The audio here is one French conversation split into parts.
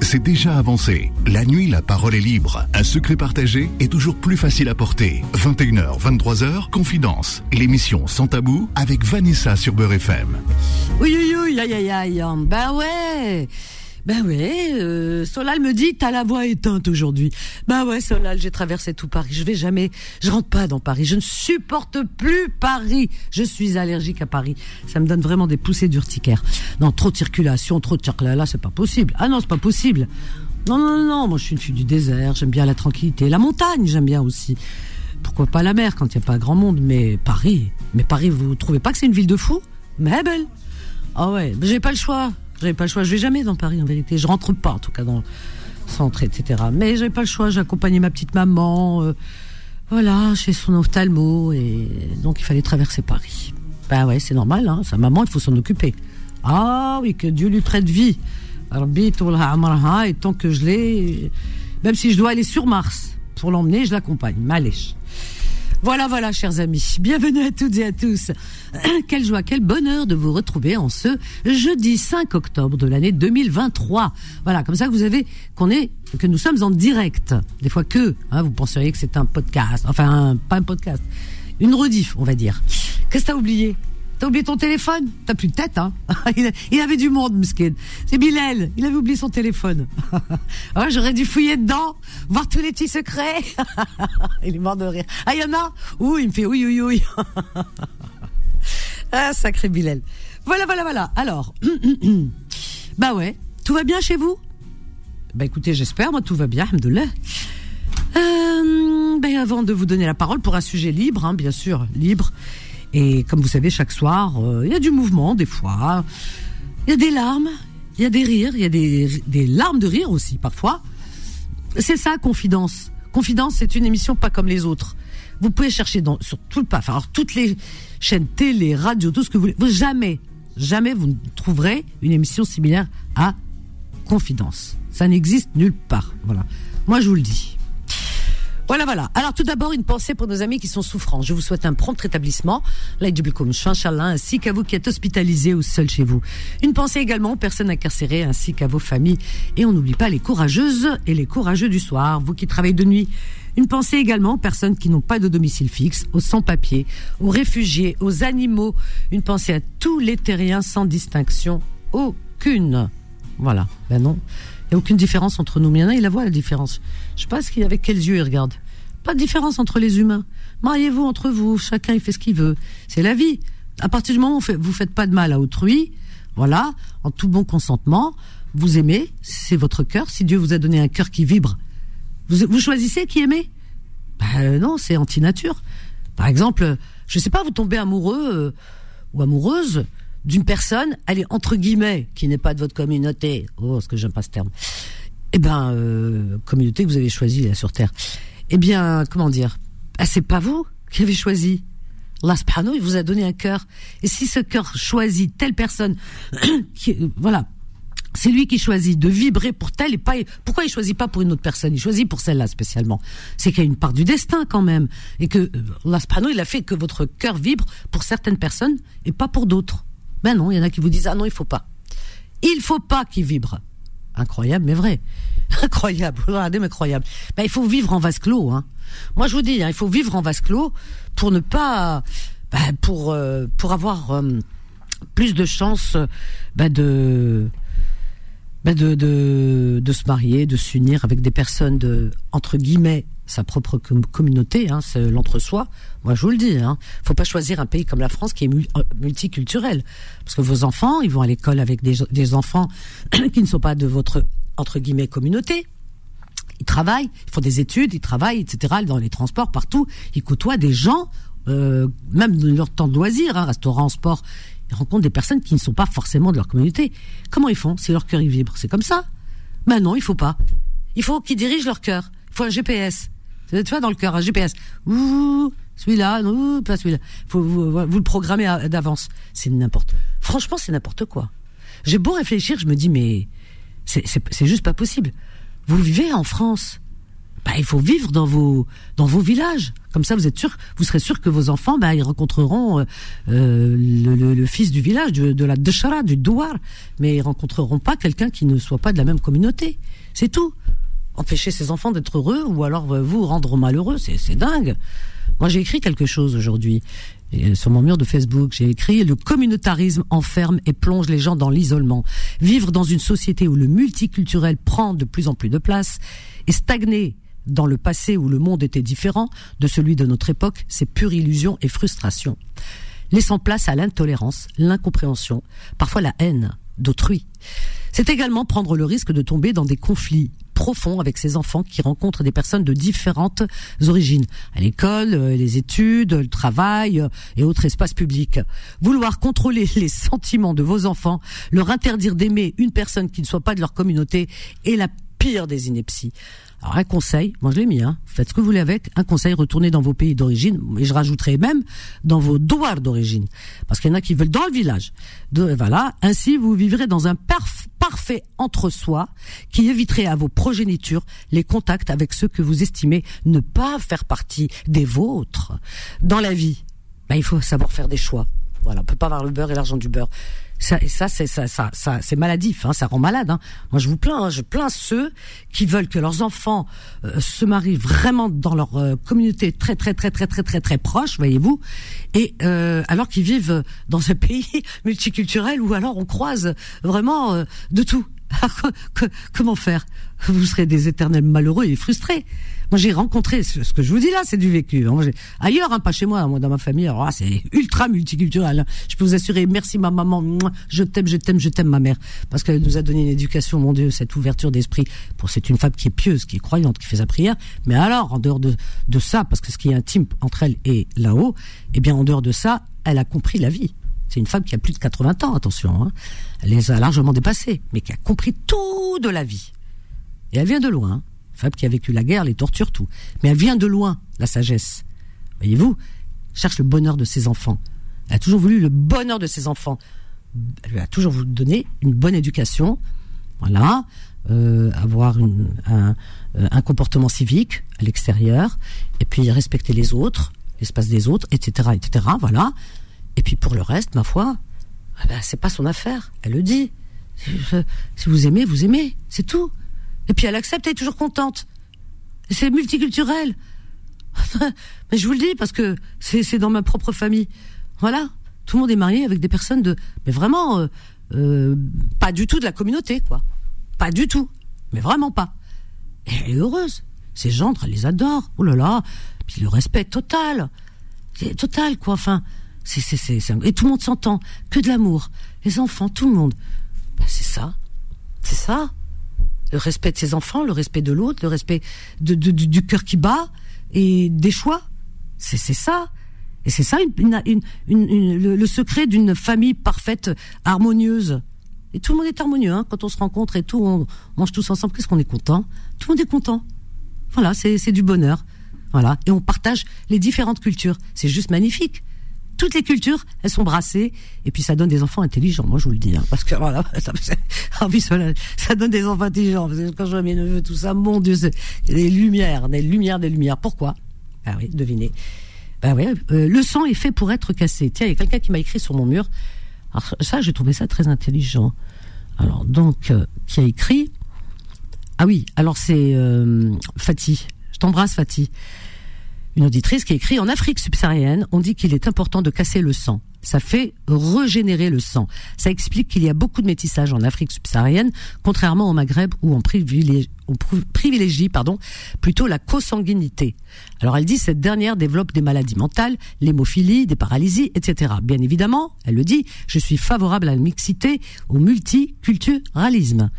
C'est déjà avancé. La nuit, la parole est libre. Un secret partagé est toujours plus facile à porter. 21h, 23h, Confidence. L'émission Sans Tabou avec Vanessa sur Beurre FM. Oui, oui, oui, aïe, aïe. Ben ouais. Ben ouais, euh, Solal me dit t'as la voix éteinte aujourd'hui. Ben ouais, Solal, j'ai traversé tout Paris. Je vais jamais, je rentre pas dans Paris. Je ne supporte plus Paris. Je suis allergique à Paris. Ça me donne vraiment des poussées d'urticaire. Non, trop de circulation, trop de circulation. Là, c'est pas possible. Ah non, c'est pas possible. Non, non, non. Moi, je suis une fille du désert. J'aime bien la tranquillité, la montagne. J'aime bien aussi. Pourquoi pas la mer quand il n'y a pas grand monde? Mais Paris, mais Paris, vous trouvez pas que c'est une ville de fous? Mais belle. Ah ouais, j'ai pas le choix. J'avais pas le choix. Je vais jamais dans Paris en vérité. Je rentre pas en tout cas dans le centre, etc. Mais j'avais pas le choix. J'ai accompagné ma petite maman, euh, voilà, chez son ophtalmo, et donc il fallait traverser Paris. Ben ouais, c'est normal. Hein. Sa maman, il faut s'en occuper. Ah oui, que Dieu lui prête vie. Et tant que je l'ai, même si je dois aller sur Mars pour l'emmener, je l'accompagne. Malèche. Voilà, voilà, chers amis. Bienvenue à toutes et à tous. quelle joie, quel bonheur de vous retrouver en ce jeudi 5 octobre de l'année 2023. Voilà, comme ça vous avez qu'on est, que nous sommes en direct. Des fois que, hein, vous penseriez que c'est un podcast, enfin pas un podcast, une rediff, on va dire. Qu'est-ce que t'as oublié? T'as oublié ton téléphone? T'as plus de tête, hein? Il, avait du monde, Muskin. C'est Bilal, il avait oublié son téléphone. Ah, j'aurais dû fouiller dedans, voir tous les petits secrets. il est mort de rire. Ah, il y en a? Ouh, il me fait oui, oui, oui. ah, sacré Bilal. Voilà, voilà, voilà. Alors, bah ouais, tout va bien chez vous? Bah écoutez, j'espère, moi tout va bien. Euh, ben avant de vous donner la parole pour un sujet libre, hein, bien sûr, libre, et comme vous savez, chaque soir, euh, il y a du mouvement des fois. Il y a des larmes, il y a des rires, il y a des, des larmes de rire aussi parfois. C'est ça, Confidence. Confidence, c'est une émission pas comme les autres. Vous pouvez chercher dans, sur tout le paf, alors toutes les chaînes télé, radio, tout ce que vous voulez. Jamais, jamais vous ne trouverez une émission similaire à Confidence. Ça n'existe nulle part. Voilà. Moi, je vous le dis. Voilà, voilà. Alors tout d'abord, une pensée pour nos amis qui sont souffrants. Je vous souhaite un prompt rétablissement, ainsi qu'à vous qui êtes hospitalisés ou seuls chez vous. Une pensée également aux personnes incarcérées ainsi qu'à vos familles. Et on n'oublie pas les courageuses et les courageux du soir, vous qui travaillez de nuit. Une pensée également aux personnes qui n'ont pas de domicile fixe, aux sans-papiers, aux réfugiés, aux animaux. Une pensée à tous les terriens sans distinction aucune. Voilà. Ben non. Il n'y a aucune différence entre nous. Mais il y en a, il la voit la différence. Je sais pas ce qu'il avec quels yeux il regarde. Pas de différence entre les humains. Mariez-vous entre vous, chacun il fait ce qu'il veut. C'est la vie. À partir du moment où vous faites pas de mal à autrui, voilà, en tout bon consentement, vous aimez, c'est votre cœur. Si Dieu vous a donné un cœur qui vibre, vous, vous choisissez qui aimez? Ben non, c'est anti-nature. Par exemple, je sais pas, vous tombez amoureux euh, ou amoureuse d'une personne, est entre guillemets, qui n'est pas de votre communauté. Oh, ce que j'aime pas ce terme. Eh ben, euh, communauté que vous avez choisie là sur Terre. Eh bien, comment dire? Ah, C'est pas vous qui avez choisi. Allah il vous a donné un cœur. Et si ce cœur choisit telle personne, euh, voilà, c'est lui qui choisit de vibrer pour telle et pas. Pourquoi il choisit pas pour une autre personne? Il choisit pour celle-là spécialement. C'est qu'il y a une part du destin quand même, et que euh, Allah il a fait que votre cœur vibre pour certaines personnes et pas pour d'autres. Ben non, il y en a qui vous disent ah non, il faut pas. Il faut pas qu'il vibre. Incroyable, mais vrai. Incroyable. Regardez, mais incroyable. Ben, il faut vivre en vase clos. Hein. Moi, je vous dis, hein, il faut vivre en vase clos pour ne pas, ben, pour euh, pour avoir euh, plus de chances ben, de, ben, de de de se marier, de s'unir avec des personnes de entre guillemets sa propre communauté, hein, c'est l'entre-soi. Moi, je vous le dis, hein, faut pas choisir un pays comme la France qui est euh, multiculturel, parce que vos enfants, ils vont à l'école avec des, enfants qui ne sont pas de votre entre guillemets communauté. Ils travaillent, ils font des études, ils travaillent, etc. Dans les transports, partout, ils côtoient des gens, euh, même dans leur temps de loisir, hein, restaurant, sport. Ils rencontrent des personnes qui ne sont pas forcément de leur communauté. Comment ils font? Si leur cœur vibre, c'est comme ça. Ben non, il faut pas. Il faut qu'ils dirigent leur cœur. Il faut un GPS. Tu vois, dans le cœur, un GPS. Ouh, celui-là, non, pas celui-là. Faut vous, le programmer d'avance. C'est n'importe. Franchement, c'est n'importe quoi. J'ai beau réfléchir, je me dis mais c'est juste pas possible. Vous vivez en France. bah, il faut vivre dans vos dans vos villages. Comme ça, vous êtes sûr, vous serez sûr que vos enfants, bah, ils rencontreront euh, le, le, fils du village, de, de la Deshara, du Douar, mais ils rencontreront pas quelqu'un qui ne soit pas de la même communauté. C'est tout. Empêcher ses enfants d'être heureux ou alors euh, vous rendre malheureux, c'est dingue. Moi, j'ai écrit quelque chose aujourd'hui sur mon mur de Facebook, j'ai écrit le communautarisme enferme et plonge les gens dans l'isolement. Vivre dans une société où le multiculturel prend de plus en plus de place et stagner dans le passé où le monde était différent de celui de notre époque, c'est pure illusion et frustration. Laissant place à l'intolérance, l'incompréhension, parfois la haine d'autrui. C'est également prendre le risque de tomber dans des conflits profonds avec ses enfants qui rencontrent des personnes de différentes origines, à l'école, euh, les études, le travail euh, et autres espaces publics. Vouloir contrôler les sentiments de vos enfants, leur interdire d'aimer une personne qui ne soit pas de leur communauté est la pire des inepties. Alors un conseil, moi je l'ai mis, hein, faites ce que vous voulez avec, un conseil, retournez dans vos pays d'origine, et je rajouterai même dans vos douars d'origine, parce qu'il y en a qui veulent dans le village. De, voilà, ainsi vous vivrez dans un parfait entre-soi qui éviterait à vos progénitures les contacts avec ceux que vous estimez ne pas faire partie des vôtres. Dans la vie, ben, il faut savoir faire des choix. Voilà, on peut pas avoir le beurre et l'argent du beurre. Ça, et ça, c'est ça, ça, ça c'est maladif, hein, ça rend malade. Hein. Moi, je vous plains, hein, je plains ceux qui veulent que leurs enfants euh, se marient vraiment dans leur euh, communauté très, très, très, très, très, très, très proche, voyez-vous, et euh, alors qu'ils vivent dans un pays multiculturel où alors on croise vraiment de tout. Comment faire? Vous serez des éternels malheureux et frustrés. Moi, j'ai rencontré ce, que je vous dis là, c'est du vécu. ailleurs, hein, pas chez moi, moi dans ma famille. C'est ultra multiculturel. Hein. Je peux vous assurer. Merci ma maman. Je t'aime, je t'aime, je t'aime ma mère parce qu'elle nous a donné une éducation, mon Dieu, cette ouverture d'esprit. Pour c'est une femme qui est pieuse, qui est croyante, qui fait sa prière. Mais alors, en dehors de de ça, parce que ce qui est intime entre elle et là-haut, eh bien, en dehors de ça, elle a compris la vie. C'est une femme qui a plus de 80 ans, attention. Hein. Elle les a largement dépassés, mais qui a compris tout de la vie. Et elle vient de loin. Qui a vécu la guerre, les tortures, tout. Mais elle vient de loin, la sagesse. Voyez-vous Cherche le bonheur de ses enfants. Elle a toujours voulu le bonheur de ses enfants. Elle lui a toujours voulu donner une bonne éducation. Voilà. Euh, avoir un, un comportement civique à l'extérieur. Et puis respecter les autres, l'espace des autres, etc., etc. Voilà. Et puis pour le reste, ma foi, eh ben, c'est pas son affaire. Elle le dit. Si vous aimez, vous aimez. C'est tout. Et puis elle accepte, elle est toujours contente. C'est multiculturel. Mais je vous le dis parce que c'est dans ma propre famille. Voilà. Tout le monde est marié avec des personnes de, mais vraiment, euh, euh, pas du tout de la communauté, quoi. Pas du tout. Mais vraiment pas. Et elle est heureuse. Ses gendres, elle les adore. Oh là là. Puis le respect total. Total, quoi. Enfin, c'est, c'est, c'est, et tout le monde s'entend. Que de l'amour. Les enfants, tout le monde. Ben, c'est ça. C'est ça. Le respect de ses enfants, le respect de l'autre, le respect de, du, cœur qui bat et des choix. C'est, ça. Et c'est ça le, secret d'une famille parfaite, harmonieuse. Et tout le monde est harmonieux hein, quand on se rencontre et tout, on mange tous ensemble. Qu'est-ce qu'on est content? Tout le monde est content. Voilà, c'est du bonheur. Voilà, et on partage les différentes cultures. C'est juste magnifique toutes les cultures, elles sont brassées, et puis ça donne des enfants intelligents. Moi, je vous le dis, hein, parce que voilà, ça, ça donne des enfants intelligents. Quand je vois mes neveux, tout ça, mon Dieu, des lumières, des lumières, des lumières. Pourquoi? Ah oui, devinez. Ben oui, euh, le sang est fait pour être cassé. Tiens, il y a quelqu'un qui m'a écrit sur mon mur. Alors ça, j'ai trouvé ça très intelligent. Alors donc, euh, qui a écrit? Ah oui, alors c'est euh, Fatih. Je t'embrasse, Fatih une auditrice qui écrit en Afrique subsaharienne, on dit qu'il est important de casser le sang. Ça fait régénérer le sang. Ça explique qu'il y a beaucoup de métissage en Afrique subsaharienne, contrairement au Maghreb où on privilégie, on privilégie pardon, plutôt la consanguinité. Alors elle dit cette dernière développe des maladies mentales, l'hémophilie, des paralysies, etc. Bien évidemment, elle le dit, je suis favorable à la mixité, au multiculturalisme.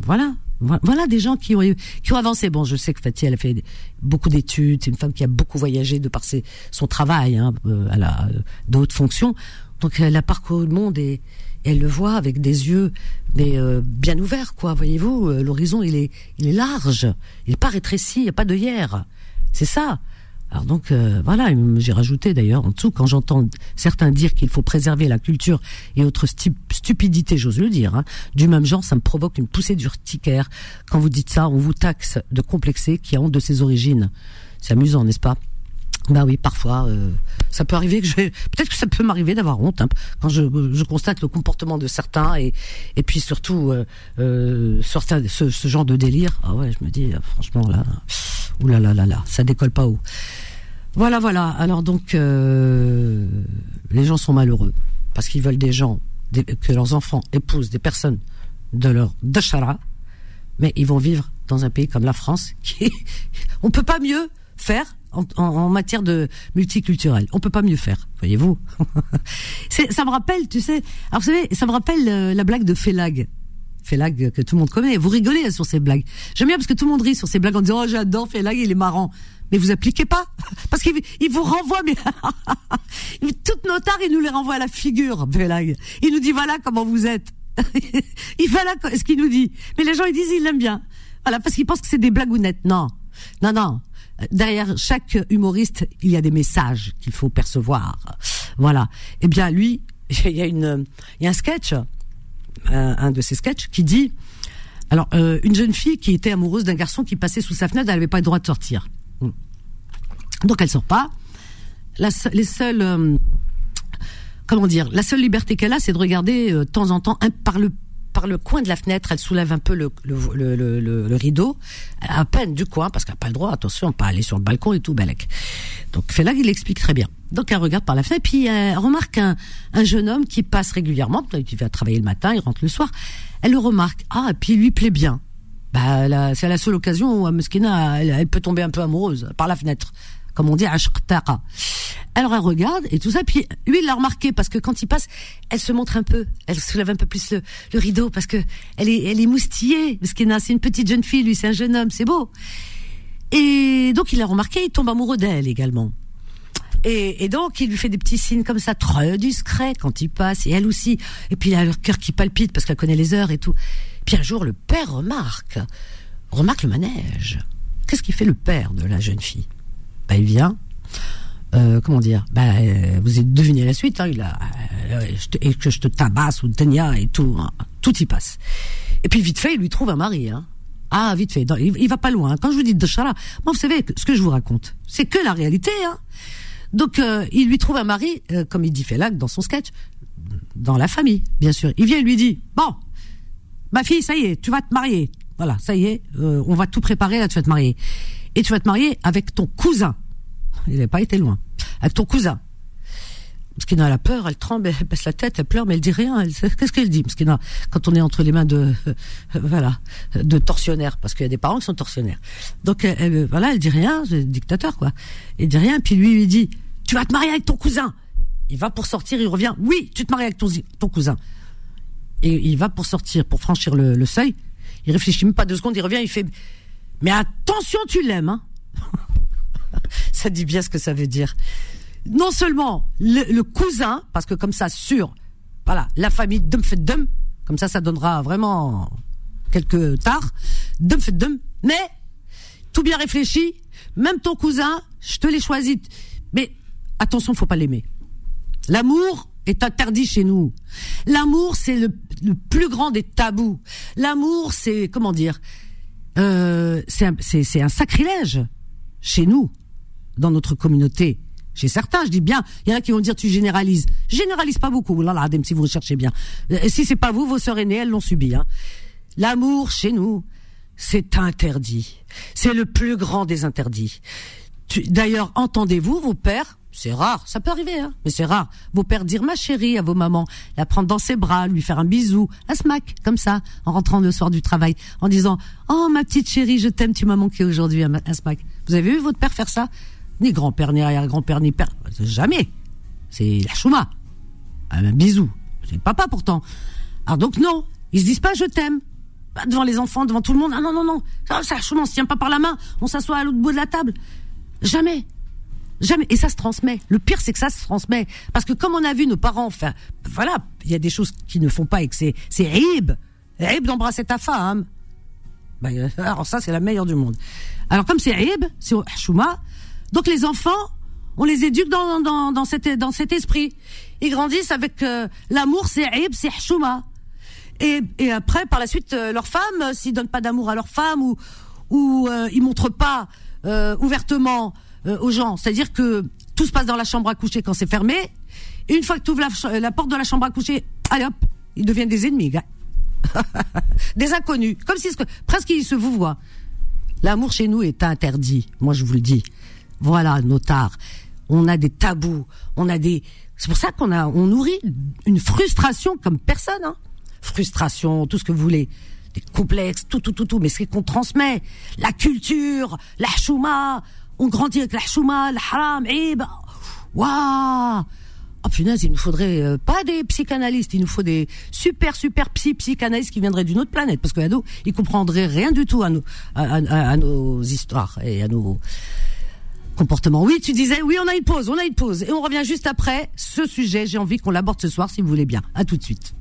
Voilà, voilà des gens qui ont, qui ont avancé. Bon, je sais que Fatih, elle a fait beaucoup d'études. C'est une femme qui a beaucoup voyagé de par ses, son travail. Hein, euh, euh, d'autres fonctions. Donc elle a parcouru le monde et, elle le voit avec des yeux mais euh, bien ouverts, quoi. Voyez-vous, l'horizon il est, il est large. Il est pas rétréci. Il n'y a pas de hier. C'est ça. Alors donc euh, voilà, j'ai rajouté d'ailleurs en dessous quand j'entends certains dire qu'il faut préserver la culture et autres stupidités, j'ose le dire, hein, du même genre, ça me provoque une poussée d'urticaire. Quand vous dites ça, on vous taxe de complexé qui a honte de ses origines. C'est amusant, n'est-ce pas? Bah oui, parfois, euh, ça peut arriver que je peut-être que ça peut m'arriver d'avoir honte hein, quand je, je, constate le comportement de certains et et puis surtout euh, euh, ce, ce, genre de délire. Ah ouais, je me dis franchement là, là, ça décolle pas haut. Voilà voilà. Alors donc euh, les gens sont malheureux parce qu'ils veulent des gens que leurs enfants épousent des personnes de leur dachara, mais ils vont vivre dans un pays comme la France qui on peut pas mieux faire en, matière de multiculturel. On peut pas mieux faire, voyez-vous. ça me rappelle, tu sais, alors vous savez, ça me rappelle euh, la blague de Félag. Félag que tout le monde connaît. Vous rigolez sur ces blagues. J'aime bien parce que tout le monde rit sur ces blagues en disant oh j'adore Félag, il est marrant. Mais vous appliquez pas parce qu'il vous renvoie mais toutes nos tares il nous les renvoie à la figure Félag. Il nous dit voilà comment vous êtes. il fait là ce qu'il nous dit. Mais les gens ils disent ils l'aiment bien. Voilà parce qu'ils pensent que c'est des blagounettes. Non. Non, non derrière chaque humoriste, il y a des messages qu'il faut percevoir. Voilà. Eh bien, lui, il y a un sketch, un, de ses sketchs, qui dit, alors, euh, une jeune fille qui était amoureuse d'un garçon qui passait sous sa fenêtre, elle n'avait pas le droit de sortir. Hmm. Donc, elle sort pas. La, les seuls, euh, comment dire, la seule liberté qu'elle a, c'est de regarder euh, de temps en temps un, par le par le coin de la fenêtre, elle soulève un peu le, rideau, à peine du coin, parce qu'elle n'a pas le droit, attention, pas aller sur le balcon et tout, Balek. Donc là, il l'explique très bien. Donc elle regarde par la fenêtre, puis elle remarque un, un jeune homme qui passe régulièrement, il va travailler le matin, il rentre le soir. Elle le remarque, ah, et puis il lui plaît bien. Bah, c'est la seule occasion où Meskina, elle, elle, peut tomber un peu amoureuse par la fenêtre comme on dit, ashqtaqa. Alors elle regarde et tout ça, puis lui il l'a remarqué parce que quand il passe, elle se montre un peu, elle soulève un peu plus le, rideau parce que elle est, elle est moustillée, parce qu'elle c'est une petite jeune fille, lui c'est un jeune homme, c'est beau. Et donc il l'a remarqué, il tombe amoureux d'elle également. Et, et, donc, il lui fait des petits signes comme ça, très discrets quand il passe, et elle aussi. Et puis, il a le cœur qui palpite parce qu'elle connaît les heures et tout. Puis un jour, le père remarque, remarque le manège. Qu'est-ce qu'il fait le père de la jeune fille? Bah, il vient. Euh, comment dire? Bah, euh, Vous deviné la suite. Hein, il a, euh, et que je te tabasse ou Tania et tout. Hein, tout y passe. Et puis vite fait, il lui trouve un mari. Hein. Ah, vite fait. il, va pas loin. Quand je vous dis de Chara, moi, vous savez, ce que je vous raconte, c'est que la réalité. Hein. Donc, il lui trouve un mari, comme il dit Félac dans son sketch, dans la famille, bien sûr. Il vient et lui dit, bon, ma fille, ça y est, tu vas te marier. Voilà, ça y est, on va tout préparer, là, tu vas te marier et tu vas te marier avec ton cousin. Il n'avait pas été loin. Avec ton cousin. Parce qu'il a peur, elle tremble, elle baisse la tête, elle pleure, mais elle dit rien. Qu'est-ce qu'elle dit? Parce qu'il a, quand on est entre les mains de, voilà, de tortionnaires, parce qu'il y a des parents qui sont tortionnaires. Donc, elle, voilà, elle dit rien, dictateur, quoi. Elle dit rien, puis lui, il dit, tu vas te marier avec ton cousin. Il va pour sortir, il revient, oui, tu te maries avec ton, ton cousin. Et il va pour sortir, pour franchir le, le seuil. Il réfléchit même pas deux secondes, il revient, il fait, mais attention, tu l'aimes, hein Ça dit bien ce que ça veut dire. Non seulement le, cousin, parce que comme ça, sûr, voilà, la famille dum fait dum, comme ça, ça donnera vraiment quelques tares, dum fait dum, mais tout bien réfléchi, même ton cousin, je te l'ai choisi. Mais attention, faut pas l'aimer. L'amour est interdit chez nous. L'amour, c'est le, plus grand des tabous. L'amour, c'est comment dire euh, c'est un, sacrilège chez nous, dans notre communauté. Chez certains, je dis bien, il y en a qui vont dire tu généralises. généralise pas beaucoup, là, là, si vous recherchez bien. Euh, si c'est pas vous, vos sœurs aînées, elles l'ont subi. Hein. L'amour chez nous, c'est interdit. C'est le plus grand des interdits. D'ailleurs, entendez-vous vos pères c'est rare, ça peut arriver, hein, mais c'est rare. Vos pères dire ma chérie à vos mamans, la prendre dans ses bras, lui faire un bisou, un smack, comme ça, en rentrant le soir du travail, en disant Oh ma petite chérie, je t'aime, tu m'as manqué aujourd'hui, un, smack. Vous avez vu votre père faire ça? Ni grand-père, ni arrière-grand-père, ni père, jamais. C'est la chouma. Un bisou. C'est papa pourtant. Alors donc non, ils se disent pas je t'aime. Devant les enfants, devant tout le monde. Ah non, non, non. Ça, ça chouma, on se tient pas par la main. On s'assoit à l'autre bout de la table. Jamais. Jamais. Et ça se transmet. Le pire, c'est que ça se transmet. Parce que comme on a vu nos parents, enfin, voilà, il y a des choses qui ne font pas et que c'est, c'est rib. Rib d'embrasser ta femme. Ben, alors ça, c'est la meilleure du monde. Alors comme c'est rib, c'est chouma, Donc les enfants, on les éduque dans, dans, dans, cet, dans cet esprit. Ils grandissent avec euh, l'amour, c'est aib, c'est chouma. Et, et après, par la suite, euh, leurs femmes, euh, s'ils donnent pas d'amour à leurs femmes ou, ou ils montrent pas ouvertement aux gens, c'est-à-dire que tout se passe dans la chambre à coucher quand c'est fermé. une fois que tu ouvres la, la, porte de la chambre à coucher, allez hop, ils deviennent des ennemis, gars. des inconnus, comme si presque ils se vous voient. L'amour chez nous est interdit, moi je vous le dis. Voilà, notard. On a des tabous, on a des. C'est pour ça qu'on a, on nourrit une frustration comme personne. Hein. Frustration, tout ce que vous voulez, des complexes, tout, tout, tout, tout. Mais ce qu'on transmet, la culture, la chouma, on grandit avec la chouma, le haram, et waouh Oh punaise, il nous faudrait euh, pas des psychanalystes, il nous faut des super super psy psychanalystes qui viendraient d'une autre planète parce que nous, ils comprendraient rien du tout à nos à, histoires et à nos comportements. Oui, tu disais oui, on a une pause, on a une pause et on revient juste après ce sujet. J'ai envie qu'on l'aborde ce soir si vous voulez bien. À tout de suite.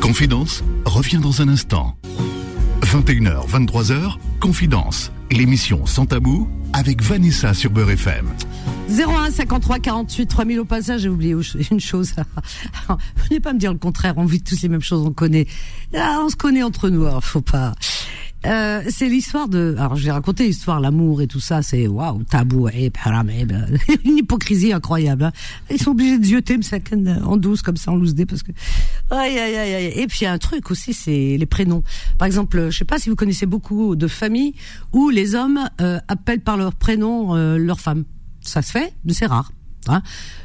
Confidence revient dans un instant. 21h, 23h, Confidence, l'émission sans tabou avec Vanessa sur Beurre FM. 01 53 48 3000 au passage, j'ai oublié une chose. Venez pas me dire le contraire, on vit tous les mêmes choses, on connaît. Ah, on se connaît entre nous, faut pas. Euh, c'est l'histoire de. Alors, je vais raconter l'histoire, l'amour et tout ça. C'est waouh, tabou, et haram, une hypocrisie incroyable. Hein. Ils sont obligés de zioter en douce comme ça, en loose dé parce que. Aïe, aïe, aïe, aïe. Et puis il y a un truc aussi, c'est les prénoms. Par exemple, je sais pas si vous connaissez beaucoup de familles où les hommes euh, appellent par leur prénom euh, leur femme ça se fait, mais c'est rare. Hein.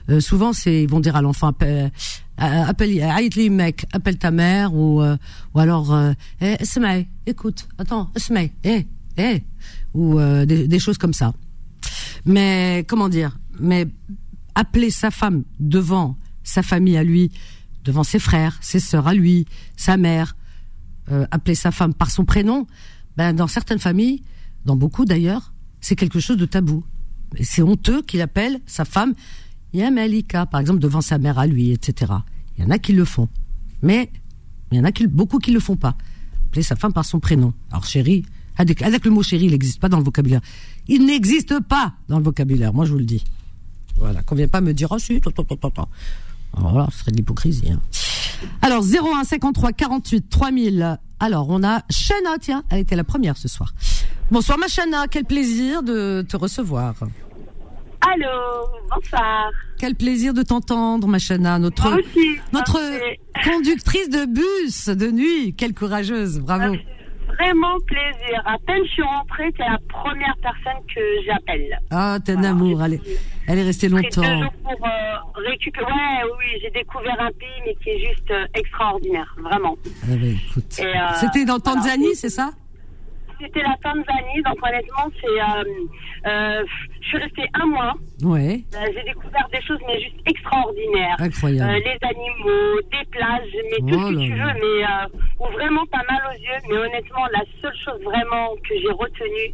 Euh, souvent, c'est ils vont dire à l'enfant appelle, euh, appelle, mec, appelle ta mère ou euh, ou alors euh, eh, écoute, attends, eh, eh, ou euh, des, des, choses comme ça. Mais comment dire Mais appeler sa femme devant sa famille à lui, devant ses frères, ses sœurs à lui, sa mère, appeler sa femme par son prénom, ben dans certaines familles, dans beaucoup d'ailleurs, c'est quelque chose de tabou c'est honteux qu'il appelle sa femme Yamalika, par exemple, devant sa mère à lui, etc. Il y en a qui le font. Mais il y en a beaucoup qui le font pas. Appeler sa femme par son prénom. Alors chérie, avec, le mot chérie, il n'existe pas dans le vocabulaire. Il n'existe pas dans le vocabulaire, moi je vous le dis. Voilà, qu'on vienne pas me dire, oh si, Alors voilà, ce serait de l'hypocrisie. Hein. Alors 01 53 48 3000. Alors on a Shana, tiens, elle était la première ce soir. Bonsoir Machana, quel plaisir de te recevoir. Allô, bonsoir. Quel plaisir de t'entendre, Machana, notre notre conductrice de bus de nuit. Quelle courageuse, bravo. Vraiment plaisir. À peine je suis rentrée, c'est la première personne que j'appelle. Ah, t'es un amour. Elle est, elle est restée longtemps. pour euh, récupérer. Ouais, oui, j'ai découvert un pays, mais qui est juste euh, extraordinaire, vraiment. Ah ben, écoute. Euh, C'était dans Tanzanie, c'est ça? C'était la Tanzanie, donc honnêtement, c'est, euh, euh, je suis restée un mois. Ouais. Euh, j'ai découvert des choses mais juste extraordinaires. Incroyable. les animaux, des plages, mais tout ce que tu veux, mais où vraiment t'as mal aux yeux. Mais honnêtement, la seule chose vraiment que j'ai retenue,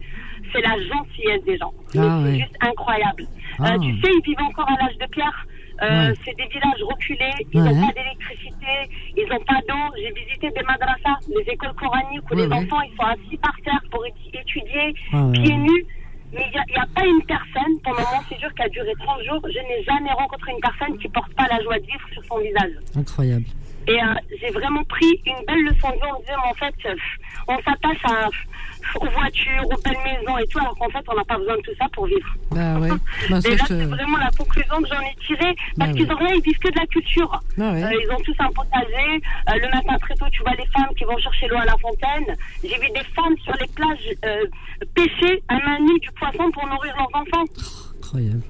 c'est la gentillesse des gens. Ah, c'est juste incroyable. Ah. tu sais, ils vivent encore à l'âge de pierre? Euh, c'est des villages reculés, ils n'ont pas d'électricité, ils n'ont pas d'eau. J'ai visité des madrasas, des écoles coraniques où les enfants ils sont assis par terre pour étudier, pieds nus. Mais il n'y a, pas une personne, pendant mon séjour qui a duré 30 jours, je n'ai jamais rencontré une personne qui porte pas la joie de vivre sur son visage. Incroyable. Et euh, j'ai vraiment pris une belle leçon de vie en me disant, en fait, euh, on s'attache à, aux voitures, aux belles maisons et tout, alors qu'en fait, on n'a pas besoin de tout ça pour vivre. Bah ouais. Bah, et là, c'est vraiment la conclusion que j'en ai tirée, parce bah qu'ils ont rien, ils vivent que de la culture. Bah ouais. euh, ils ont tous un potager. Euh, le matin très tôt, tu vois les femmes qui vont chercher l'eau à la fontaine. J'ai vu des femmes sur les plages euh, pêcher à main nue du poisson pour nourrir leurs enfants. incroyable.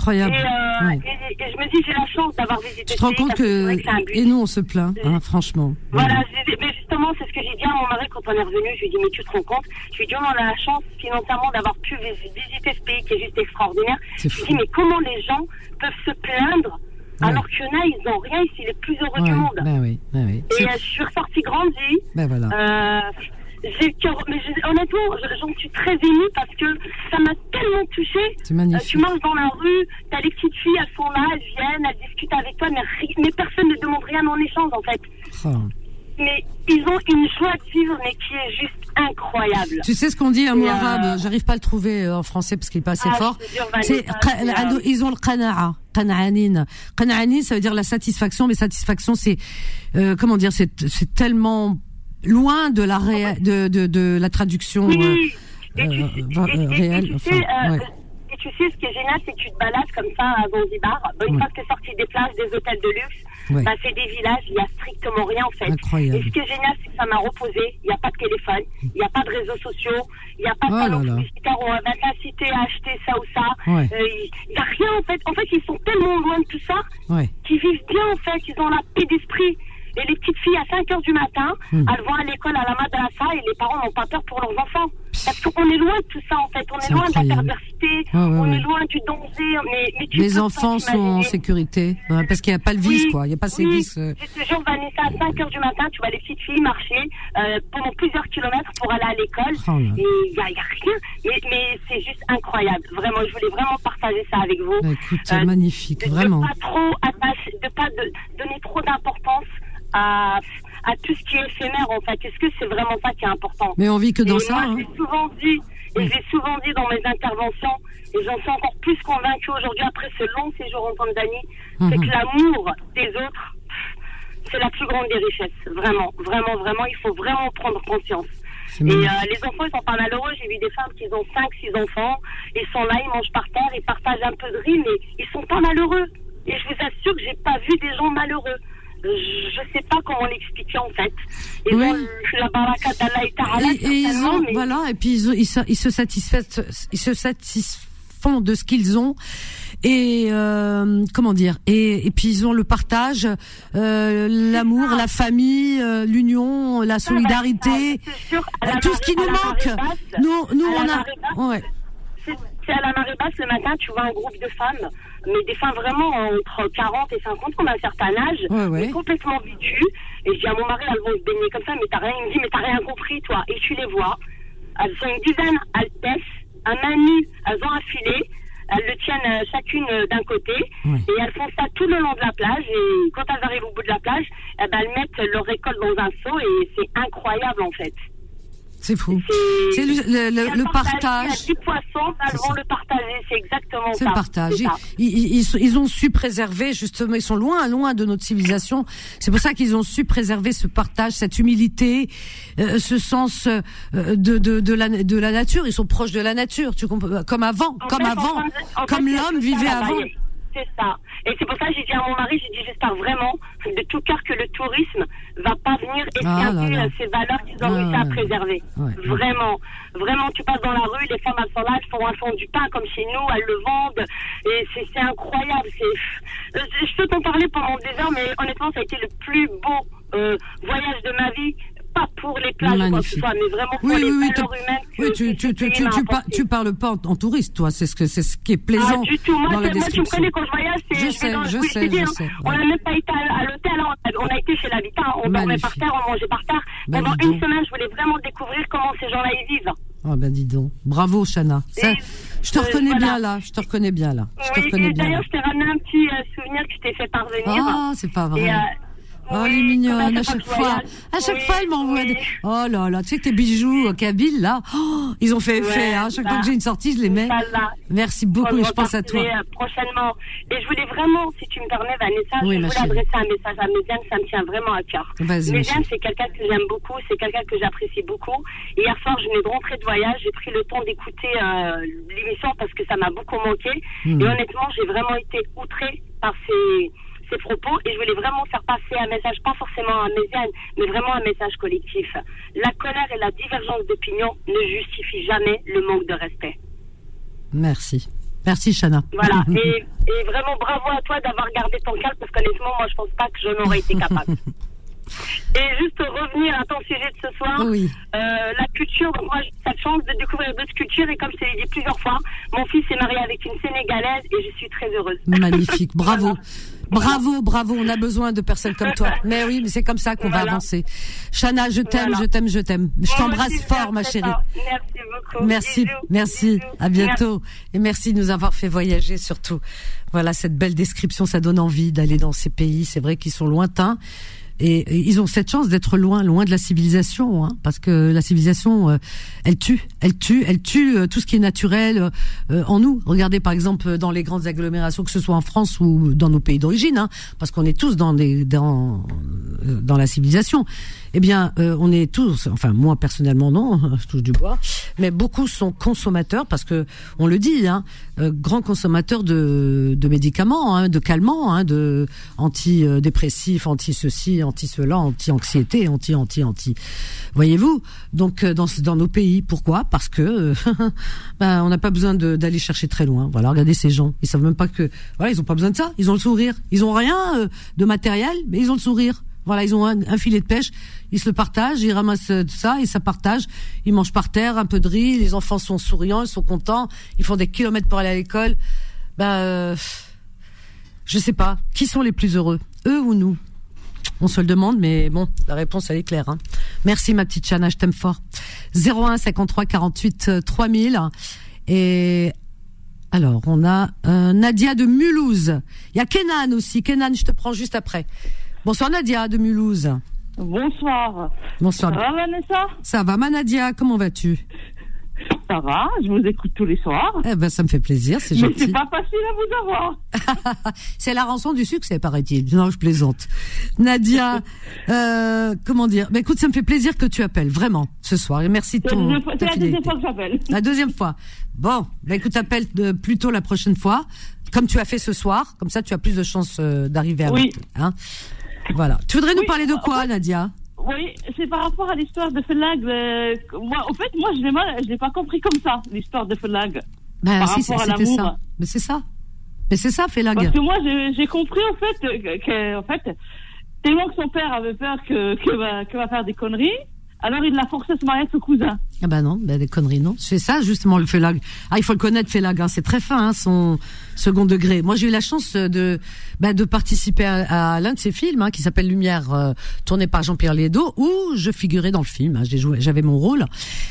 Incroyable. Et, euh, et, et, je me dis, j'ai la chance d'avoir visité. Tu te rends compte que, et nous on se plaint, hein, franchement. Voilà, mais justement, c'est ce que j'ai dit à mon mari quand on est revenu. Je lui ai dit, mais tu te rends compte? Je lui ai dit, on a la chance financièrement d'avoir pu visiter ce pays qui est juste extraordinaire. Je lui ai dit, mais comment les gens peuvent se plaindre Alors qu'il y en a, ils n'ont rien, c'est les plus heureux du monde? Oui, ben oui. Et je suis ressortie grandie. Ben voilà. Euh, j'ai mais honnêtement, j'en suis très émue parce que ça m'a tellement touchée. C'est magnifique. Euh, tu marches dans la rue, t'as les petites filles, elles sont là, elles viennent, elles discutent avec toi, mais, mais personne ne demande rien en échange en fait. Oh. mais ils ont une joie de vivre, mais qui est juste incroyable. Tu sais ce qu'on dit un mot euh, arabe J'arrive pas à le trouver euh, en français parce qu'il est pas assez ah, fort. C'est ils ont le qana'a, qana'anin. Qana'anin, ça veut dire la satisfaction, mais satisfaction, c'est euh, comment dire c'est tellement loin de la ré... de, de, de la traduction oui. euh, euh, réelle. Enfin, ouais tu sais, ce qui est génial, c'est que tu te balades comme ça à Zanzibar. Une fois que tu es sorti des plages, des hôtels de luxe, bah, c'est des villages, il n'y a strictement rien en fait. Incroyable. Et ce qui est génial, c'est que ça m'a reposé. Il n'y a pas de téléphone, il n'y a pas de réseaux sociaux, il n'y a pas de oh publicitaire où on va t'inciter à acheter ça ou ça. Euh, il n'y a rien en fait. En fait, ils sont tellement loin de tout ça qu'ils vivent bien en fait. Ils ont la paix d'esprit. Et les petites filles, à 5 heures du matin, hmm. elles vont à l'école à la madrasa et les parents n'ont pas peur pour leurs enfants. Parce qu'on est loin de tout ça, en fait. On est, loin de la perversité, on est loin du danger. Mais, mais les enfants sont en sécurité, parce qu'il n'y a pas le vice, quoi. Il n'y a pas ces vices. Euh... Je te jure, Vanessa, à 5 heures du matin, tu vois les petites filles marcher euh, pendant plusieurs kilomètres pour aller à l'école. Oh et il n'y a, rien. Mais, mais c'est juste incroyable. Vraiment, je voulais vraiment partager ça avec vous. Bah, écoute, c'est euh, magnifique, vraiment. De pas trop attacher, de pas de, donner trop d'importance à, à tout ce qui est éphémère en fait. Est-ce que c'est vraiment ça qui est important Mais on vit que dans ça. Moi, hein. j'ai souvent dit, et j'ai souvent dit dans mes interventions, et j'en suis encore plus convaincue aujourd'hui après ce long séjour en Tanzanie, c'est mhm. que l'amour des autres, c'est la plus grande des richesses. Vraiment, vraiment, vraiment, il faut vraiment prendre conscience. Et euh, les enfants, ils sont pas malheureux. J'ai vu des femmes qui ont 5, 6 enfants. Ils sont là, ils mangent par terre, ils partagent un peu de riz, mais ils sont pas malheureux. Et je vous assure que j'ai pas vu des gens malheureux je sais pas comment l'expliquer en fait. Et oui. la baraka d'Allah et Et, et ils ont, voilà, et puis ils, ils, se, ils se satisfont, ils se satisfont de ce qu'ils ont. Et euh, comment dire? Et, et puis ils ont le partage euh, l'amour la famille euh, l'union la solidarité bah, tout ce qui nous manque. nous nous on a ouais. c'est à la marée basse le matin tu vois un groupe de femmes mais des femmes vraiment entre 40 et 50 qui ont un certain âge, mais complètement vêtues. Et je dis à mon mari, elles vont se baigner comme ça, mais t'as rien, il me dit, mais t'as rien compris, toi. Et tu les vois, elles sont une dizaine, elles pèsent, un main elles ont un filet, elles le tiennent euh, chacune euh, d'un côté, et elles font ça tout le long de la plage, et quand elles arrivent au bout de la plage, eh ben, elles mettent leur récolte dans un seau, et c'est incroyable en fait. C'est fou. C'est le, le, le, partage. Poisson, le partager, c'est exactement ça. C'est le partage. Ils, ils, ils, ont su préserver, justement, ils sont loin, loin de notre civilisation. C'est pour ça qu'ils ont su préserver ce partage, cette humilité, euh, ce sens euh, de, de, de, la, de la nature. Ils sont proches de la nature, tu comprends Comme avant, comme avant, comme l'homme vivait avant. C'est ça. Et c'est pour ça que j'ai dit à mon mari, j'ai dit j'espère vraiment de tout cœur que le tourisme va pas venir esquinter ah ces valeurs qu'ils ont réussi à préserver. vraiment. Vraiment, tu passes dans la rue, les femmes elles sont là, elles font, du pain comme chez nous, elles le vendent. Et c'est incroyable. C'est, je peux t'en parler pendant des heures, mais honnêtement, ça a été le plus beau euh, voyage de ma vie pas pour les plages ou quoi mais vraiment pour les oui, valeurs humaines. oui, tu, tu, tu, tu, tu, parles pas en, touriste, toi, c'est ce, que, c'est ce qui est plaisant. Ah, du tout, moi, moi tu me connais quand je voyage, c'est. Je sais, je, sais, je sais. On n'a même pas été à, l'hôtel, hein. on a été chez l'habitat, on dormait par terre, on mangeait par terre. Pendant une semaine, je voulais vraiment découvrir comment ces gens-là y vivent. Ah ben dis donc, bravo Chana. Ça, je te euh, reconnais bien là, je te reconnais bien là. Je te reconnais bien. D'ailleurs, je t'ai ramené un petit euh, souvenir que je t'ai fait parvenir. Ah, c'est pas vrai. Euh, Oh, elle est mignonne à chaque fois. À chaque fois, elle m'envoie des... Oh là là, tu sais que tes bijoux au Kabyle, là, oh, ils ont fait effet. hein. Chaque fois que j'ai une sortie, je les mets. Merci beaucoup, je pense à toi. Euh, prochainement. Et je voulais vraiment, si tu me permets, Vanessa, je voulais adresser un message à Médiane, ça me tient vraiment à cœur. Médiane, c'est quelqu'un que j'aime beaucoup, c'est quelqu'un que j'apprécie beaucoup. Hier soir, je venais de rentrer de voyage, j'ai pris le temps d'écouter euh, l'émission parce que ça m'a beaucoup manqué. Hmm. Et honnêtement, j'ai vraiment été outrée par ces ses propos et je voulais vraiment faire passer un message, pas forcément à Méziane, mais vraiment un message collectif. La colère et la divergence d'opinion ne justifient jamais le manque de respect. Merci. Merci, Chana. Voilà. et, et, vraiment bravo à toi d'avoir gardé ton calme parce qu'honnêtement, moi, je pense pas que je n'aurais été capable. Et juste revenir à ton sujet de ce soir, oui. euh, la culture, moi j'ai cette chance de découvrir d'autres cultures et comme je l'ai dit plusieurs fois, mon fils est marié avec une Sénégalaise et je suis très heureuse. Magnifique, bravo. Bravo, bravo, on a besoin de personnes comme toi. Mais oui, mais c'est comme ça qu'on va avancer. Chana, je t'aime, je t'aime, je t'aime. Je t'embrasse fort, ma chérie. Merci beaucoup. Merci, merci. À bientôt. Et merci de nous avoir fait voyager surtout. Voilà, cette belle description, ça donne envie d'aller dans ces pays. C'est vrai qu'ils sont lointains et, ils ont cette chance d'être loin, loin de la civilisation, hein, parce que la civilisation, euh, elle tue, elle tue, elle tue euh, tout ce qui est naturel euh, en nous. Regardez par exemple dans les grandes agglomérations, que ce soit en France ou dans nos pays d'origine, hein, parce qu'on est tous dans des dans dans la civilisation. Eh bien, on est tous, enfin moi personnellement non, je touche du bois, mais beaucoup sont consommateurs parce que on le dit, hein, grands consommateurs de, de médicaments, hein, de calmants, hein, de antidépressifs, anti ceci, anti cela, anti anxiété, anti anti anti. Voyez-vous Donc euh, dans dans nos pays, pourquoi? Parce que ben, on n'a pas besoin d'aller chercher très loin. Voilà, regardez ces gens, ils savent même pas que voilà, ils ont pas besoin de ça, ils ont le sourire, ils ont rien euh, de matériel, mais ils ont le sourire. Voilà, ils ont un, filet de pêche, ils se le partagent, ils ramassent euh, ça, ils ça partagent, ils mangent par terre un peu de riz, les enfants sont souriants, ils sont contents, ils font des kilomètres pour aller à l'école. Ben, je sais pas, qui sont les plus heureux, eux ou nous? On se le demande, mais bon, la réponse, elle est claire. Hein. Merci, ma petite Chana, je t'aime fort. 01 53 48 3000. Et alors, on a euh, Nadia de Mulhouse. Il y a Kenan aussi. Kenan, je te prends juste après. Bonsoir, Nadia de Mulhouse. Bonsoir. Bonsoir. Ça va, Vanessa? Ça va, ma Nadia, comment vas-tu? Ça va, je vous écoute tous les soirs. Eh ben, ça me fait plaisir, c'est gentil. Mais c'est pas facile à vous avoir. c'est la rançon du succès, paraît-il. Non, je plaisante. Nadia, euh, comment dire? Ben écoute, ça me fait plaisir que tu appelles, vraiment, ce soir. Et merci de ton. C'est la deuxième fois que j'appelle. La deuxième fois. Bon, ben écoute, appelle plutôt la prochaine fois, comme tu as fait ce soir. Comme ça, tu as plus de chances euh, d'arriver à. Oui. Hein voilà. Tu voudrais nous parler de quoi, Nadia? Oui, c'est par rapport à l'histoire de Felag. Euh, moi, en fait, moi, je l'ai mal, je l'ai pas compris comme ça, l'histoire de Felag. Ben, si, c'était ça. Mais c'est ça. Mais c'est ça, Felag. Parce que moi, j'ai compris, en fait, que, en fait, tellement que son père avait peur que, que, va, que va faire des conneries, alors il l'a forcé à se marier avec son cousin. Ah bah non, bah des conneries non. C'est ça justement le Félag. Ah il faut le connaître Félag, hein. c'est très fin hein, son second degré. Moi j'ai eu la chance de bah, de participer à, l'un de ses films hein, qui s'appelle Lumière, euh, tourné par Jean-Pierre Lédo, où je figurais dans le film. Hein. J'avais mon rôle.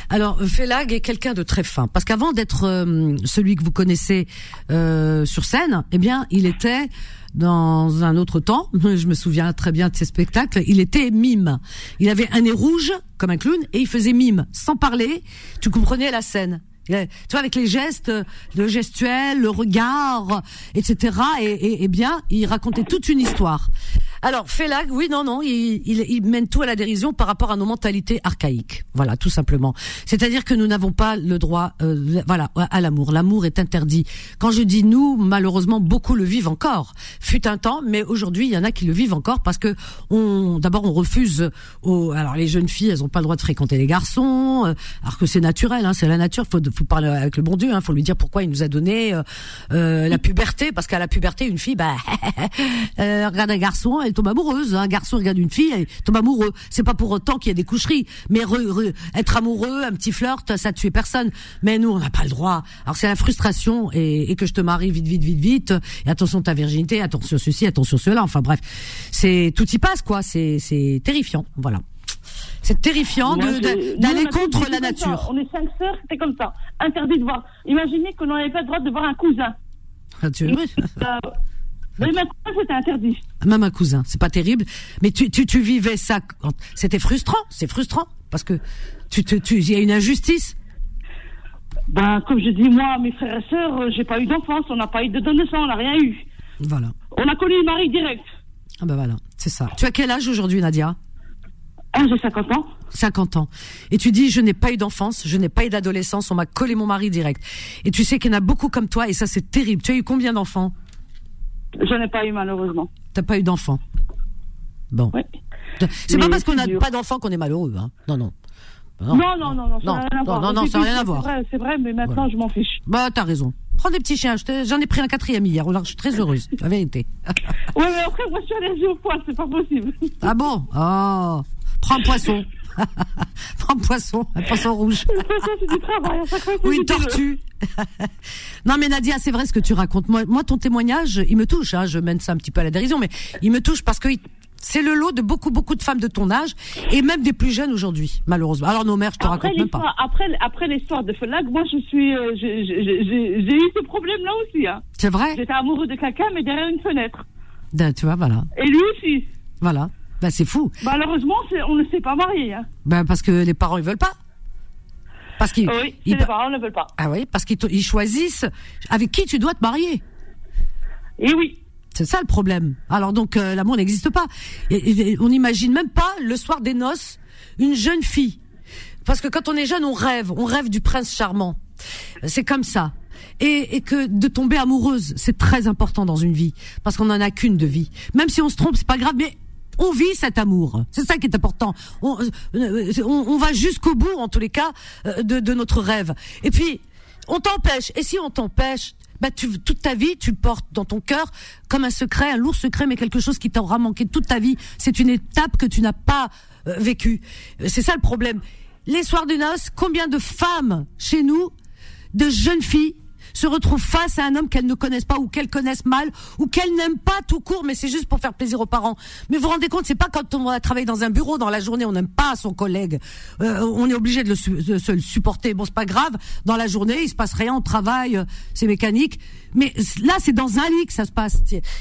Alors Félag est quelqu'un de très fin parce qu'avant d'être euh, celui que vous connaissez euh, sur scène, eh bien il était dans un autre temps, je me souviens très bien de ces spectacles, il était mime. Il avait un nez rouge comme un clown et il faisait mime sans parler. Tu comprenais la scène. Tu vois, avec les gestes, le gestuel, le regard, etc. Et, et, bien, il racontait toute une histoire. Alors, Félag, oui, non, non, il, il, mène tout à la dérision par rapport à nos mentalités archaïques. Voilà, tout simplement. C'est-à-dire que nous n'avons pas le droit, euh, voilà, à l'amour. L'amour est interdit. Quand je dis nous, malheureusement, beaucoup le vivent encore. Fut un temps, mais aujourd'hui, il y en a qui le vivent encore parce que on, d'abord, on refuse. Aux, alors, les jeunes filles, elles n'ont pas le droit de fréquenter les garçons, euh, alors que c'est naturel, hein, c'est la nature. Faut, faut parler avec le bon Dieu. Hein, faut lui dire pourquoi il nous a donné euh, euh la puberté, parce qu'à la puberté, une fille, bah, regarde un garçon tombe amoureuse. Un garçon regarde une fille, elle tombe amoureux. C'est pas pour autant qu'il y a des coucheries, mais être amoureux, un petit flirt, ça tue personne. Mais nous, on n'a pas le droit. Alors c'est la frustration et, que je te marie vite, vite, vite, vite. Et attention ta virginité, attention ceci, attention cela. Enfin bref, c'est tout y passe quoi. C'est c'est terrifiant. Voilà. C'est terrifiant d'aller contre la nature. On est cinq sœurs, c'était comme ça. Interdit de voir. Imaginez qu'on n'avait pas le droit de voir un cousin. Ah, tu veux mais maintenant, c'était interdit. Même un cousin, c'est pas terrible. Mais tu, tu, tu vivais ça. C'était frustrant, c'est frustrant. Parce que tu te, tu, il y a une injustice. Ben, comme je dis, moi, mes frères et sœurs, euh, j'ai pas eu d'enfance, on n'a pas eu de sang, on n'a rien eu. Voilà. On a connu le mari direct. Ah ben voilà, c'est ça. Tu as quel âge aujourd'hui, Nadia? Ah, j'ai 50 ans. 50 ans. Et tu dis, je n'ai pas eu d'enfance, je n'ai pas eu d'adolescence, on m'a collé mon mari direct. Et tu sais qu'il y en a beaucoup comme toi, et ça c'est terrible. Tu as eu combien d'enfants? Je n'ai pas eu malheureusement. T'as pas eu d'enfant Bon. Oui. C'est pas parce qu'on n'a pas d'enfant qu'on est malheureux, hein. Non, non. Non, non, non, non, ça non, non, non, ça n'a rien à voir. C'est vrai, mais maintenant je m'en fiche. Bah, t'as raison. Prends des petits chiens. J'en ai pris un quatrième hier. Alors, je suis très heureuse, la vérité. oui, mais après, moi, je suis allergique au poisson, c'est pas possible. Ah bon? Oh. Prends un poisson. Prends un poisson, un poisson rouge. Ou une tortue. non mais Nadia, c'est vrai ce que tu racontes. Moi, moi ton témoignage, il me touche. Hein. Je mène ça un petit peu à la dérision, mais il me touche parce que c'est le lot de beaucoup beaucoup de femmes de ton âge et même des plus jeunes aujourd'hui, malheureusement. Alors nos mères, je te raconte même pas. Après, après l'histoire de Felag, moi je suis, euh, j'ai eu ce problème-là aussi. Hein. C'est vrai? J'étais amoureux de quelqu'un, mais derrière une fenêtre. Ben, tu vois, voilà. Et lui aussi. Voilà. Bah, c'est fou. Malheureusement, on ne s'est pas marié. Hein. Bah, parce que les parents, ils veulent pas. Parce qu'ils. Oui, les parents ne veulent pas. Ah oui, parce qu'ils choisissent avec qui tu dois te marier. Et oui. C'est ça le problème. Alors donc euh, l'amour n'existe pas. Et, on n'imagine même pas le soir des noces une jeune fille. Parce que quand on est jeune, on rêve, on rêve du prince charmant. C'est comme ça. Et, et, que de tomber amoureuse, c'est très important dans une vie, parce qu'on en a qu'une de vie. Même si on se trompe, c'est pas grave, mais on vit cet amour. C'est ça qui est important. On, euh, va jusqu'au bout, en tous les cas, euh, de, notre rêve. Et puis, on t'empêche. Et si on t'empêche, bah tu, toute ta vie, tu portes dans ton cœur comme un secret, un lourd secret, mais quelque chose qui t'aura manqué toute ta vie. C'est une étape que tu n'as pas euh, vécue. C'est ça le problème. Les soirs de noces, combien de femmes chez nous, de jeunes filles, se retrouvent face à un homme qu'elles ne connaissent pas ou qu'elles connaissent mal ou qu'elles n'aiment pas tout court, mais c'est juste pour faire plaisir aux parents. Mais vous vous rendez compte, c'est pas quand on va travailler dans un bureau dans la journée, on n'aime pas son collègue, euh, on est obligé de, le se le supporter. Bon, c'est pas grave. Dans la journée, il se passe rien, on travaille, euh, c'est mécanique. Mais là, c'est dans un lit que ça se passe.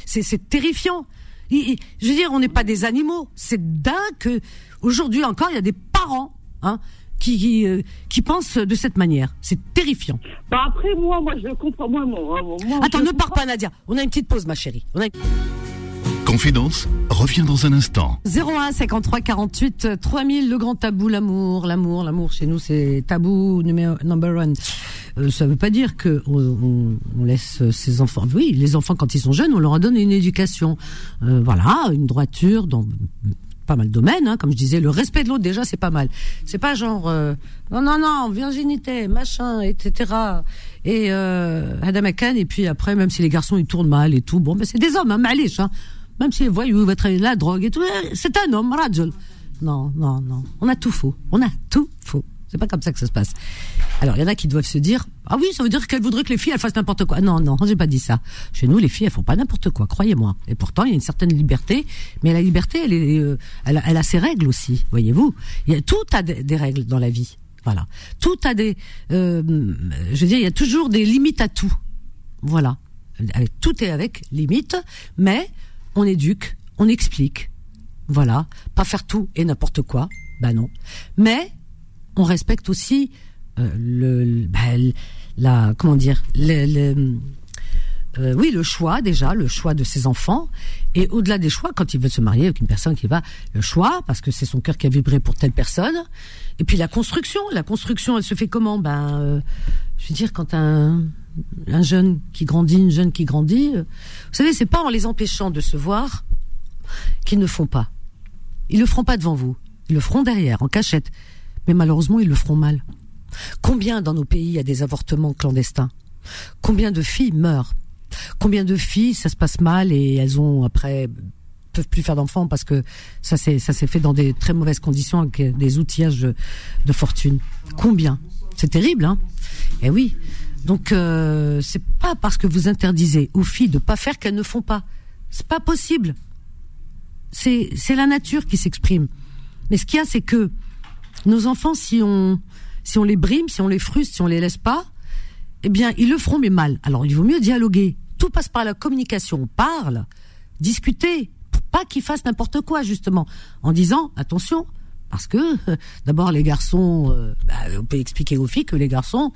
C'est terrifiant. je veux dire, on n'est pas des animaux. C'est dingue que aujourd'hui encore, il y a des parents hein, qui, qui, euh, qui pensent de cette manière. C'est terrifiant. Bah après, moi, moi, je comprends. Moi, moi, moi Attends, ne pars pas, Nadia. On a une petite pause, ma chérie. On a... Confidence revient dans un instant. 01 53 48 3000, le grand tabou, l'amour, l'amour, l'amour. Chez nous, c'est tabou numéro number one. Euh, ça veut pas dire que on, on, laisse ses enfants. Oui, les enfants quand ils sont jeunes, on leur donne une éducation. Euh, voilà, une droiture dans pas mal de domaines, hein, comme je disais, le respect de l'autre déjà c'est pas mal. C'est pas genre euh, non non non virginité machin etc. Et euh, Adam et puis après même si les garçons ils tournent mal et tout bon ben c'est des hommes hein, malish, hein. même si voyez va travailler la drogue et tout c'est un homme rajul. Non non non on a tout faux on a tout faux. C'est pas comme ça que ça se passe. Alors, il y en a qui doivent se dire, ah oui, ça veut dire qu'elle voudrait que les filles elles fassent n'importe quoi. Non, non, j'ai pas dit ça. Chez nous, les filles elles font pas n'importe quoi, croyez-moi. Et pourtant, il y a une certaine liberté, mais la liberté, elle, est, euh, elle, a ses règles aussi, voyez-vous. Tout a des, règles dans la vie. Voilà, tout a des, euh, je veux dire, il y a toujours des limites à tout. Voilà, tout est avec limite, mais on éduque, on explique. Voilà, pas faire tout et n'importe quoi. Ben non. Mais on respecte aussi euh, le, bah, la comment dire le, euh, oui le choix déjà le choix de ses enfants. Et au-delà des choix quand il veut se marier avec une personne qui va le choix parce que c'est son cœur qui a vibré pour telle personne. Et puis la construction la construction elle se fait comment? Ben euh, je veux dire quand un un jeune qui grandit une jeune qui grandit vous savez c'est pas en les empêchant de se voir qu'ils ne font pas. Ils le feront pas devant vous. Ils le feront derrière en cachette mais malheureusement, ils le feront mal. Combien dans nos pays il y a des avortements clandestins? Combien de filles meurent? Combien de filles ça se passe mal et elles ont après peuvent plus faire d'enfants parce que ça s'est ça s'est fait dans des très mauvaises conditions avec des outillages de, fortune? Combien? C'est terrible, hein? Eh oui. Donc euh, c'est pas parce que vous interdisez aux filles de pas faire qu'elles ne font pas. C'est pas possible. C'est c'est la nature qui s'exprime. Mais ce qu'il y a, c'est que nos enfants, si on, si on les brime, si on les frustre, si on les laisse pas, eh bien, ils le feront, mais mal. Alors, il vaut mieux dialoguer. Tout passe par la communication. On parle, discuter, pour pas qu'ils fassent n'importe quoi, justement, en disant, attention, parce que, d'abord, les garçons, euh, bah, on peut expliquer aux filles que les garçons,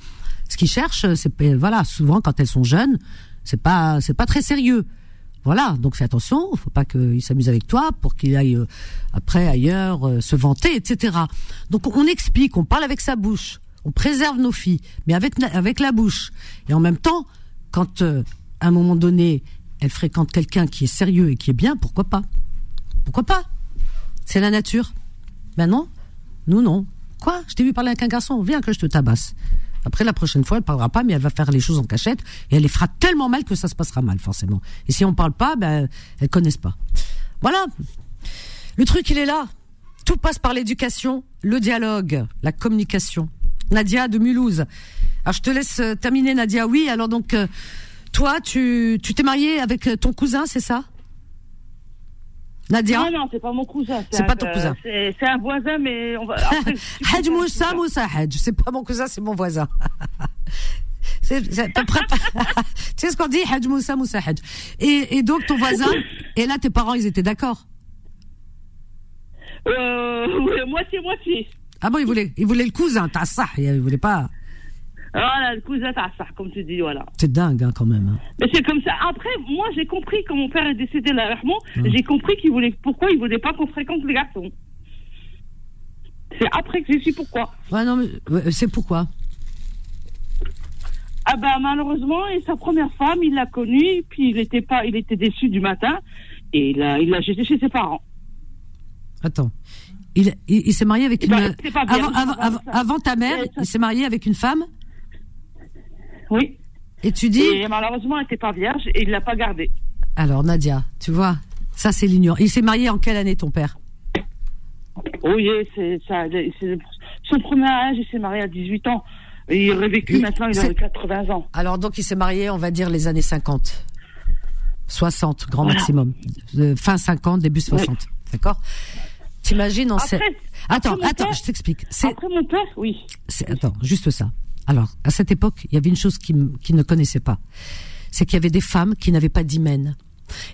ce qu'ils cherchent, c'est, voilà, souvent, quand elles sont jeunes, c'est pas, c'est pas très sérieux. Voilà, donc fais attention, faut pas qu'il s'amuse avec toi pour qu'il aille euh, après ailleurs euh, se vanter, etc. Donc on explique, on parle avec sa bouche, on préserve nos filles, mais avec avec la bouche. Et en même temps, quand euh, à un moment donné elle fréquente quelqu'un qui est sérieux et qui est bien, pourquoi pas? Pourquoi pas? C'est la nature. Ben non, nous non. Quoi? Je t'ai vu parler avec un garçon, viens que je te tabasse. Après, la prochaine fois, elle parlera pas, mais elle va faire les choses en cachette et elle les fera tellement mal que ça se passera mal, forcément. Et si on parle pas, ben, elles connaissent pas. Voilà. Le truc, il est là. Tout passe par l'éducation, le dialogue, la communication. Nadia de Mulhouse. Alors, je te laisse euh, terminer, Nadia. Oui, alors donc, euh, toi, tu, tu t'es mariée avec euh, ton cousin, c'est ça? Nadia Non, non, c'est pas mon cousin. C'est pas ton cousin. C'est un voisin, mais on va. Hadj Moussa Moussa Hadj. C'est pas mon cousin, c'est mon voisin. tu sais ce qu'on dit Hadj Moussa Moussa Hadj. Et, et donc ton voisin, et là tes parents, ils étaient d'accord euh, moitié-moitié. Ah bon, il voulait, il voulait le cousin, t'as ça, il voulait pas. Voilà, le cousin, ça, comme tu dis, voilà. C'est dingue, hein, quand même. Hein. Mais c'est comme ça. Après, moi, j'ai compris, quand mon père est décédé, là, hum. j'ai compris qu'il voulait, pourquoi il voulait pas qu'on fréquente les garçons. C'est après que j'ai su pourquoi. Ouais, non, mais c'est pourquoi? Ah ben malheureusement, et sa première femme, il l'a connue, puis il était pas, il était déçu du matin, et il l'a, il l'a jeté chez ses parents. Attends, il, il, s'est marié avec une. avant, avant, ta mère, il s'est marié avec une femme? Oui. Et tu dis. Et malheureusement, elle n'était pas vierge et il l'a pas gardée. Alors Nadia, tu vois, ça c'est l'ignorance. Il s'est marié en quelle année ton père? Oui, c'est ça. Son premier âge, il s'est marié à 18 ans. Et il aurait vécu maintenant, il aurait 80 ans. Alors donc il s'est marié, on va dire, les années 50. 60, grand maximum. fin 50, début 60. D'accord? T'imagines en cette... Attends, attends, je t'explique. Après mon père, oui. Attends, juste ça. Alors, à cette époque, il y avait une chose qu'ils qui ne connaissaient pas. C'est qu'il y avait des femmes qui n'avaient pas d'hymen.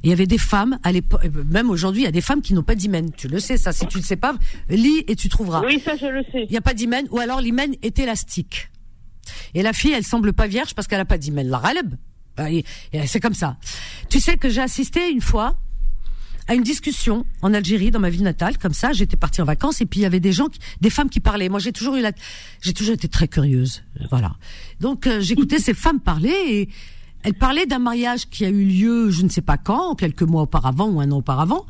Et il y avait des femmes à l'époque, euh, même aujourd'hui, il y a des femmes qui n'ont pas d'hymen. Tu le sais, ça. Si tu ne le sais pas, lis et tu trouveras. Oui, ça, je le sais. Il n'y a pas d'hymen, ou alors l'hymen est élastique. Et la fille, elle semble pas vierge parce qu'elle a pas d'hymen. La raleb. Bah, c'est comme ça. Tu sais que j'ai assisté une fois à une discussion en Algérie, dans ma ville natale, comme ça. J'étais partie en vacances et puis il y avait des gens, des femmes qui parlaient. Moi, j'ai toujours eu la, j'ai toujours été très curieuse, voilà. Donc euh, j'écoutais ces femmes parler et elles parlaient d'un mariage qui a eu lieu, je ne sais pas quand, quelques mois auparavant ou un an auparavant.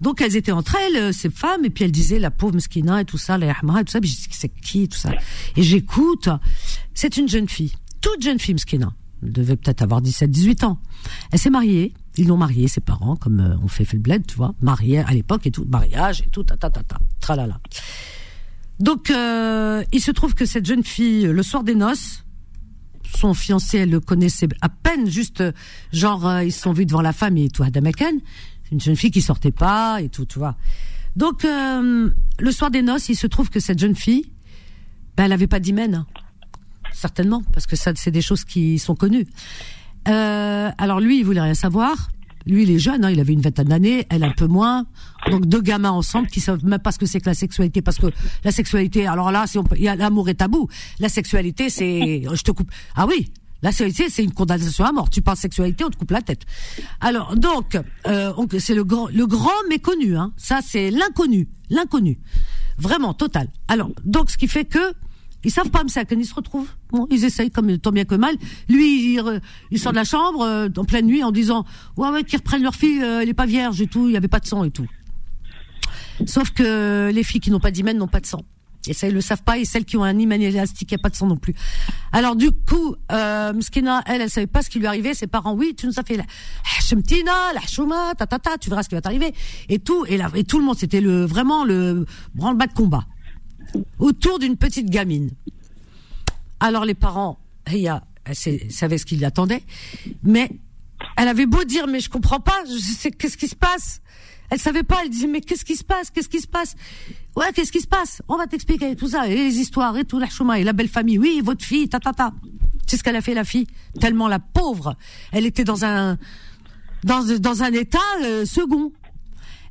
Donc elles étaient entre elles, euh, ces femmes, et puis elles disaient la pauvre Mskina et tout ça, la Yahma et tout ça. Puis je dis c'est qui tout ça? Et j'écoute. C'est une jeune fille, toute jeune fille Mskina, devait peut-être avoir 17, 18 ans. Elle s'est mariée. Ils l'ont mariée, ses parents, comme euh, on fait fait tu vois, mariée à l'époque et tout, mariage et tout, ta ta ta ta, tralala. Donc euh, il se trouve que cette jeune fille, le soir des noces, son fiancé, elle le connaissait à peine, juste genre ils se sont vus devant la famille et tout, à Damaken une jeune fille qui sortait pas et tout, tu vois. Donc euh, le soir des noces, il se trouve que cette jeune fille, ben, elle avait pas d'hymen, hein. certainement, parce que ça, c'est des choses qui sont connues. Euh, alors lui, il voulait rien savoir. Lui, il est jeune, hein, il avait une vingtaine d'années, elle un peu moins. Donc deux gamins ensemble qui savent même pas ce que c'est que la sexualité, parce que la sexualité, alors là, si on, a l'amour est tabou. La sexualité, c'est, je te coupe. Ah oui, la sexualité, c'est une condamnation à mort. Tu parles sexualité, on te coupe la tête. Alors, donc, euh, c'est le grand, le grand méconnu. Hein. Ça, c'est l'inconnu, l'inconnu, vraiment total. Alors, donc, ce qui fait que ils savent pas, quand ils se retrouvent. Bon, ils essayent comme tant bien que mal. Lui, il, il sort de la chambre euh, en pleine nuit en disant ouais ouais qu'ils reprennent leur fille, euh, elle est pas vierge et tout, il y avait pas de sang et tout. Sauf que les filles qui n'ont pas d'hymen n'ont pas de sang. Et ça, ils le savent pas. Et celles qui ont un hymen élastique, il n'y a pas de sang non plus. Alors, du coup, euh, Mskina, elle, elle savait pas ce qui lui arrivait. Ses parents, oui, tu nous as fait la Hachemtina, la Chouma, ta, ta, ta, tu verras ce qui va t'arriver. Et tout, et là, et tout le monde, c'était le, vraiment le branle-bas de combat. Autour d'une petite gamine. Alors, les parents, Ria, elle savait ce qui l'attendait. Mais, elle avait beau dire, mais je comprends pas, je qu'est-ce qui se passe? Elle savait pas, elle disait mais qu'est-ce qui se passe? Qu'est-ce qui se passe? Ouais, qu'est-ce qui se passe? On va t'expliquer tout ça et les histoires et tout la chouma et la belle famille. Oui, votre fille, ta ta ta. C'est ce qu'elle a fait la fille, tellement la pauvre. Elle était dans un dans dans un état euh, second.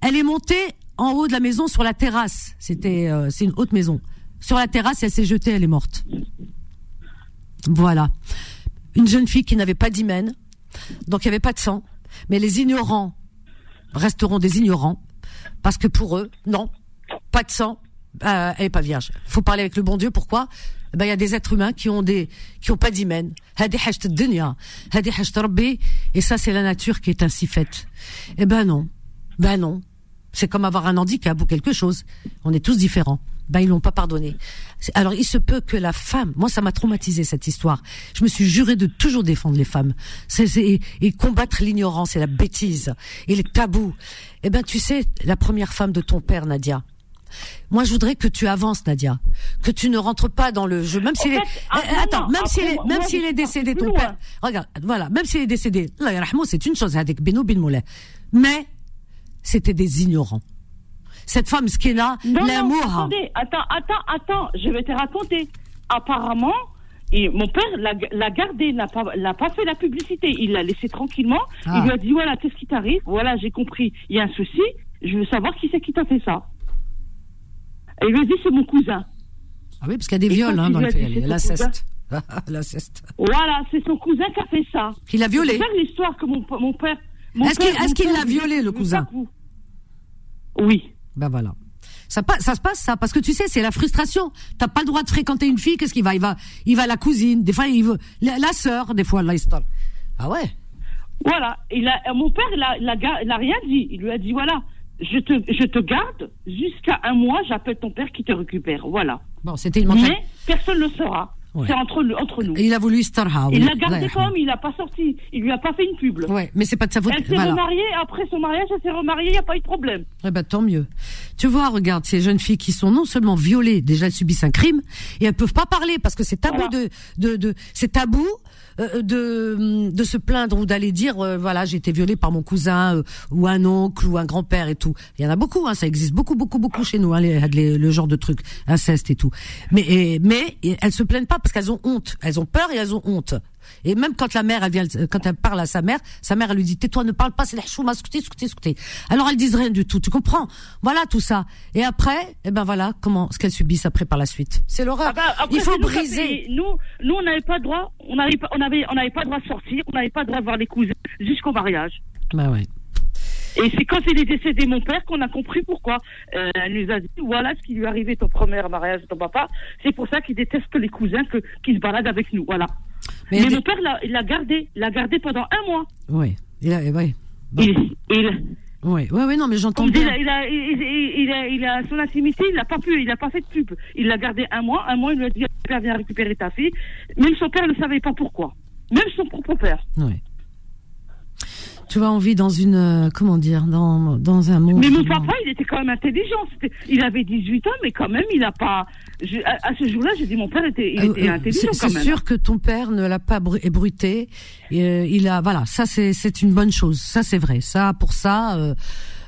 Elle est montée en haut de la maison sur la terrasse. C'était euh, c'est une haute maison. Sur la terrasse, elle s'est jetée, elle est morte. Voilà. Une jeune fille qui n'avait pas d'hymen, donc il n'y avait pas de sang. Mais les ignorants resteront des ignorants parce que pour eux, non, pas de sang, euh, elle est pas vierge. Faut parler avec le bon Dieu. Pourquoi? Eh Ben il y a des êtres humains qui ont des qui ont pas d'hymen. Et ça c'est la nature qui est ainsi faite. Eh ben non, ben non. C'est comme avoir un handicap ou quelque chose. On est tous différents ben ils l'ont pas pardonné. Alors il se peut que la femme, moi ça m'a traumatisé cette histoire. Je me suis juré de toujours défendre les femmes, c'est, et, combattre l'ignorance et la bêtise et les tabous. Eh ben tu sais, la première femme de ton père, Nadia. Moi, je voudrais que tu avances, Nadia, que tu ne rentres pas dans le jeu, même s'il est. Ah, eh, attends, même s'il est, même s'il est décédé, ton père. Regarde, voilà, même s'il est décédé, c'est une chose avec Beno Bin Mais c'était des ignorants cette femme skina, l'amour. Attendez, attends, attends, attends, je vais te raconter. Apparemment, et mon père l'a gardé, n'a pas, l'a pas fait la publicité. Il l'a laissé tranquillement. Il ah. lui a dit voilà, qu'est-ce qui t'arrive? Voilà, j'ai compris. Il y a un souci. Je veux savoir qui c'est qui t'a fait ça. Et il lui a dit c'est mon cousin. Ah oui, parce qu'il y a des viols hein, dans le. L'inceste. L'inceste. Voilà, c'est son cousin qui a fait ça. Qui l'a violé. C'est l'histoire que mon, mon père. Est-ce qu'il l'a violé, le cousin Oui. Ben voilà. Ça, ça se passe ça parce que tu sais c'est la frustration. T'as pas le droit de fréquenter une fille. Qu'est-ce qu'il va Il va il va la cousine. Des fois il veut la, la sœur. Des fois l'histoire. Ah ouais. Voilà. Il a, mon père il a, il a, rien dit. Il lui a dit voilà je te je te garde jusqu'à un mois. J'appelle ton père qui te récupère. Voilà. Bon c'était une mentalité. Mais personne ne le saura. C'est entre, entre nous. Il a voulu Starha. Il l'a gardé comme, il l'a pas sorti. Il lui a pas fait une pub. Ouais, mais c'est pas de sa faute. Elle s'est remariée, après son mariage, elle s'est remariée, il n'y a pas eu de problème. Eh ben, tant mieux. Tu vois, regarde, ces jeunes filles qui sont non seulement violées, déjà elles subissent un crime, et elles peuvent pas parler parce que c'est tabou de, de, de, c'est tabou de, de se plaindre ou d'aller dire euh, voilà j'ai été violée par mon cousin euh, ou un oncle ou un grand-père et tout. Il y en a beaucoup, hein, ça existe beaucoup beaucoup beaucoup chez nous, hein, les, le genre de trucs inceste et tout. Mais et, mais elles se plaignent pas parce qu'elles ont honte, elles ont peur et elles ont honte. Et même quand la mère, elle vient, quand elle parle à sa mère, sa mère, elle lui dit, tais-toi, ne parle pas, c'est la chouma, écoutez, écoutez, écoutez. Alors elles disent rien du tout, tu comprends? Voilà tout ça. Et après, eh ben voilà, comment, ce qu'elles subissent après par la suite. C'est l'horreur. Ah bah, Il faut briser. Nous, nous, on n'avait pas droit, on n'avait pas, on avait, on n'avait pas droit de sortir, on n'avait pas droit de voir les cousins jusqu'au mariage. Bah ouais. Et c'est quand il est décédé, mon père, qu'on a compris pourquoi. Euh, elle nous a dit, voilà ce qui lui est arrivé ton premier mariage de ton papa. C'est pour ça qu'il déteste les cousins que, qui se baladent avec nous. Voilà. Mais, mon père, il l'a gardé. L'a gardé pendant un mois. Oui. Il a, oui. Il, oui, oui, non, mais j'entends bien. Il a, il, a, il, a, son intimité, il n'a pas pu, il n'a pas fait de pub. Il l'a gardé un mois, un mois, il lui a dit, viens récupérer ta fille. Même son père ne savait pas pourquoi. Même son propre père. Oui tu vois, on vit dans une, euh, comment dire, dans, dans un monde. Mais mon papa, il était quand même intelligent. Il avait 18 ans, mais quand même, il n'a pas. à, ce jour-là, j'ai dit, mon père était, il euh, était euh, intelligent quand même. C'est sûr que ton père ne l'a pas ébruité. il a, voilà, ça c'est, c'est une bonne chose. Ça c'est vrai. Ça, pour ça,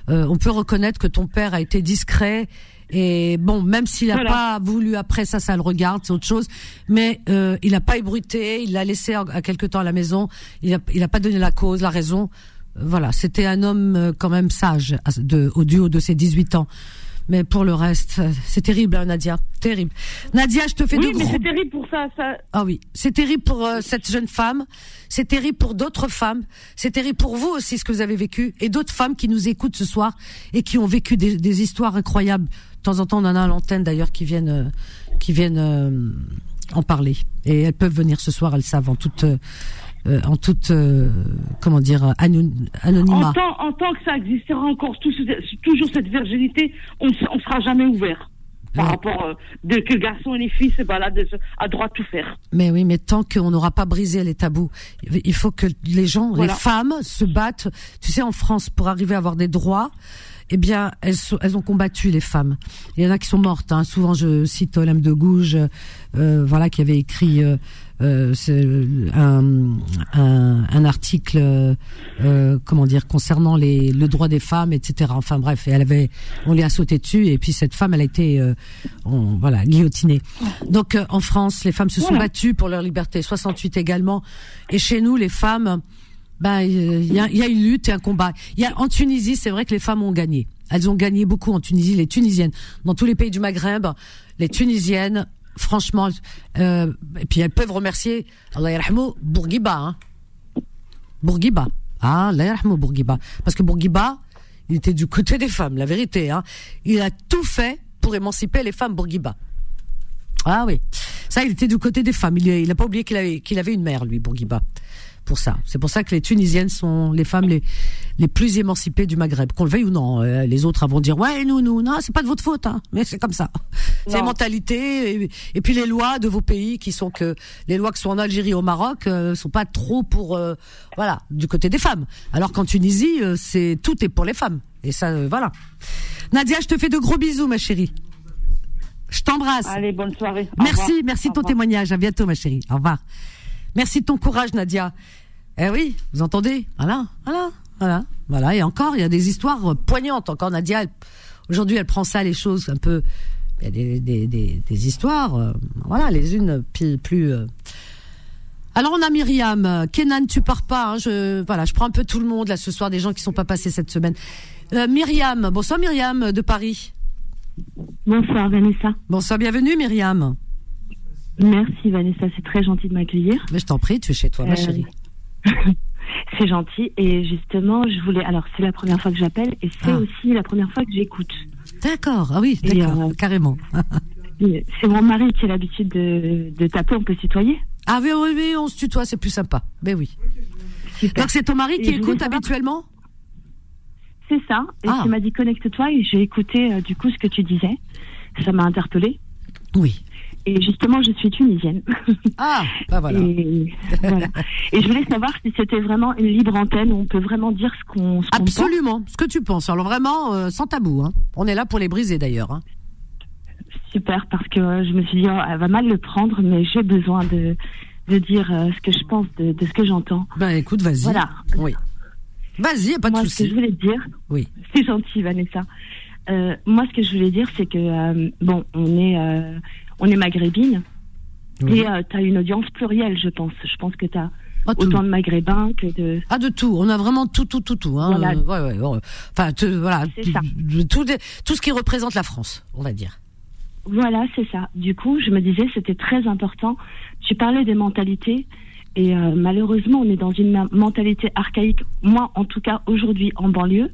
on peut reconnaître que ton père a été discret. Et bon, même s'il n'a pas voulu après ça, ça le regarde, c'est autre chose. Mais euh, il n'a pas ébruité, il l'a laissé à quelque temps à la maison. Il n'a il a pas donné la cause, la raison. Voilà, c'était un homme euh, quand même sage de, au duo de ses 18 ans. Mais pour le reste, euh, c'est terrible, hein, Nadia. Terrible. Nadia, je te fais oui, de mais c'est terrible pour ça, ça. Ah oui, c'est terrible pour euh, cette jeune femme. C'est terrible pour d'autres femmes. C'est terrible pour vous aussi, ce que vous avez vécu. Et d'autres femmes qui nous écoutent ce soir et qui ont vécu des, des histoires incroyables. De temps en temps, on en a à l'antenne d'ailleurs qui viennent, qui viennent en parler. Et elles peuvent venir ce soir, elles savent en toute euh, en toute, euh, comment dire, anonymat. En tant, que ça existera encore toujours cette virginité, on ne sera jamais ouvert par rapport euh, de que garçons et les filles se baladent à droit tout faire. Mais oui, mais tant qu'on n'aura pas brisé les tabous, il faut que les gens, les femmes se battent. Tu sais, en France, pour arriver à avoir des droits, eh bien, elles, elles ont combattu les femmes. Il y en a qui sont mortes. Hein. Souvent, je cite Olympe de Gouges, euh, voilà, qui avait écrit euh, un, un, un, article, euh, comment dire, concernant les, le droit des femmes, etc. Enfin bref, et elle avait, on lui a sauté dessus, et puis cette femme, elle a été, euh, voilà, guillotinée. Donc euh, en France, les femmes se sont battues pour leur liberté. 68 également, et chez nous, les femmes, ben il y a, y a une lutte et un combat. Il y a en Tunisie, c'est vrai que les femmes ont gagné. Elles ont gagné beaucoup en Tunisie, les Tunisiennes. Dans tous les pays du Maghreb, les Tunisiennes franchement, euh, et puis elles peuvent remercier Allah yarhamou Bourguiba. Hein. Bourguiba. Ah, Allah yarhamou Bourguiba. Parce que Bourguiba, il était du côté des femmes, la vérité. Hein. Il a tout fait pour émanciper les femmes Bourguiba. Ah oui. Ça, il était du côté des femmes. Il n'a pas oublié qu'il avait, qu'il avait une mère, lui, Bourguiba pour ça. C'est pour ça que les Tunisiennes sont les femmes les les plus émancipées du Maghreb, qu'on le veuille ou non. Euh, les autres vont dire ouais nous nous non c'est pas de votre faute hein, mais c'est comme ça. C'est mentalité et, puis les lois de vos pays qui sont que les lois qui sont en Algérie au Maroc euh, sont pas trop pour euh, voilà du côté des femmes. Alors qu'en Tunisie c'est tout est pour les femmes et ça voilà. Nadia je te fais de gros bisous ma chérie. Je t'embrasse. Allez bonne soirée. merci merci de ton témoignage. À bientôt ma chérie. Au revoir. Merci de ton courage, Nadia. Eh oui, vous entendez Voilà, voilà, voilà, voilà. Et encore, il y a des histoires poignantes. Encore, Nadia, aujourd'hui, elle prend ça, les choses un peu. Il y a des, des, des, des histoires, euh, voilà, les unes plus. plus euh. Alors on a Myriam, Kenan, tu pars pas. Hein, je voilà, je prends un peu tout le monde là ce soir, des gens qui sont pas passés cette semaine. Euh, Myriam, bonsoir Myriam de Paris. Bonsoir Vanessa. Bonsoir, bienvenue Myriam. Merci Vanessa, c'est très gentil de m'accueillir. Mais je t'en prie, tu es chez toi, ma euh, chérie. c'est gentil. Et justement, je voulais. Alors, c'est la première fois que j'appelle et c'est ah. aussi la première fois que j'écoute. D'accord, ah oui, d'accord, euh, carrément. c'est mon mari qui a l'habitude de, de taper, on peut se tutoyer Ah oui, oui, oui, on se tutoie, c'est plus sympa. Ben oui. Donc c'est ton mari qui écoute habituellement? C'est ça. Et ah. tu m'as dit connecte-toi et j'ai écouté euh, du coup ce que tu disais. Ça m'a interpellée. Oui. Et justement, je suis tunisienne. Ah, bah voilà. Et, je voulais savoir si c'était vraiment une libre antenne où on peut vraiment dire ce qu'on qu Absolument, ce que tu penses. Alors vraiment, euh, sans tabou. Hein. On est là pour les briser d'ailleurs. Hein. Super, parce que je me suis dit, oh, elle va mal le prendre, mais j'ai besoin de, de dire euh, ce que je pense de, de ce que j'entends. Ben écoute, vas-y. Voilà. Oui. Vas-y, pas de souci. Ce que je voulais dire, oui. c'est gentil, Vanessa. Euh, moi, ce que je voulais dire, c'est que bon, on est on est maghrébine. Et euh, tu as une audience plurielle, je pense. Je pense que tu as ah, autant de maghrébins que de. Ah, de tout. On a vraiment tout, tout, tout, tout. Hein. Voilà. Ouais, ouais, Enfin, voilà. Ça. Tout, tout ce qui représente la France, on va dire. Voilà, c'est ça. Du coup, je me disais, c'était très important. Tu parlais des mentalités. Et euh, malheureusement, on est dans une mentalité archaïque. Moi, en tout cas, aujourd'hui, en banlieue,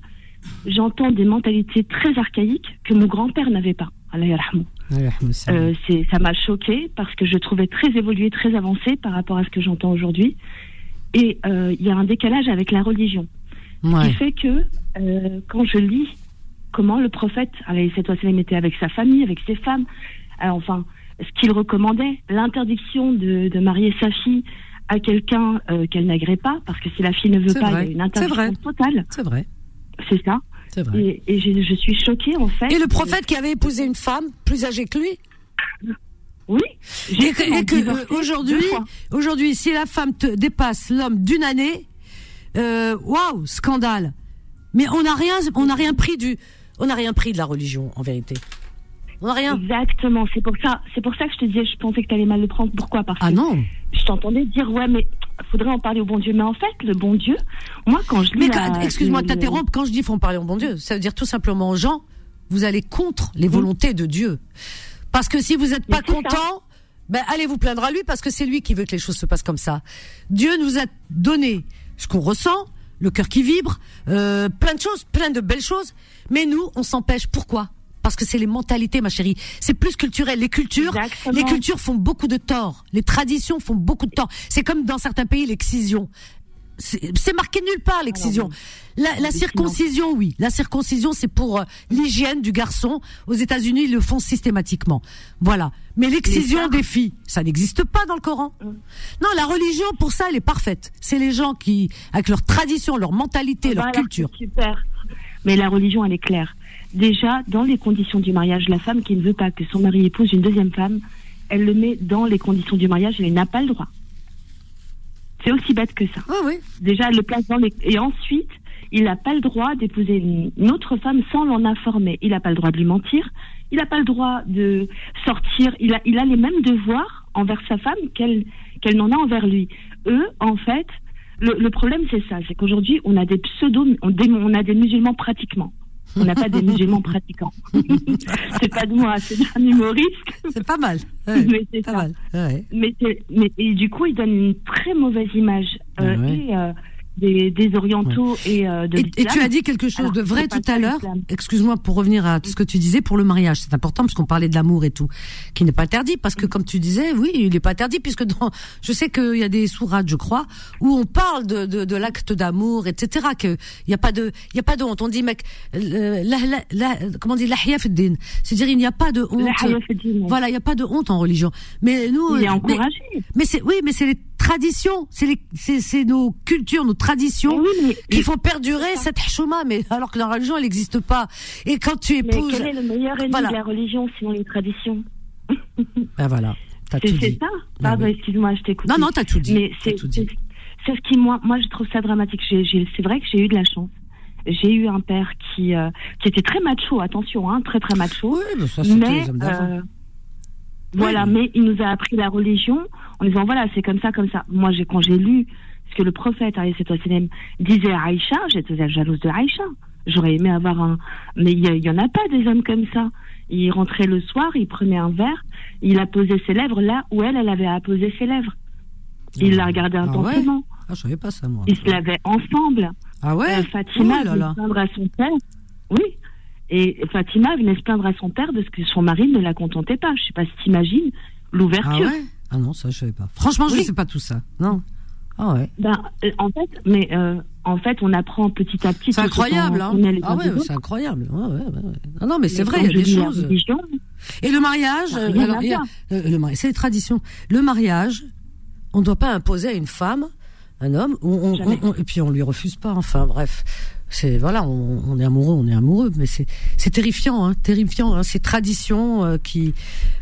j'entends des mentalités très archaïques que mon grand-père n'avait pas. Euh, ça m'a choqué parce que je trouvais très évolué, très avancé par rapport à ce que j'entends aujourd'hui. Et euh, il y a un décalage avec la religion. Ce qui fait que euh, quand je lis comment le prophète, il était avec sa famille, avec ses femmes, enfin, ce qu'il recommandait, l'interdiction de, marier sa fille à quelqu'un qu'elle n'agrée pas, parce que si la fille ne veut pas, il y a une interdiction totale. C'est vrai. C'est ça. Vrai. Et, je, suis choquée en fait. Et le prophète qui avait épousé une femme plus âgée que lui Oui. Et que, euh, aujourd'hui, aujourd'hui, si la femme te dépasse l'homme d'une année, euh, waouh, scandale. Mais on n'a rien, on n'a rien pris du, on n'a rien pris de la religion en vérité. On n'a rien. Exactement. C'est pour ça, c'est pour ça que je te disais, je pensais que tu allais mal le prendre. Pourquoi? Parce ah non. Je t'entendais dire ouais, mais faudrait en parler au bon Dieu. Mais en fait, le bon Dieu, moi, quand je. Mais excuse-moi de t'interrompre, quand je dis faut en parler au bon Dieu, ça veut dire tout simplement aux gens, vous allez contre les volontés de Dieu. Parce que si vous n'êtes pas content, ben, allez vous plaindre à lui parce que c'est lui qui veut que les choses se passent comme ça. Dieu nous a donné ce qu'on ressent, le cœur qui vibre, euh, plein de choses, plein de belles choses. Mais nous, on s'empêche. Pourquoi? Parce que c'est les mentalités, ma chérie. C'est plus culturel. Les cultures, les cultures font beaucoup de tort. Les traditions font beaucoup de tort. C'est comme dans certains pays l'excision. C'est marqué nulle part l'excision. La, la circoncision, oui. La circoncision, c'est pour euh, l'hygiène du garçon. Aux États-Unis, ils le font systématiquement. Voilà. Mais l'excision des filles, ça n'existe pas dans le Coran. Mm. Non, la religion, pour ça, elle est parfaite. C'est les gens qui, avec leur tradition, leur mentalité, leur culture. Super. Mais la religion, elle est claire déjà, dans les conditions du mariage, la femme qui ne veut pas que son mari épouse une deuxième femme, elle le met dans les conditions du mariage et elle n'a pas le droit. C'est aussi bête que ça. Oui. Déjà, elle le place dans les... Et ensuite, il n'a pas le droit d'épouser une autre femme sans l'en informer. Il n'a pas le droit de lui mentir. Il n'a pas le droit de sortir. Il a, il a les mêmes devoirs envers sa femme qu'elle qu'elle n'en a envers lui. Eux, en fait, le, le problème, c'est ça. C'est qu'aujourd'hui, on a des pseudo... On, on a des musulmans pratiquement. On n'a pas des musulmans pratiquants. c'est pas de moi, c'est d'un humoriste. C'est pas mal. mais c'est pas mal. Mais, mais, et du coup, il donne une très mauvaise image. Euh, et, euh, des, des orientaux et euh, de et, et, tu as dit quelque chose de vrai tout à l'heure. Excuse-moi pour revenir à ce que tu disais pour le mariage. C'est important parce qu'on parlait de l'amour et tout, qui n'est pas interdit parce que comme tu disais, oui, il n'est pas interdit puisque dans, je sais qu'il y a des sourates, je crois, où on parle de, de, de l'acte d'amour, etc. Que il n'y a pas de, il y a pas de honte. On dit mec, la, la, la, comment on dit C'est-à-dire il n'y a pas de honte. Voilà, il n'y a pas de honte en religion. Mais nous, il est encouragé. Mais, c'est oui, mais c'est les traditions, c'est c'est nos cultures, nos traditions qui font perdurer cette chouma, mais alors que la religion, elle n'existe pas. Et quand tu épouses... Mais quel est le meilleur ennemi de la religion, sinon les traditions Ben voilà, t'as tout dit. C'est ça ben Pardon, excuse-moi, je t'écoute. Non, non, t'as tout dit. Mais c'est ce qui, moi, moi, je trouve ça dramatique. C'est vrai que j'ai eu de la chance j'ai eu un père qui euh, qui était très macho, attention, hein, très très macho. Oui, mais ça c'était les hommes euh, Voilà, mais il nous a appris la religion en disant voilà, c'est comme ça, comme ça. Moi, j'ai quand j'ai lu ce que le prophète disait à Aïcha, j'étais jalouse de Aïcha. J'aurais aimé avoir un, mais il y, en a pas des hommes comme ça. Il rentrait le soir, il prenait un verre, il a posé ses lèvres là où elle, elle avait apposé ses lèvres. Il la regardait ah intensément. Ah, je savais pas ça, moi. Ils se lavaient ensemble. Ah ouais euh, Fatima oh se plaindre à son père. Oui. Et Fatima venait se plaindre à son père de ce que son mari ne la contentait pas. Je sais pas si t'imagines l'ouverture. Ah ouais Ah non, ça, je savais pas. Franchement, je ne sais pas tout ça. Non. Ah ouais. Ben, euh, en fait, mais euh, en fait, on apprend petit à petit. C'est incroyable, hein. Ah ouais, c'est incroyable. Ouais, ouais, non, non, mais c'est vrai, il y a des choses. Et le mariage, alors, le, c'est les traditions. Le mariage, on ne doit pas imposer à une femme, un homme, on, et puis on lui refuse pas. Enfin, bref. C'est voilà, on, est amoureux, on est amoureux, mais c'est c'est terrifiant, hein, terrifiant, hein, ces traditions euh, qui.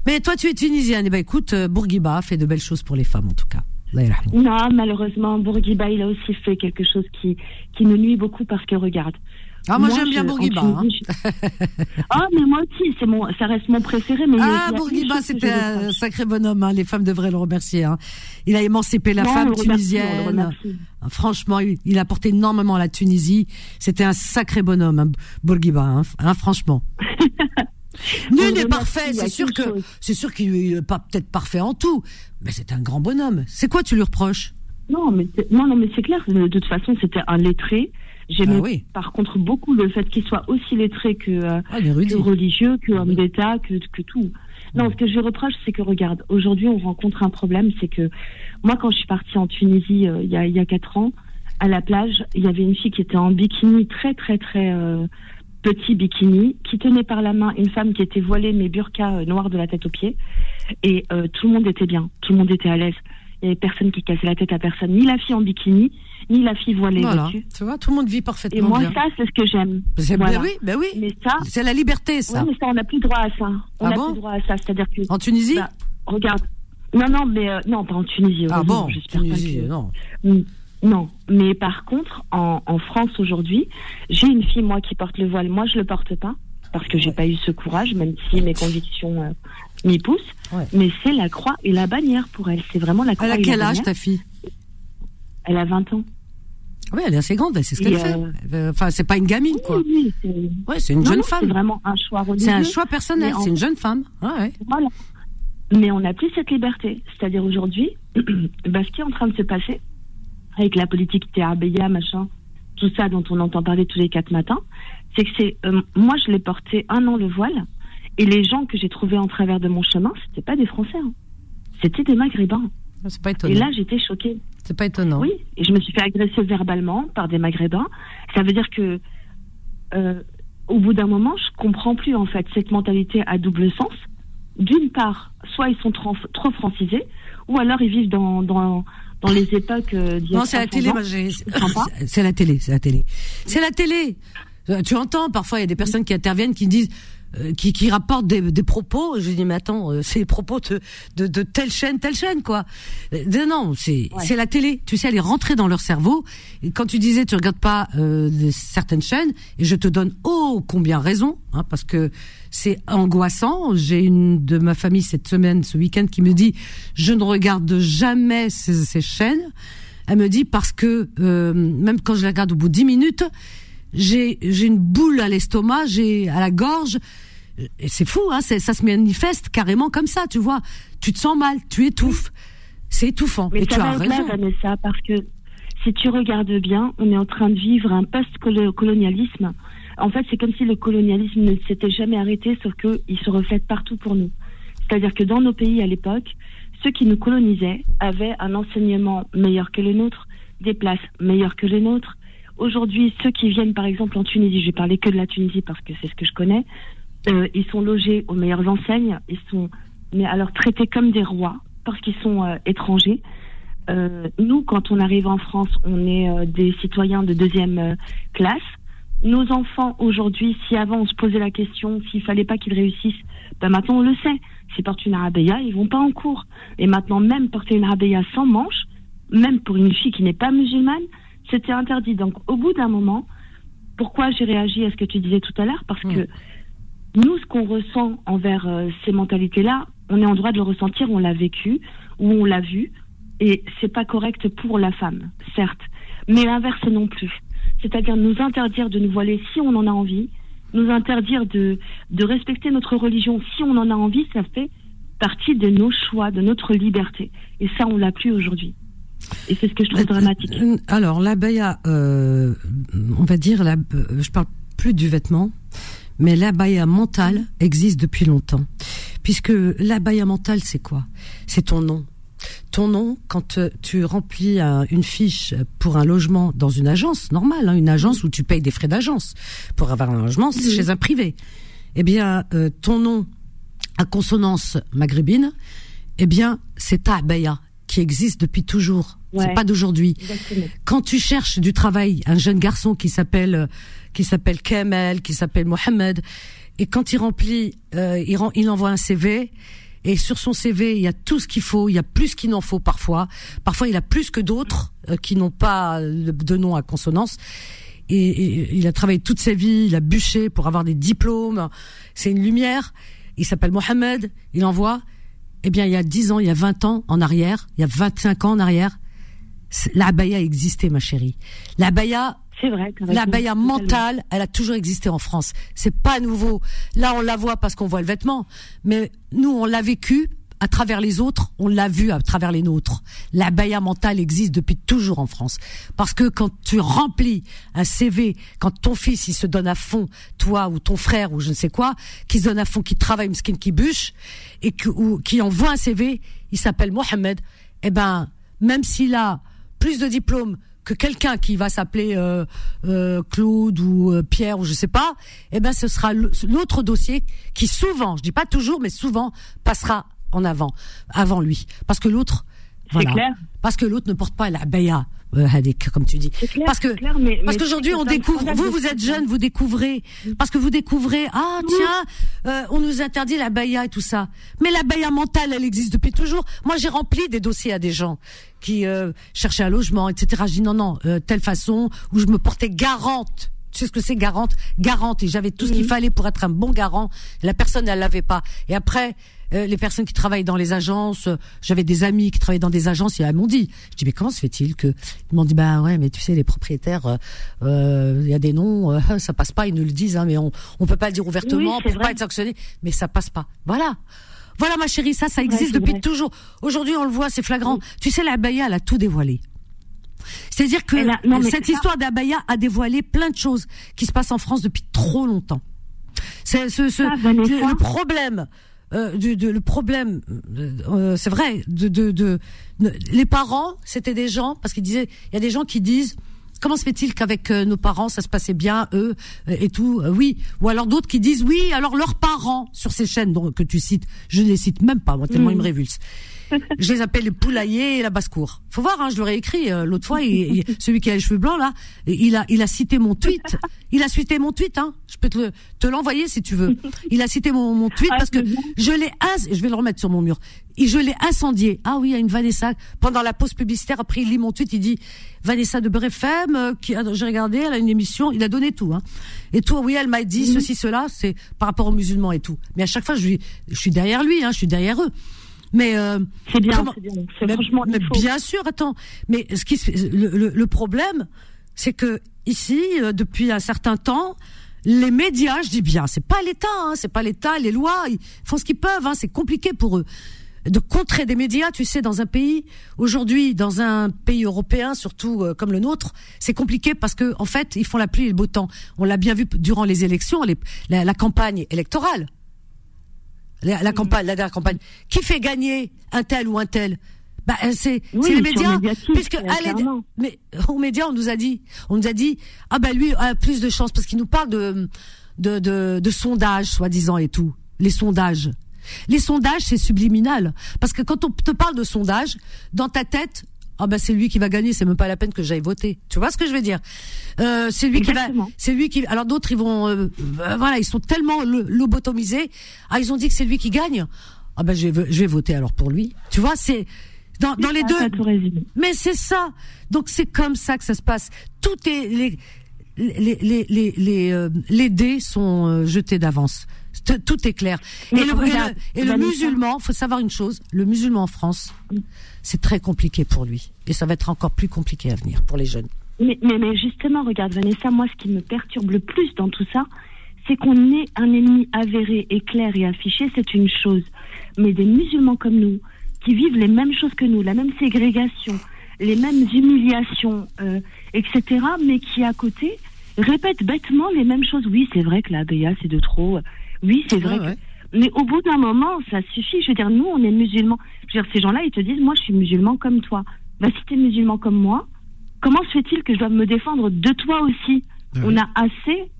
Mais toi, tu es tunisienne, et eh ben écoute, Bourguiba fait de belles choses pour les femmes en tout cas. Non, malheureusement, Bourguiba, il a aussi fait quelque chose qui, qui me nuit beaucoup parce que regarde. Ah, moi, j'aime bien Bourguiba. Hein. ah, mais moi aussi, c'est mon, ça reste mon préféré. Mais ah, Bourguiba, c'était un sacré bonhomme. Hein. Les femmes devraient le remercier. Hein. Il a émancipé la femme tunisienne. Ah, franchement, il, a apporté énormément à la Tunisie. C'était un sacré bonhomme, Bourguiba. Franchement. Nul n'est parfait, c'est sûr que c'est sûr qu'il n'est pas peut-être parfait en tout, mais c'est un grand bonhomme. C'est quoi tu lui reproches? Non, mais non, non, mais c'est clair. De toute façon, c'était un lettré. J'aimais ah par contre beaucoup le fait qu'il soit aussi lettré que, euh, ah, religieux, que homme d'État, que, que tout. Non, ce que je reproche, c'est que regarde, aujourd'hui, on rencontre un problème, c'est que moi, quand je suis partie en Tunisie euh, il y a il y a quatre ans, à la plage, il y avait une fille qui était en bikini très très très euh, petit bikini, qui tenait par la main une femme qui était voilée mais burqa euh, noire de la tête aux pieds. Et tout le monde était bien, tout le monde était à l'aise. Il n'y avait personne qui cassait la tête à personne, ni la fille en bikini, ni la fille voilée. Voilà. Tu vois, tout le monde vit parfaitement Et moi, ça, c'est ce que j'aime. Ben oui, ben oui. Mais ça, c'est la liberté, ça. Oui, mais ça, on n'a plus droit à ça. On n'a ah plus droit à ça. C'est-à-dire que. En Tunisie bah, Regarde. Non, non, mais euh, non, pas en Tunisie. Ah bon Tunisie, non. Mm. Non, mais par contre, en, en France aujourd'hui, j'ai une fille moi qui porte le voile. Moi, je le porte pas parce que j'ai pas eu ce courage, même si mes convictions euh, m'y poussent. Mais c'est la croix et la bannière pour elle. C'est vraiment la croix. Elle a quel âge ta fille? Elle a 20 ans. Oui, elle est assez grande, c'est ce qu'elle fait. Euh, enfin, c'est pas une gamine, quoi. Oui, ouais, c'est une jeune femme. C'est vraiment un choix C'est un choix personnel, c'est une jeune femme. Ouais. Voilà. Mais on n'a plus cette liberté. C'est-à-dire aujourd'hui, bah, ce qui est en train de se passer, avec la politique Théabéa, machin, tout ça dont on entend parler tous les quatre matins, c'est que c'est euh, moi je l'ai porté un an le voile et les gens que j'ai trouvés en travers de mon chemin, c'était pas des Français, hein. c'était des Maghrébins. Ah, c'est pas étonnant. Et là j'étais choquée. C'est pas étonnant. Oui, et je me suis fait agresser verbalement par des Maghrébins. Ça veut dire que euh, au bout d'un moment, je comprends plus en fait cette mentalité à double sens. D'une part, soit ils sont trop, trop francisés, ou alors ils vivent dans, dans dans les époques euh, Non, c'est la télé, C'est la télé, c'est la télé. C'est la télé. Tu entends, parfois, il y a des personnes qui interviennent qui disent euh, qui, qui rapportent des, des propos. Je dis mais attends, euh, c'est les propos de, de, de, telle chaîne, telle chaîne quoi. Euh, non, c'est c'est la télé. Tu sais, elle est rentrée dans leur cerveau. Et quand tu disais tu regardes pas euh, certaines chaînes, et je te donne oh combien raison, hein, parce que c'est angoissant. J'ai une de ma famille cette semaine, ce week-end, qui me dit je ne regarde jamais ces, ces chaînes. Elle me dit parce que même quand je la regarde au bout de 10 minutes, j'ai j'ai une boule à l'estomac, j'ai à la gorge. Et c'est fou, hein, ça se manifeste carrément comme ça, tu vois. Tu te sens mal, tu étouffes. C'est étouffant. Mais et ça tu as raison. Vanessa, parce que si tu regardes bien, on est en train de vivre un post-colonialisme. En fait, c'est comme si le colonialisme ne s'était jamais arrêté, sauf qu'il se reflète partout pour nous. C'est-à-dire que dans nos pays à l'époque, ceux qui nous colonisaient avaient un enseignement meilleur que le nôtre, des places meilleures que les nôtres, Aujourd'hui, ceux qui viennent par exemple en Tunisie, je vais parler que de la Tunisie parce que c'est ce que je connais, euh, ils sont logés aux meilleures enseignes, ils sont mais alors traités comme des rois parce qu'ils sont euh, étrangers. Euh, nous, quand on arrive en France, on est des citoyens de deuxième classe. Nos enfants aujourd'hui, si avant on se posait la question s'il fallait pas qu'ils réussissent, ben maintenant on le sait. S'ils portent une arabeya, ils vont pas en cours. Et maintenant, même porter une arabeya sans manche, même pour une fille qui n'est pas musulmane, c'était interdit. Donc, au bout d'un moment, pourquoi j'ai réagi à ce que tu disais tout à l'heure? Parce que nous, ce qu'on ressent envers euh, ces mentalités-là, on est en droit de le ressentir, on l'a vécu ou on l'a vu, et c'est pas correct pour la femme, certes, mais l'inverse non plus. C'est-à-dire nous interdire de nous voiler si on en a envie, nous interdire de, de respecter notre religion si on en a envie, ça fait partie de nos choix, de notre liberté. Et ça, on l'a plus aujourd'hui. Et c'est ce que je trouve dramatique. Euh, alors, la baya, euh, on va dire, la, euh, je parle plus du vêtement, mais la baya mentale existe depuis longtemps. Puisque la baya mentale, c'est quoi? C'est ton nom. Ton nom, quand tu remplis une fiche pour un logement dans une agence normale, hein, une agence où tu payes des frais d'agence pour avoir un logement, c'est chez un privé. Eh bien, ton nom à consonance maghrébine, eh bien, c'est ta baya qui existe depuis toujours. C'est pas d'aujourd'hui. Quand tu cherches du travail, un jeune garçon qui s'appelle qui s'appelle Kamel, qui s'appelle Mohamed, et quand il remplit, euh, il, il envoie un CV. Et sur son CV, il y a tout ce qu'il faut. Il y a plus qu'il n'en faut parfois. Parfois, il a plus que d'autres euh, qui n'ont pas de nom à consonance. Et, et, il a travaillé toute sa vie. Il a bûché pour avoir des diplômes. C'est une lumière. Il s'appelle Mohamed. Il envoie eh bien, il y a 10 ans, il y a 20 ans en arrière, il y a 25 ans en arrière, la baya existait, ma chérie. La baya, c'est vrai. La baya mentale, elle a toujours existé en France. C'est pas nouveau. Là, on la voit parce qu'on voit le vêtement, mais nous, on l'a vécu à travers les autres, on l'a vu à travers les nôtres. La baya mentale existe depuis toujours en France. Parce que quand tu remplis un CV, quand ton fils il se donne à fond, toi ou ton frère ou je ne sais quoi, qui se donne à fond, qui travaille, une skin qui bûche, et qui envoie un CV, il s'appelle Mohamed, eh ben, même s'il a plus de diplômes que quelqu'un qui va s'appeler euh, euh, Claude ou euh, Pierre ou je sais pas, eh ben ce sera l'autre dossier qui souvent, je dis pas toujours, mais souvent passera en avant, avant lui. Parce que l'autre, voilà. Clair. Parce que l'autre ne porte pas la baya, euh, comme tu dis. Clair, parce que parce qu'aujourd'hui on découvre. Vous vous êtes jeune, vous découvrez. Parce que vous découvrez. Ah tiens, euh, on nous interdit la baya et tout ça. Mais la baya mentale, elle existe depuis toujours. Moi j'ai rempli des dossiers à des gens qui euh, cherchaient un logement, etc. Je dis non non, euh, telle façon où je me portais garante tu sais ce que c'est garante? Garante et j'avais tout ce qu'il fallait pour être un bon garant la personne elle l'avait pas et après les personnes qui travaillent dans les agences, euh, j'avais des amis qui travaillaient dans des agences, et elles m'ont dit, je dis mais comment se fait-il que ils m'ont dit bah ouais mais tu sais les propriétaires, euh, il y a des noms, ça passe pas, ils nous le disent, hein, mais on on peut pas le dire ouvertement pour pas être sanctionné, mais ça passe pas. Voilà. Voilà ma chérie, ça, ça existe depuis toujours. Aujourd'hui, on le voit, c'est flagrant. Tu sais, la Abaya, elle a tout dévoilé. C'est-à-dire que cette histoire d'Abaya a dévoilé plein de choses qui se passent en France depuis trop longtemps. C'est ce, ce, le problème euh, du, le problème, euh, c'est vrai, de, de, de, les parents, c'était des gens parce qu'ils disaient, il y a des gens qui disent. Comment se fait-il qu'avec euh, nos parents ça se passait bien eux et tout Oui, ou alors d'autres qui disent oui. Alors leurs parents sur ces chaînes donc, que tu cites, je ne les cite même pas moi tellement ils me révulsent je les appelle le poulailler et la basse-cour. Faut voir, hein, je leur ai écrit euh, l'autre fois, celui qui a les cheveux blancs là, il a, il a cité mon tweet. Il a cité mon tweet, hein. Je peux te, te l'envoyer si tu veux. Il a cité mon, mon tweet parce que je l'ai, je vais le remettre sur mon mur. Et je l'ai incendié. Ah oui, il y a une Vanessa pendant la pause publicitaire. Après, il lit mon tweet, il dit Vanessa de Brefem, euh, qui j'ai regardé, elle a une émission, il a donné tout, hein. Et tout, oui, elle m'a dit ceci, cela, c'est par rapport aux musulmans et tout. Mais à chaque fois, je, je suis derrière lui, hein, je suis derrière eux. Mais euh, c'est bien, c'est bien. franchement mais bien sûr, attends. Mais ce qui le, le, le problème, c'est que ici, euh, depuis un certain temps, les médias, je dis bien, c'est pas l'État, hein, c'est pas l'État, les lois, ils font ce qu'ils peuvent. Hein, c'est compliqué pour eux de contrer des médias, tu sais, dans un pays aujourd'hui, dans un pays européen, surtout euh, comme le nôtre, c'est compliqué parce que en fait, ils font la pluie et le beau temps. On l'a bien vu durant les élections, les, la, la, campagne électorale la, campagne, la dernière campagne. Qui fait gagner un tel ou un tel? Bah, euh, c'est les médias, puisque allez, mais aux médias on nous a dit, on nous a dit ah bah lui a plus de chance parce qu'il nous parle de de de, de sondages soi-disant et tout, les sondages. Les sondages c'est subliminal. Parce que quand on te parle de sondages, dans ta tête ah ben c'est lui qui va gagner, c'est même pas la peine que j'aille voter. Tu vois ce que je veux dire? Euh, C'est lui qui va, c'est lui qui. Alors d'autres ils vont, euh, euh, voilà, ils sont tellement lobotomisés. Ah ils ont dit que c'est lui qui gagne. Ah ben je vais, je vais voter alors pour lui. Tu vois c'est dans, dans les deux. Mais c'est ça. Donc c'est comme ça que ça se passe. Tout est les les les les les, les dés sont jetés d'avance. Tout est clair. Et le, et le, musulman, faut savoir une chose, le musulman en France, c'est très compliqué pour lui. Et ça va être encore plus compliqué à venir pour les jeunes. Mais, mais, mais justement, regarde Vanessa, moi ce qui me perturbe le plus dans tout ça, c'est qu'on est un ennemi avéré et clair et affiché, c'est une chose. Mais des musulmans comme nous, qui vivent les mêmes choses que nous, la même ségrégation, les mêmes humiliations, euh, etc., mais qui à côté répètent bêtement les mêmes choses. Oui, c'est vrai que la BA c'est de trop. Oui, c'est vrai. Mais au bout d'un moment, ça suffit. Je veux dire, nous, on est musulmans. Je veux dire, ces gens-là, ils te disent, moi, je suis musulman comme toi. Bah, si tu es musulman comme moi, comment se fait-il que je dois me défendre de toi aussi? On a assez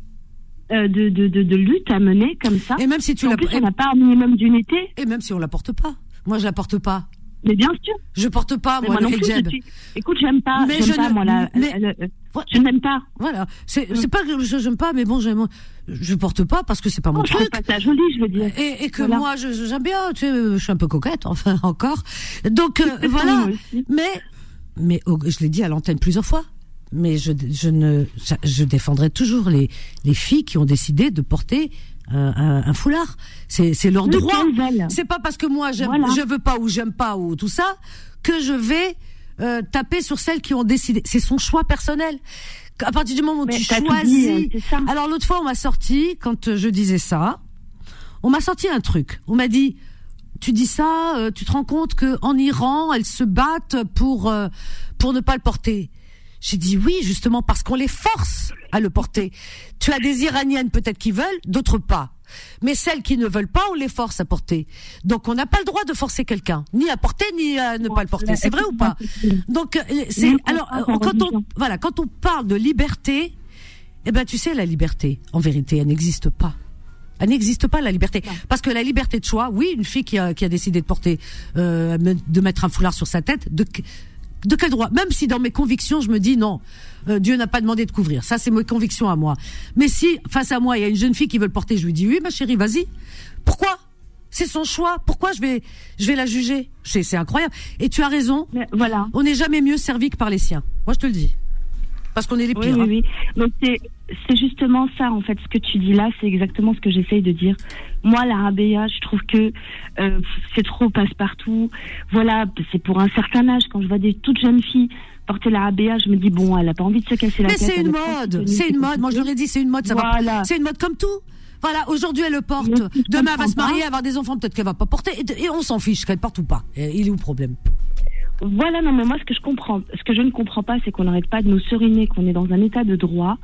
euh, de, de, de, lutte à mener comme ça. Et même si tu l'as on n'a pas un minimum d'unité. Et même si on la porte pas. Moi, je la porte pas. Mais bien sûr. Je porte pas, moi, le hijab. Écoute, j'aime pas, mais je pas, moi, la, je n'aime pas. Voilà. C'est, c'est pas que je j'aime pas, mais bon, j'aime, je porte pas parce que c'est pas mon truc. Je pas ça joli, je veux dire. Et, et que moi, je, j'aime bien, tu sais, je suis un peu coquette, enfin, encore. Donc, euh, voilà. Mais, mais, oh, je l'ai dit à l'antenne plusieurs fois. Mais je, je ne, je défendrai toujours les, les filles qui ont décidé de porter un, foulard. C'est, leur droit. C'est pas parce que moi j'aime, je veux pas ou j'aime pas ou tout ça que je vais euh, taper sur celles qui ont décidé. C'est son choix personnel. À partir du moment où tu choisis. Hein, Alors l'autre fois on m'a sorti quand je disais ça, on m'a sorti un truc. On m'a dit tu dis ça, euh, tu te rends compte que en Iran, elles se battent pour euh, pour ne pas le porter. J'ai dit oui, justement parce qu'on les force à le porter. Tu as des Iraniennes peut-être qui veulent, d'autres pas. Mais celles qui ne veulent pas, on les force à porter. Donc on n'a pas le droit de forcer quelqu'un, ni à porter, ni à ne pas le porter. C'est vrai ou pas? Donc euh, c'est alors euh, quand on voilà, quand on parle de liberté, eh ben tu sais la liberté, en vérité, elle n'existe pas. Elle n'existe pas la liberté, parce que la liberté de choix, oui, une fille qui a, qui a décidé de porter, euh, de mettre un foulard sur sa tête, de de quel droit? Même si dans mes convictions, je me dis non, euh, Dieu n'a pas demandé de couvrir. Ça, c'est mes convictions à moi. Mais si face à moi, il y a une jeune fille qui veut le porter, je lui dis oui, ma chérie, vas-y. Pourquoi? C'est son choix. Pourquoi je vais, je vais la juger? C'est incroyable. Et tu as raison. voilà. On n'est jamais mieux servi que par les siens. Moi, je te le dis. Parce qu'on est les pires. Oui, oui, hein. oui. c'est justement ça, en fait, ce que tu dis là, c'est exactement ce que j'essaye de dire. Moi, la rabia, je trouve que euh, c'est trop passe-partout. Voilà, c'est pour un certain âge. Quand je vois des toutes jeunes filles porter la rabia, je me dis, bon, elle a pas envie de se casser la tête. Mais c'est une mode, c'est une mode. Moi, je l'aurais dit, c'est une mode, ça va. C'est une mode comme tout. Voilà, aujourd'hui elle le porte, demain elle va se marier, avoir des enfants, peut-être qu'elle va pas porter, et, on s'en fiche qu'elle porte ou pas. il est où le problème? Voilà, non, mais moi, ce que je comprends, ce que je ne comprends pas, c'est qu'on n'arrête pas de nous seriner, qu'on est dans un état de droit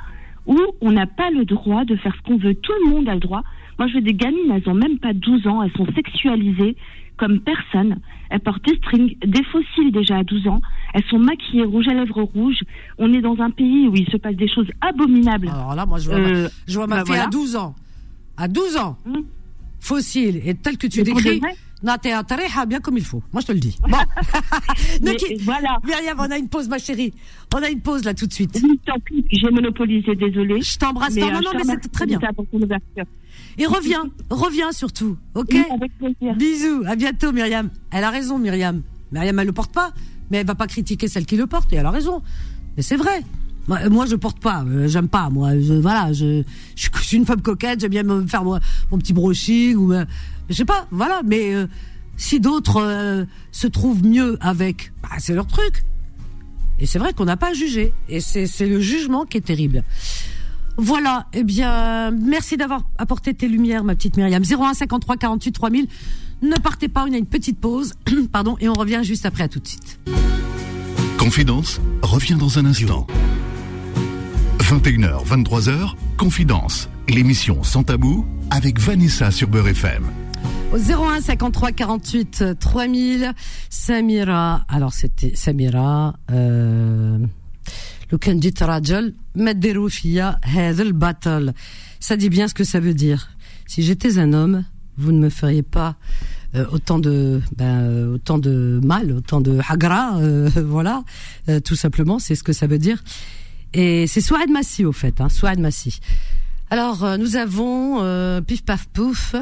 où on n'a pas le droit de faire ce qu'on veut. Tout le monde a le droit. Moi, je veux des gamines, elles ont même pas 12 ans, elles sont sexualisées comme personne. Elles portent des strings, des fossiles déjà à 12 ans. Elles sont maquillées rouge à lèvres rouges. On est dans un pays où il se passe des choses abominables. Alors là, moi, je vois ma, euh, je vois ma bah fille à 12 ans. À 12 ans. Hum. Fossile. Et tel que tu décris. Non, t'es bien comme il faut. Moi, je te le dis. Bon. voilà. Myriam, on a une pause, ma chérie. On a une pause, là, tout de suite. tant pis, j'ai monopolisé, désolé. Je t'embrasse. Non, non, non, mais c'était très bien. Et reviens, reviens surtout, ok avec plaisir. Bisous, à bientôt, Myriam. Elle a raison, Myriam. Myriam, elle le porte pas, mais elle va pas critiquer celle qui le porte, et elle a raison. Mais c'est vrai. Moi, moi, je porte pas, euh, j'aime pas. Moi, je, voilà, je, je, suis une femme coquette, j'aime bien me faire mon, mon petit brushing ou, euh, je sais pas, voilà. Mais euh, si d'autres se trouvent mieux avec, bah, c'est leur truc. Et c'est vrai qu'on n'a pas jugé. Et c'est le jugement qui est terrible. Voilà, eh bien, merci d'avoir apporté tes lumières, ma petite Myriam. 01 53 48 3000. Ne partez pas, on a une petite pause, pardon, et on revient juste après. À tout de suite. Confidence revient dans un instant. 21h, 23h, Confidence, l'émission sans tabou avec Vanessa sur Beurre FM. Au 01 53 48 3000, Samira. Alors c'était Samira. Euh, le جيت راجل ما ديروا فيا battle. Ça dit bien ce que ça veut dire. Si j'étais un homme, vous ne me feriez pas euh, autant de ben, euh, autant de mal, autant de hagra, euh, voilà, tout simplement, c'est ce que ça veut dire. Et c'est Souad Massi au fait, hein, Souad Massi. Alors euh, nous avons euh, pif paf pouf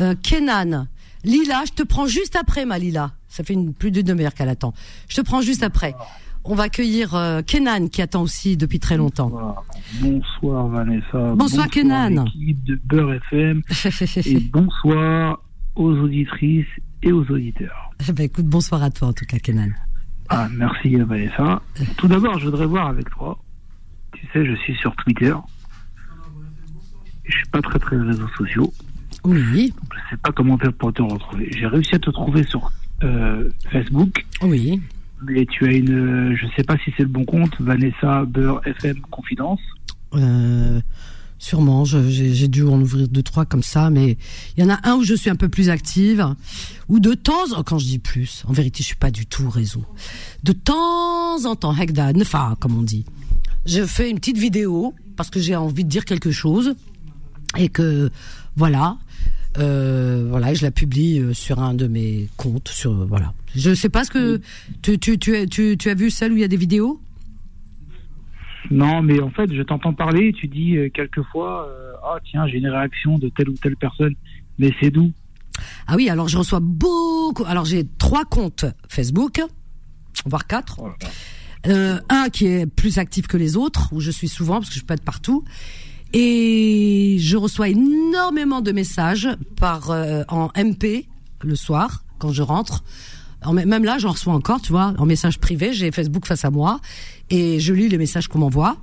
euh, Kenan. Lila, je te prends juste après ma Lila. Ça fait une, plus de demi-heure qu'elle attend. Je te prends juste après. On va accueillir euh, Kenan qui attend aussi depuis très longtemps. Bonsoir, Vanessa. Bonsoir, bonsoir Kenan. De Beurre FM. et bonsoir aux auditrices et aux auditeurs. ben, écoute, bonsoir à toi en tout cas Kenan. Ah, merci Vanessa. Tout d'abord, je voudrais voir avec toi tu sais, je suis sur Twitter. je suis pas très très réseaux sociaux. Oui. je sais pas comment faire pour te retrouver. J'ai réussi à te trouver sur euh, Facebook. Oui. Mais tu as une, je sais pas si c'est le bon compte, Vanessa Beurre FM Confidence. Euh, sûrement, j'ai dû en ouvrir deux trois comme ça, mais il y en a un où je suis un peu plus active, ou de temps, en quand je dis plus, en vérité, je suis pas du tout réseau. De temps en temps, Hekda, Nefa, comme on dit, je fais une petite vidéo parce que j'ai envie de dire quelque chose et que voilà, euh, voilà, et je la publie euh, sur un de mes comptes. Sur voilà, je sais pas ce que tu tu tu, tu, tu as vu celle où il y a des vidéos? Non, mais en fait, je t'entends parler, tu dis euh, quelquefois, ah tiens, j'ai une réaction de telle ou telle personne, mais c'est d'où? Ah oui, alors je reçois beaucoup. Alors j'ai trois comptes Facebook, voire quatre. Oh un qui est plus actif que les autres, où je suis souvent parce que je peux être partout. Et je reçois énormément de messages par euh, en MP le soir quand je rentre. même là, j'en reçois encore, tu vois, en message privé. J'ai Facebook face à moi et je lis les messages qu'on m'envoie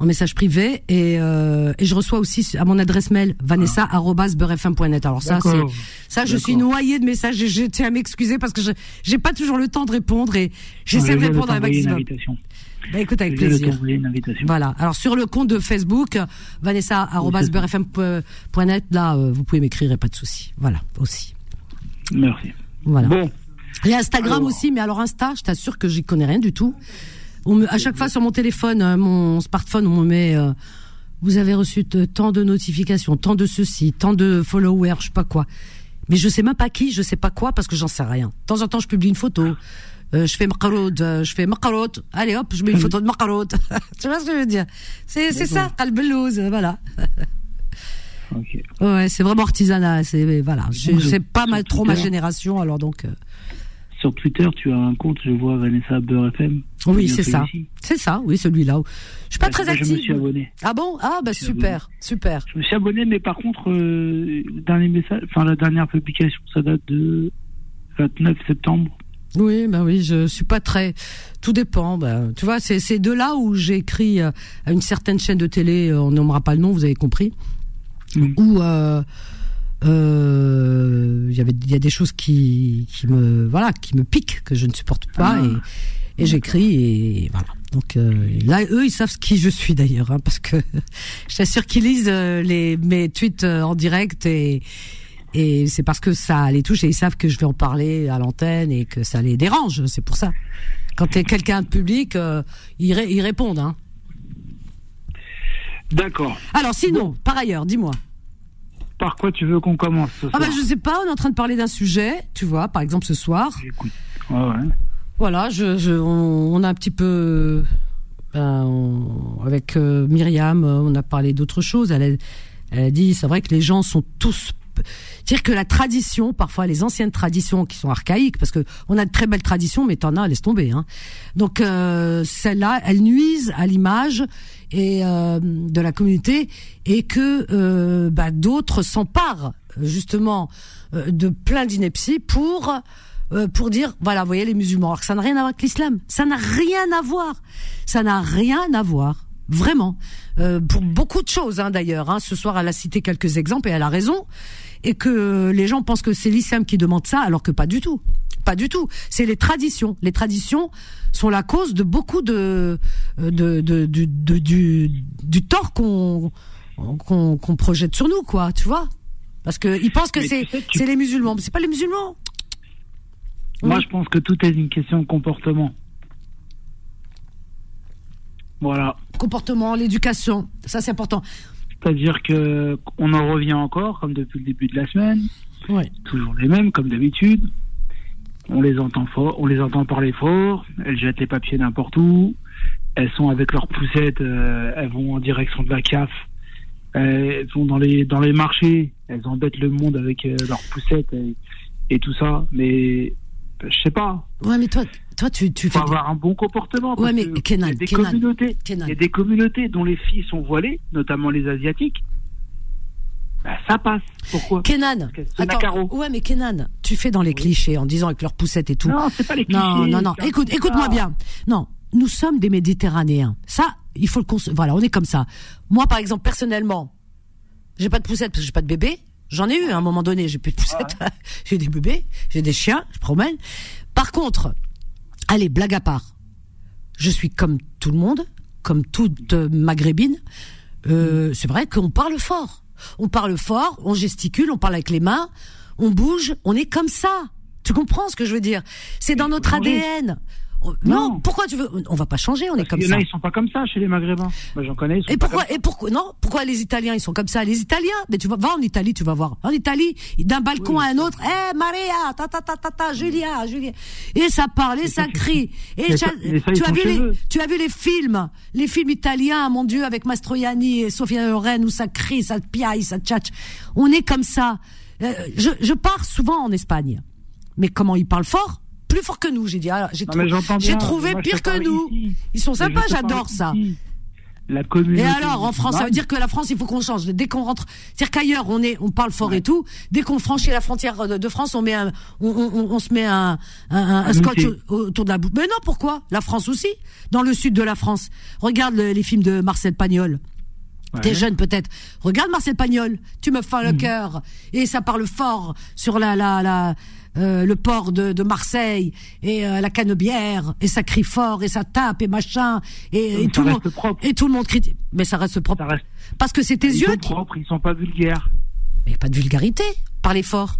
en message privé et, euh, et je reçois aussi à mon adresse mail vanessa@beurrefm.net. Alors ça c'est ça je suis noyée de messages je tiens à m'excuser parce que je j'ai pas toujours le temps de répondre et j'essaie de répondre un maximum. Bah écoute avec plaisir. Voilà. Alors sur le compte de Facebook vanessa@beurrefm.net là euh, vous pouvez m'écrire et pas de souci. Voilà aussi. Merci. Voilà. Bon. Et Instagram aussi mais alors Insta, je t'assure que j'y connais rien du tout à chaque fois sur mon téléphone, euh, mon smartphone, on me met euh, vous avez reçu tant de notifications, tant de ceci, tant de followers, je sais pas quoi. Mais je sais même pas qui, je sais pas quoi parce que j'en sais rien. De temps en temps, je publie une photo. Euh, je fais maqarout, je fais maqarout. Allez hop, je mets une photo de maqarout. tu vois ce que je veux dire? C'est c'est ça, albelouz, voilà. Okay. Ouais, c'est vraiment artisanat. C'est voilà, c'est pas mal trop ma génération, alors donc. Sur Twitter, tu as un compte, je vois Vanessa Beurre FM. Oui, c'est ça. C'est ça, oui, celui-là. Je suis pas très active. Je me suis abonné. Ah bon? Ah bah super, super. Je me suis abonné, mais par contre, euh, dernier message, enfin la dernière publication, ça date de 29 septembre. Oui, bah oui, je suis pas très. Tout dépend. Bah, tu vois, c'est de là où j'ai écrit euh, à une certaine chaîne de télé, euh, on nommera pas le nom, vous avez compris, où euh, il y avait il y a des choses qui qui me voilà qui me piquent que je ne supporte pas ah. et, et j'écris et voilà donc euh, là eux ils savent qui je suis d'ailleurs hein, parce que je t'assure qu'ils lisent euh, les mes tweets en direct et et c'est parce que ça les touche et ils savent que je vais en parler à l'antenne et que ça les dérange c'est pour ça quand t'es quelqu'un de public ils, ils répondent hein D'accord. Alors sinon, par ailleurs, dis-moi par quoi tu veux qu'on commence ce Ah bah je sais pas, on est en train de parler d'un sujet, tu vois, par exemple ce soir. J'écoute. ouais. Voilà, je, on, a un petit peu ben, avec euh, Myriam, on a parlé d'autres choses. Elle elle a dit, c'est vrai que les gens sont tous dire que la tradition, parfois les anciennes traditions qui sont archaïques, parce que on a de très belles traditions, mais t'en as, laisse tomber. Hein. Donc euh, celles-là, elles nuisent à l'image et euh, de la communauté, et que euh, bah, d'autres s'emparent justement euh, de plein d'inepties pour euh, pour dire voilà, vous voyez les musulmans. Alors que ça n'a rien à voir avec l'islam, ça n'a rien à voir, ça n'a rien à voir. Vraiment, euh, pour beaucoup de choses hein, d'ailleurs. Hein. Ce soir, elle a cité quelques exemples et elle a raison et que les gens pensent que c'est l'islam qui demande ça, alors que pas du tout. Pas du tout. C'est les traditions. Les traditions sont la cause de beaucoup de, de, de, du, du tort qu'on qu'on projette sur nous, quoi. Tu vois Parce que ils pensent que c'est c'est les musulmans, mais c'est pas les musulmans. Moi, je pense que tout est une question de comportement. Voilà. Comportement, l'éducation, ça c'est important. C'est-à-dire que on en revient encore, comme depuis le début de la semaine. Toujours les mêmes, comme d'habitude. On les entend fort, on les entend parler fort. Elles jettent les papiers n'importe où. Elles sont avec leurs poussettes, euh, elles vont en direction de la CAF. Elles vont dans les dans les marchés. Elles embêtent le monde avec euh, leurs poussettes et, et, tout ça. Mais je sais pas. Ouais, mais toi, toi, tu, tu faut avoir un bon comportement. Ouais, mais Kenan, il y a des communautés, il y a des communautés dont les filles sont voilées, notamment les asiatiques. Bah, ça passe. Pourquoi? Kenan, attends, ouais, mais Kenan, tu fais dans les clichés en disant avec leurs poussettes et tout. Non, c'est pas les clichés. Non, non, non. Écoute, écoute-moi bien. Non, nous sommes des Méditerranéens. Ça, il faut le voilà, on est comme ça. Moi, par exemple, personnellement, J'ai pas de poussette parce que j'ai pas de bébé. J'en ai eu à un moment donné. J'ai plus de poussette. j'ai des bébés, j'ai des chiens, je promène. Par contre, allez, blague à part. Je suis comme tout le monde, comme toute maghrébine. Euh, c'est vrai qu'on parle fort. On parle fort, on gesticule, on parle avec les mains, on bouge, on est comme ça. Tu comprends ce que je veux dire? C'est dans notre ADN. Non. pourquoi tu veux On va pas changer, on est comme ça. Il y en a, ils sont pas comme ça chez les Maghrébins. Moi, j'en connais. et pourquoi Et pourquoi Non, pourquoi les Italiens ils sont comme ça? Les Italiens, mais tu vas va en Italie, tu vas voir. En Italie, d'un balcon à un autre, eh Maria, ta ta ta ta ta, Julia, Julia. Et ça parle, et ça crie. Et tu, as vu les, tu as vu les films, les films italiens, mon Dieu, avec Mastroianni et Sofia Loren où ça crie, ça piaille, ça tchatche. On est comme ça. Euh, je, je pars souvent en Espagne, mais comment ils parlent fort? Plus fort que nous. J'ai dit, ah, j'ai trouvé pire que nous. Ils sont sympas, j'adore ça. La. Et alors, en France, ça veut dire que la France, il faut qu'on change. Dès qu'on rentre, c'est-à-dire qu'ailleurs, on est, on parle fort et tout. Dès qu'on franchit la frontière de, France, on met un, on, on, on se met un, un, un scotch autour de la bouche. Mais non, pourquoi? La France aussi, dans le sud de la France. Regarde les films de Marcel Pagnol. T'es jeune peut-être. Regarde Marcel Pagnol, tu me fais le hmm. cœur et ça parle fort sur la la la euh, le port de, de Marseille et euh, la canebière et ça crie fort et ça tape et machin et, et tout le monde et tout le monde critique mais ça reste propre parce que c'est tes ils yeux sont propres ils sont pas vulgaires mais pas de vulgarité parlez fort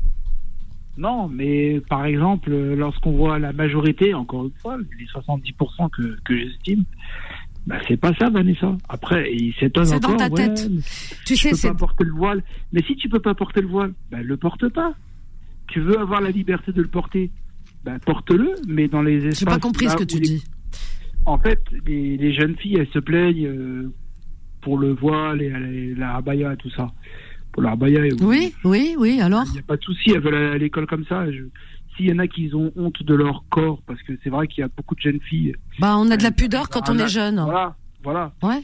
non mais par exemple lorsqu'on voit la majorité encore une fois les 70% que, que j'estime bah, c'est pas ça, Vanessa. Après, il s'étonne C'est dans ta tête. Tu sais, c'est. pas porter le voile. Mais si tu peux pas porter le voile, bah, le porte pas tu veux avoir la liberté de le porter, ben, porte-le, mais dans les espaces. J'ai pas compris ce que tu dis. En fait, les, jeunes filles, elles se plaignent euh, pour le voile et la abaya et tout ça. Pour la abaya. Oui, oui, oui, alors Il n'y a pas de souci, elles veulent aller à l'école comme ça. S'il y en a qui ont honte de leur corps, parce que c'est vrai qu'il y a beaucoup de jeunes filles. Bah, on a de la pudeur quand on est jeune. Voilà, voilà. Ouais.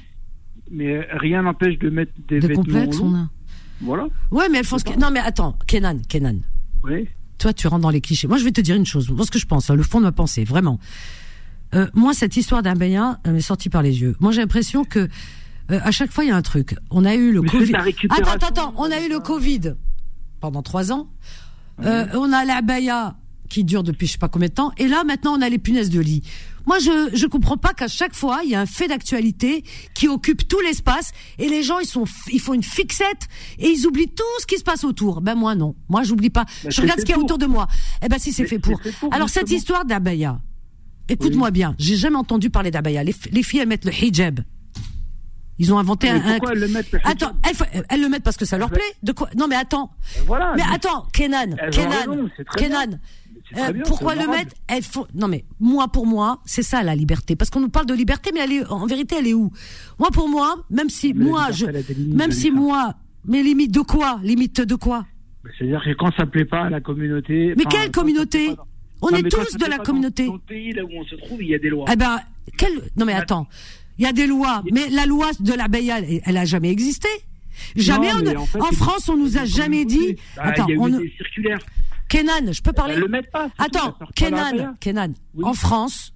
Mais rien n'empêche de mettre des, vêtements complexes, on a. Voilà. Ouais, mais elles font ce que... Non, mais attends, Kenan, Kenan. Toi, tu rentres dans les clichés. Moi, je vais te dire une chose. Moi, ce que je pense, hein, le fond de ma pensée, vraiment. Euh, moi, cette histoire d'un bain m'est sortie par les yeux. Moi, j'ai l'impression que euh, à chaque fois, il y a un truc. On a eu le Covid. Attends, attends, attends. On a eu le Covid pendant trois ans. Euh, on a la baya qui dure depuis je sais pas combien de temps. Et là, maintenant, on a les punaises de lit. Moi, je je comprends pas qu'à chaque fois, il y a un fait d'actualité qui occupe tout l'espace et les gens ils sont ils font une fixette et ils oublient tout ce qui se passe autour. Ben moi non, moi j'oublie pas. Bah, je regarde ce qu'il y a autour de moi. Eh ben si c'est fait, pour. Alors cette histoire d'abaya, écoute-moi bien. J'ai jamais entendu parler d'abaya. Les, les filles elles mettent le hijab. Ils ont inventé un. Pourquoi elles le mettent Attends, elles, le mettent parce que ça leur plaît. De quoi? Non, mais attends. Voilà, mais, attends, Kenan, Kenan, Kenan. Euh, pourquoi le mettre elle faut... Non mais moi pour moi, c'est ça la liberté. Parce qu'on nous parle de liberté, mais elle est en vérité, elle est où? Moi pour moi, même si moi, je, même si moi, mais limite de quoi? Limite de quoi? C'est-à-dire que quand ça plaît pas à la communauté. Mais quelle communauté? On est tous de la communauté. Dans, le pays là où on se trouve, il y a des lois. Eh ben, quelle Non mais attends, il y a des lois, mais la loi de la elle, elle a jamais existé. Jamais en, France, on nous a jamais dit. Bah, attends, il y a eu on des circulaires. Kenan, je peux parler Le mettent pas. Attends, Kenan, Kenan, en France,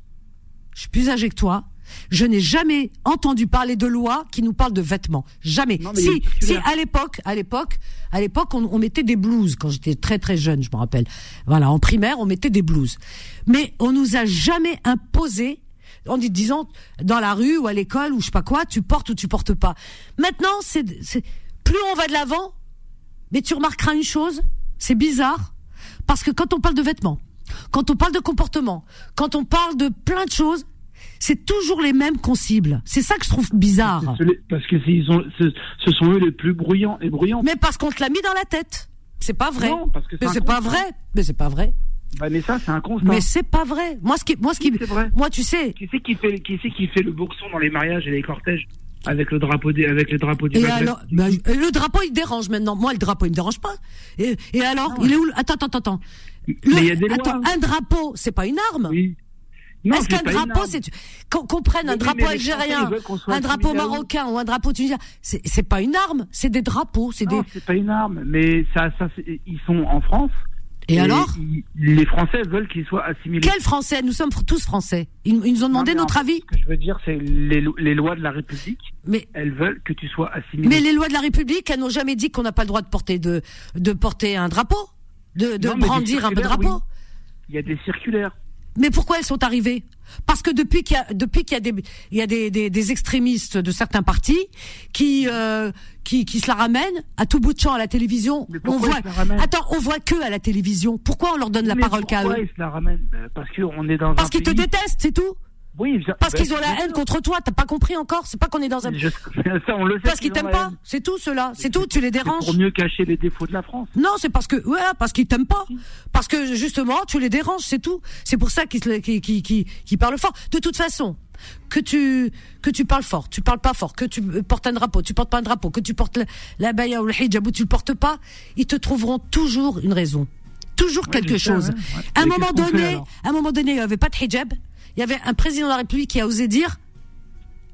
je suis plus âgé que toi. Je n'ai jamais entendu parler de loi qui nous parle de vêtements. Jamais. si, si, à l'époque, à l'époque, à l'époque, on, mettait des blouses quand j'étais très très jeune, je me rappelle. Voilà, en primaire, on mettait des blouses. Mais on nous a jamais imposé, en disant dans la rue ou à l'école ou je sais pas quoi, tu portes ou tu portes pas. Maintenant, c'est, plus on va de l'avant, mais tu remarqueras une chose, c'est bizarre. Parce que quand on parle de vêtements, quand on parle de comportement, quand on parle de plein de choses, c'est toujours les mêmes qu'on cible. C'est ça que je trouve bizarre. Parce que ce sont eux les plus bruyants et bruyants. Mais parce qu'on te l'a mis dans la tête. C'est pas vrai. Non, parce que mais c'est pas vrai. Mais c'est pas vrai. Bah, mais ça, c'est un constat. Mais c'est pas vrai. Moi, ce qui, moi, ce qui, moi, tu sais. Qui c'est qui fait, qui c'est qui fait le boxon dans les mariages et les cortèges? Avec le drapeau des, avec le drapeau du et alors, bah, le drapeau il dérange maintenant. Moi le drapeau il me dérange pas. Et, et alors il est où attends attends attends attends. Un drapeau c'est pas une arme? Oui. Est-ce qu'un drapeau, c'est qu'on prenne un drapeau algérien, un drapeau marocain ou un drapeau tunisien, c'est pas une arme, c'est des drapeaux, c'est des. c'est pas une arme, mais ça, ça, ils sont en France. Et, alors Les Français veulent qu'ils soient assimilés. Quels Français Nous sommes tous Français. Ils, nous ont demandé notre avis. Ce que je veux dire, c'est les, les, lois de la République. Mais elles veulent que tu sois assimilé. Mais les lois de la République, elles n'ont jamais dit qu'on n'a pas le droit de porter de de porter un drapeau, de, de brandir un drapeau. Il y a des circulaires. Mais pourquoi elles sont arrivées? Parce que depuis qu'il y a depuis qu'il y a des il y a des, des, des, extrémistes de certains partis qui euh, qui qui se la ramènent à tout bout de champ à la tévision. On voit attends, on voit que à la télévision. Pourquoi on leur donne la parole qu'à eux Pourquoi ils se la ramènent? Ben, Parce qu'on est dans Parce qu'ils te détestent, c'est tout. Oui, parce qu'ils ont la haine contre toi. T'as pas compris encore C'est pas qu'on est dans un. ça, on le sait parce qu'ils t'aiment pas. C'est tout cela. C'est tout. Tu les déranges. Pour mieux cacher les défauts de la France. Non, c'est parce que ouais, parce qu'ils t'aiment pas. Parce que justement, tu les déranges. C'est tout. C'est pour ça qu'ils qui qui qui parlent fort. De toute façon, que tu que tu parles fort, tu parles pas fort, que tu portes un drapeau, tu portes pas un drapeau, que tu portes la, baya ou le hijab ou tu le portes pas, ils te trouveront toujours une raison, toujours quelque chose. À un moment donné, à un moment donné, il y avait pas de hijab, il y avait un président de la République qui a osé dire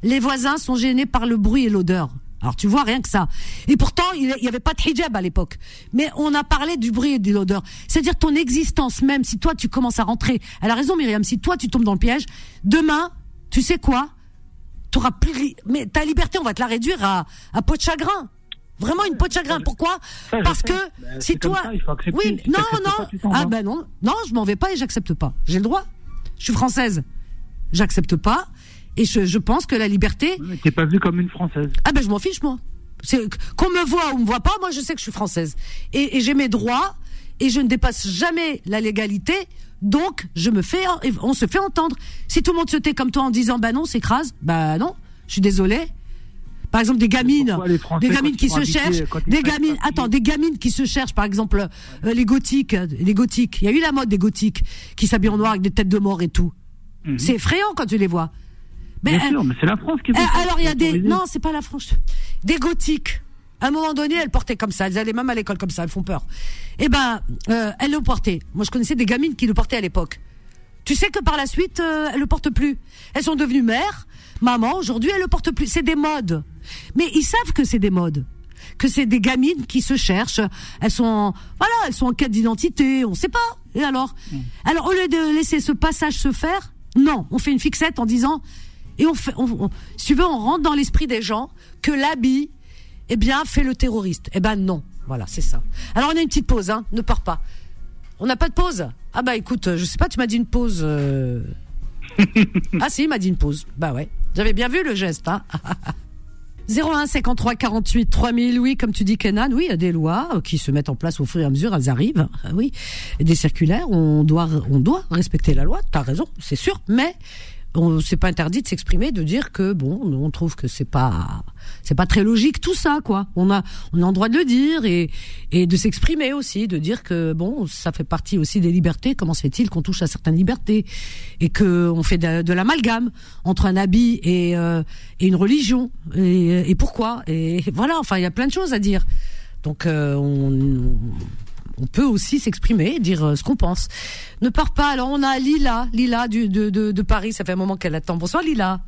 les voisins sont gênés par le bruit et l'odeur. Alors tu vois rien que ça. Et pourtant il n'y avait pas de hijab à l'époque. Mais on a parlé du bruit et de l'odeur. C'est-à-dire ton existence même, si toi tu commences à rentrer. Elle a raison Myriam, si toi tu tombes dans le piège, demain, tu sais quoi? Plus mais ta liberté, on va te la réduire à, à peau de chagrin. Vraiment une peau de chagrin. Pourquoi? Parce que bah, si toi, oui, non, non, ah ben non, non, je m'en vais pas et j'accepte pas. J'ai le droit. Je suis française. J'accepte pas. Et je, je, pense que la liberté. Mais t'es pas vue comme une française. Ah ben je m'en fiche moi. Qu'on me voit ou me voit pas, moi je sais que je suis française. Et, et j'ai mes droits et je ne dépasse jamais la légalité. Donc je me fais, on se fait entendre. Si tout le monde se tait comme toi en disant bah non s'écrase, bah non, je suis désolé. Par exemple, des gamines, des gamines qui se cherchent, des gamines, attends, des gamines qui se cherchent, par exemple, euh, les gothiques, les gothiques. Il y a eu la mode des gothiques qui s'habillent en noir avec des têtes de mort et tout. Mhm. C'est effrayant quand tu les vois. Bien euh, sûr, mais c'est la France qui. Euh, alors il y a des, non, c'est pas la France. Des gothiques. À un moment donné, elles portaient comme ça. Elles allaient même à l'école comme ça. Elles font peur. Eh ben, elles le portaient. Moi, je connaissais des gamines qui le portaient à l'époque. Tu sais que par la suite, elles le portent plus. Elles sont devenues mères, maman. Aujourd'hui, elles le portent plus. C'est des modes. Mais ils savent que c'est des modes que c'est des gamines qui se cherchent. Elles sont, voilà, elles sont en quête d'identité. On sait pas. Et alors? Mm. Alors au lieu de laisser ce passage se faire, non, on fait une fixette en disant et on fait, si tu veux, on rentre dans l'esprit des gens que l'habit, eh bien, fait le terroriste. Eh ben non, voilà, c'est ça. Alors on a une petite pause, hein. Ne pars pas. On n'a pas de pause? Ah bah écoute, je sais pas, tu m'as dit une pause. Euh. ah si, il m'a dit une pause. Bah ouais, j'avais bien vu le geste, hein. 01 53 48 3000, oui, comme tu dis Kenan, oui, il y a des lois euh, qui se mettent en place au fur et à mesure, elles arrivent, euh, oui, des circulaires, on doit, on doit respecter la loi, t'as raison, c'est sûr, mais c'est pas interdit de s'exprimer, de dire que bon, on trouve que c'est pas c'est pas très logique tout ça quoi. On a on a le droit de le dire et et de s'exprimer aussi, de dire que bon, ça fait partie aussi des libertés. Comment se fait-il qu'on touche à certaines libertés et que on fait de, l'amalgame entre un habit et euh, et une religion et, et pourquoi? Et voilà. Enfin, il y a plein de choses à dire. Donc euh, on on peut aussi s'exprimer, dire euh, ce qu'on pense. Ne pars pas. Alors on a Lila, Lila du, de, de, de Paris. Ça fait un moment qu'elle attend. Bonsoir Lila.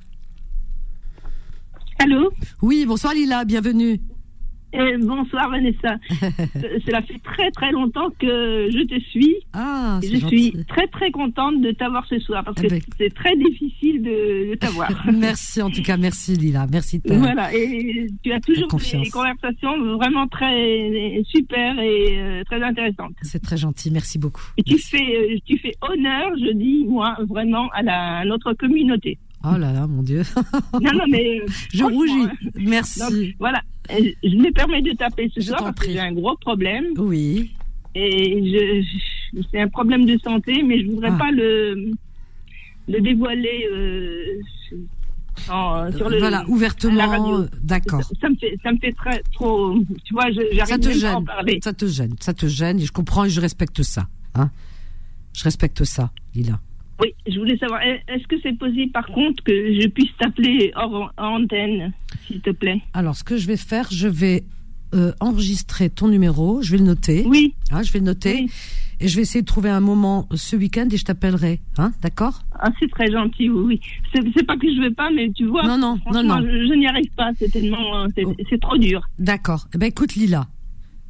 Allô? Oui, bonsoir Lila. Bienvenue. Eh, bonsoir Vanessa. Cela fait très très longtemps que je te suis. Ah, je suis très très contente de t'avoir ce soir parce que eh ben, c'est très difficile de, t'avoir. merci en tout cas, merci Lila, merci. De voilà, et tu as toujours des conversations vraiment très super et euh, très intéressantes. C'est très gentil, merci beaucoup. Et tu fais euh, tu fais honneur, je dis moi vraiment à, la, à notre communauté. Oh là là, mon Dieu. non, non, mais. Euh, je rougis. Hein. Merci. voilà. Euh, je me permets de taper ce soir parce que j'ai un gros problème. Oui. Et je, c'est un problème de santé, mais je voudrais ah. pas le, le dévoiler euh, sur le, voilà, ouvertement, d'accord. Ça, me fait, ça me fait très trop, tu vois, j'arrive pas à en parler. Ça te gêne, ça te gêne, et je comprends et je respecte ça. Hein. Je respecte ça, Lila. Oui, je voulais savoir, est-ce que c'est possible par contre que je puisse t'appeler hors antenne, s'il te plaît? Alors, ce que je vais faire, je vais euh, enregistrer ton numéro, je vais le noter. Oui. Ah, je vais le noter. Et je vais essayer de trouver un moment ce week-end et je t'appellerai. Hein, d'accord? Ah, c'est très gentil, oui. oui. C'est pas que je veux pas, mais tu vois. Non, non, non, non. Je, n'y arrive pas. C'est tellement. Euh, oh. C'est trop dur. D'accord. Eh ben, écoute, Lila.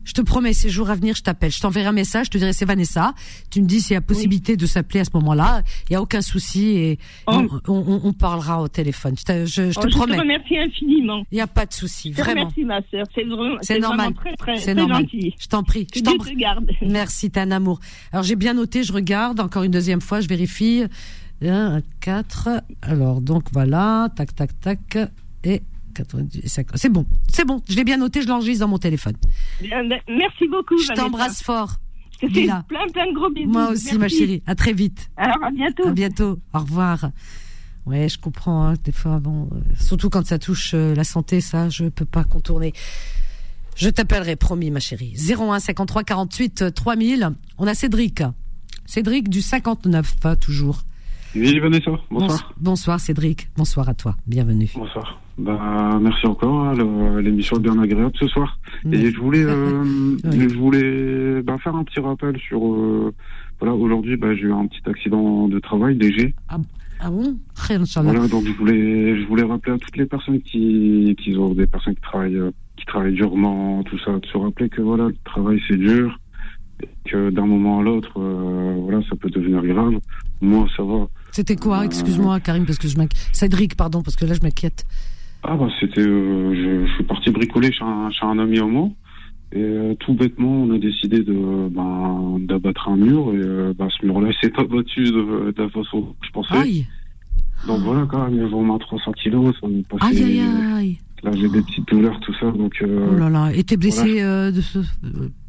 Je te promets, ces jours à venir, je t'appelle. Je t'enverrai un message, je te dirai c'est Vanessa. Tu me dis s'il y a possibilité de s'appeler à ce moment-là. Il y a aucun souci et oh. on, parlera au téléphone. Je te, je, je te promets. Je te remercie infiniment. Il n'y a pas de souci, vraiment. Merci ma sœur, c'est vraiment, c'est normal. très très, c'est normal. gentil. Je t'en prie. Je t'en prie. Merci, t'es un amour. Alors j'ai bien noté, je regarde encore une deuxième fois, je vérifie. 1, 4. Alors donc voilà, tac tac tac et c'est bon, c'est bon. Je l'ai bien noté, je l'enregistre dans mon téléphone. merci beaucoup. Je t'embrasse fort. Je plein, plein de gros bisous. Moi aussi, ma chérie. À très vite. Alors, à bientôt. À bientôt. Au revoir. Ouais, je comprends. Hein, des fois, bon, euh, surtout quand ça touche euh, la santé, ça, je peux pas contourner. Je t'appellerai, promis, ma chérie. 01 53 48 3000. On a Cédric. Cédric du 59, hein, toujours. Oui, Vanessa. Bonsoir. Bonsoir, Cédric. Bonsoir à toi. Bienvenue. Bonsoir. Bah, merci encore. Hein, l'émission est bien agréable ce soir. Et je voulais, euh, je voulais bah, faire un petit rappel sur. Euh, voilà, aujourd'hui, bah, j'ai eu un petit accident de travail léger. Ah, ah bon? Voilà, donc je voulais, je voulais rappeler à toutes les personnes qui, qui ont des personnes qui travaillent, qui travaillent durement, tout ça, de se rappeler que voilà, le travail c'est dur, et que d'un moment à l'autre, euh, voilà, ça peut devenir grave. Moi, ça va. C'était quoi? Excuse-moi, Karim, parce que je m'inquiète. Cédric, pardon, parce que là, je m'inquiète. Ah bah c'était, euh, je, suis parti bricoler chez un, chez un ami homo et euh, tout bêtement on a décidé de ben, d'abattre un mur et euh, ben, ce mur-là s'est pas battu de, de, la façon que je pensais. Aïe. Donc voilà quand même, il y avait au moins 300 kilos, ça me passait. Aïe aïe aïe. Là j'ai des petites douleurs tout ça donc. oh là là, et t'es blessé de ce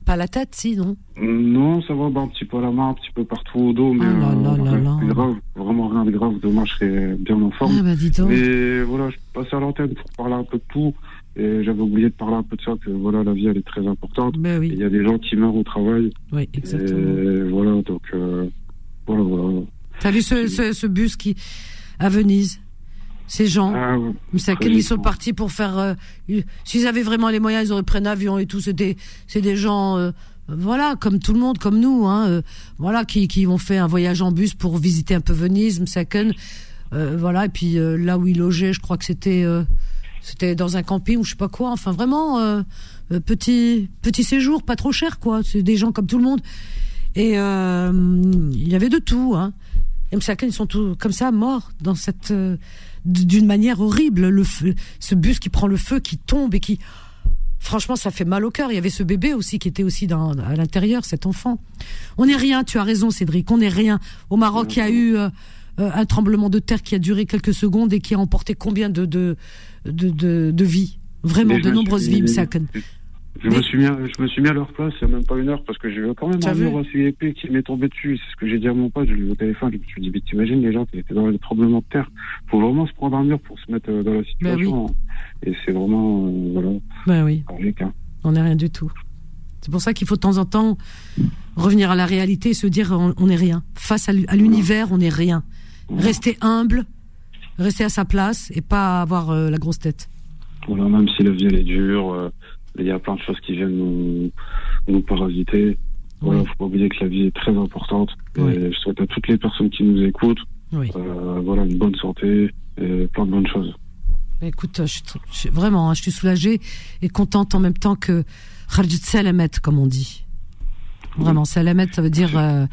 pas la tête, si, non Non, ça va bah, un petit peu à la main, un petit peu partout au dos, mais ah euh, grave, vraiment rien de grave. Demain, je serai bien en forme. Ah bah, dis donc. Mais voilà, je passe à l'antenne pour parler un peu de tout. Et j'avais oublié de parler un peu de ça, que voilà, la vie, elle est très importante. Bah il y a des gens qui meurent au travail. Oui, exactement. Et voilà, donc, euh, voilà, voilà. T'as vu ce, ce, ce bus qui, à Venise ces gens. Ah, ils sont partis pour faire. Euh, s'ils avaient vraiment les moyens, ils auraient pris un avion et tout. C'est des, c'est des gens, euh, voilà, comme tout le monde, comme nous, hein, euh, voilà, qui, qui ont fait un voyage en bus pour visiter un peu Venise, Msaken, voilà. Et puis là où ils logeaient, je crois que c'était, c'était dans un camping ou je sais pas quoi. Enfin, vraiment petit, petit séjour, pas trop cher, quoi. C'est des gens comme tout le monde. Et il y avait de tout, hein. Et Msaken, ils sont tous comme ça morts dans cette d'une manière horrible. Le feu, ce bus qui prend le feu, qui tombe et qui, franchement, ça fait mal au cœur. Il y avait ce bébé aussi qui était aussi dans, à l'intérieur, cet enfant. On n'est rien. Tu as raison, Cédric. On n'est rien. Au Maroc, il y a eu euh, euh, un tremblement de terre qui a duré quelques secondes et qui a emporté combien de de de, de, vies? Vraiment, de nombreuses vies, je, me suis mis à, je me suis mis à leur place il n'y a même pas une heure parce que j'ai vu quand même un mur assez épais qui m'est tombé dessus. C'est ce que j'ai dit à mon pote, je l'ai eu au téléphone. Je me suis dit, mais t'imagines les gens qui étaient dans le tremblement de terre. faut vraiment se prendre un mur pour se mettre euh, dans la bah situation. Et c'est vraiment, euh, voilà. Bah oui. Hein. On n'est rien du tout. C'est pour ça qu'il faut de temps en temps revenir à la réalité et se dire on n'est rien. Face à l'univers, on n'est rien. Rester humble, rester à sa place et pas avoir euh, la grosse tête. Voilà, même si la vie elle est dure, il y a plein de choses qui viennent nous, nous parasiter. Voilà, faut pas oublier que la vie est très importante. Et je souhaite à toutes les personnes qui nous écoutent, euh, voilà, une bonne santé et plein de bonnes choses. Bah, écoute, je vraiment, hein, je suis soulagée et contente en même temps que Khalid Salamet, comme on dit. Vraiment, Salamet, ça veut dire euh,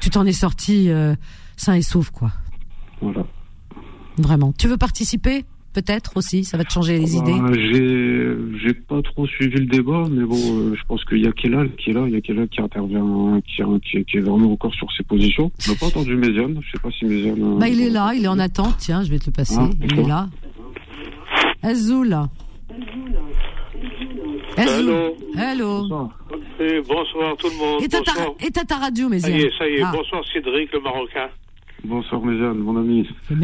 tu t'en es sorti euh, sain et sauf, quoi. Voilà. Vraiment. Tu veux participer? Peut-être aussi Ça va te changer les idées bah, J'ai pas trop suivi le débat, mais bon, euh, je pense qu'il y a Kelal qui est là, il y a Kelal qui intervient, qui, qui, est vraiment encore sur ses positions. Je n'ai pas entendu Méziane, je sais pas si Méziane... Euh, bah, il est là, il est en attente, tiens, je vais te le passer, ah, il est là. Azoul. Hello. Hello. Bonsoir. bonsoir tout le monde. Et ta, ta radio, Méziane. Ça y est, ça y est. Ah. Bonsoir Cédric, le Marocain. Bonsoir Méziane, mon ami. Le.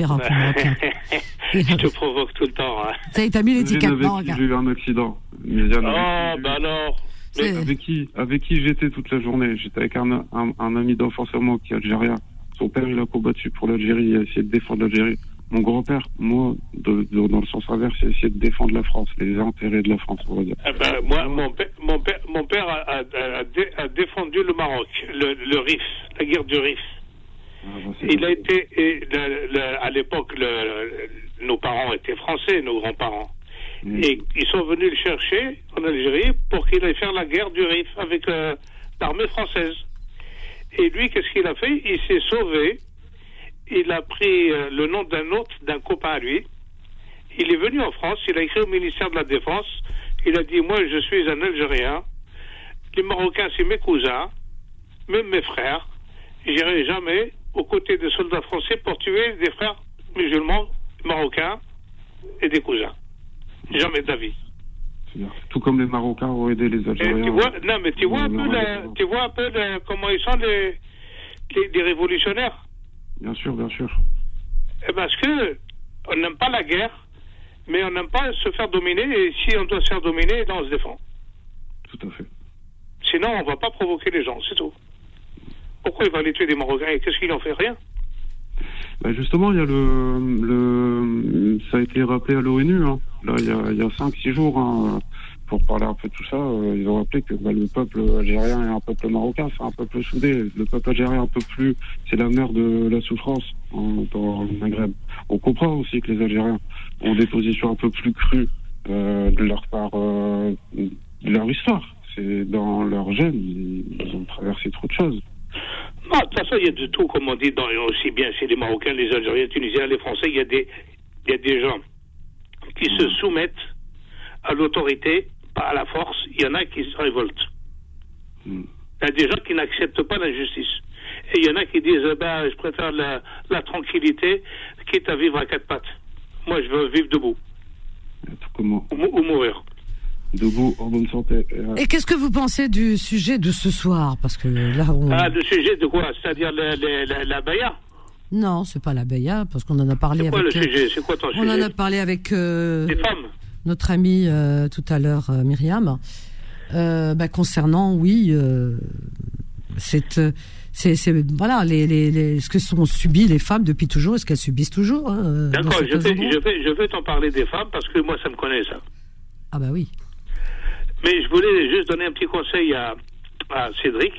Je te provoque tout le temps. Hein. Ça y est, t'as mis l'étiquette J'ai eu un accident. Méziane, oh, bah alors. avec qui, avec qui j'étais toute la journée J'étais avec un, un, ami d'enfance à moi qui est algérien. Son père, il a combattu pour l'Algérie, il a essayé de défendre l'Algérie. Mon grand-père, moi, de, dans le sens inverse, il a essayé de défendre la France, les intérêts de la France, on va dire. Eh ben, moi, mon, père, mon père, mon père a, a, défendu le Maroc, le, le RIF, la guerre du RIF. Il a été, à l'époque, nos parents étaient français, nos grands-parents. Et ils sont venus le chercher en Algérie pour qu'il aille faire la guerre du Rif avec euh, l'armée française. Et lui, qu'est-ce qu'il a fait? Il s'est sauvé. Il a pris euh, le nom d'un autre, d'un copain à lui. Il est venu en France. Il a écrit au ministère de la Défense. Il a dit Moi, je suis un Algérien. Les Marocains, c'est mes cousins, même mes frères. J'irai jamais aux côtés des soldats français pour tuer des frères musulmans, marocains et des cousins. Jamais d'avis. Tout comme les Marocains ont aidé les Algériens. Tu vois, non, mais tu vois un peu, tu vois un peu comment ils sont les, les, révolutionnaires. Bien sûr, bien sûr. Parce que on n'aime pas la guerre, mais on n'aime pas se faire dominer, et si on doit se faire dominer, on se défend. Tout à fait. Sinon, on ne va pas provoquer les gens, c'est tout. Pourquoi il va aller tuer des Marocains et qu'est-ce qu'il en fait Rien. Ben justement, il y a le, ça a été rappelé à l'ONU, hein. là, il y a, il y a 5-6 jours, hein, pour parler un peu de tout ça, euh, ils ont rappelé que bah, le peuple algérien et un peuple marocain, c'est un peuple soudé. Le peuple algérien un peu plus, c'est la mère de la souffrance en, dans le Maghreb. On comprend aussi que les Algériens ont des positions un peu plus crues euh, de leur part, euh, de leur histoire. C'est dans leur gène, ils ont traversé trop de choses. Non, de toute façon, il y a de tout, comme on dit, dans, aussi bien chez les Marocains, les Algériens, les Tunisiens, les Français, il y a des, il y a des gens qui se soumettent à l'autorité, pas à la force. Il y en a qui se révoltent. Il y a des gens qui n'acceptent pas l'injustice. Et il y en a qui disent, eh ben, je préfère la, la, tranquillité, quitte à vivre à quatre pattes. Moi, je veux vivre debout. Ou, ou mourir debout en bonne santé. Et qu'est-ce que vous pensez du sujet de ce soir? Parce que là, on... Ah, le sujet de quoi? C'est-à-dire la, la, la, baya Non, c'est pas la baya, parce qu'on en a parlé avec. Quoi, le sujet? C'est quoi ton on en a parlé avec. Euh, femmes? Notre amie euh, tout à l'heure, euh, Myriam. Euh, bah, concernant, oui, cette. C'est, voilà les, les, les, ce que sont subies les femmes depuis toujours, est-ce qu'elles subissent toujours hein, D'accord, je vais, je vais, je vais t'en parler des femmes parce que moi ça me connaît ça. Ah bah oui. Mais je voulais juste donner un petit conseil à, à Cédric.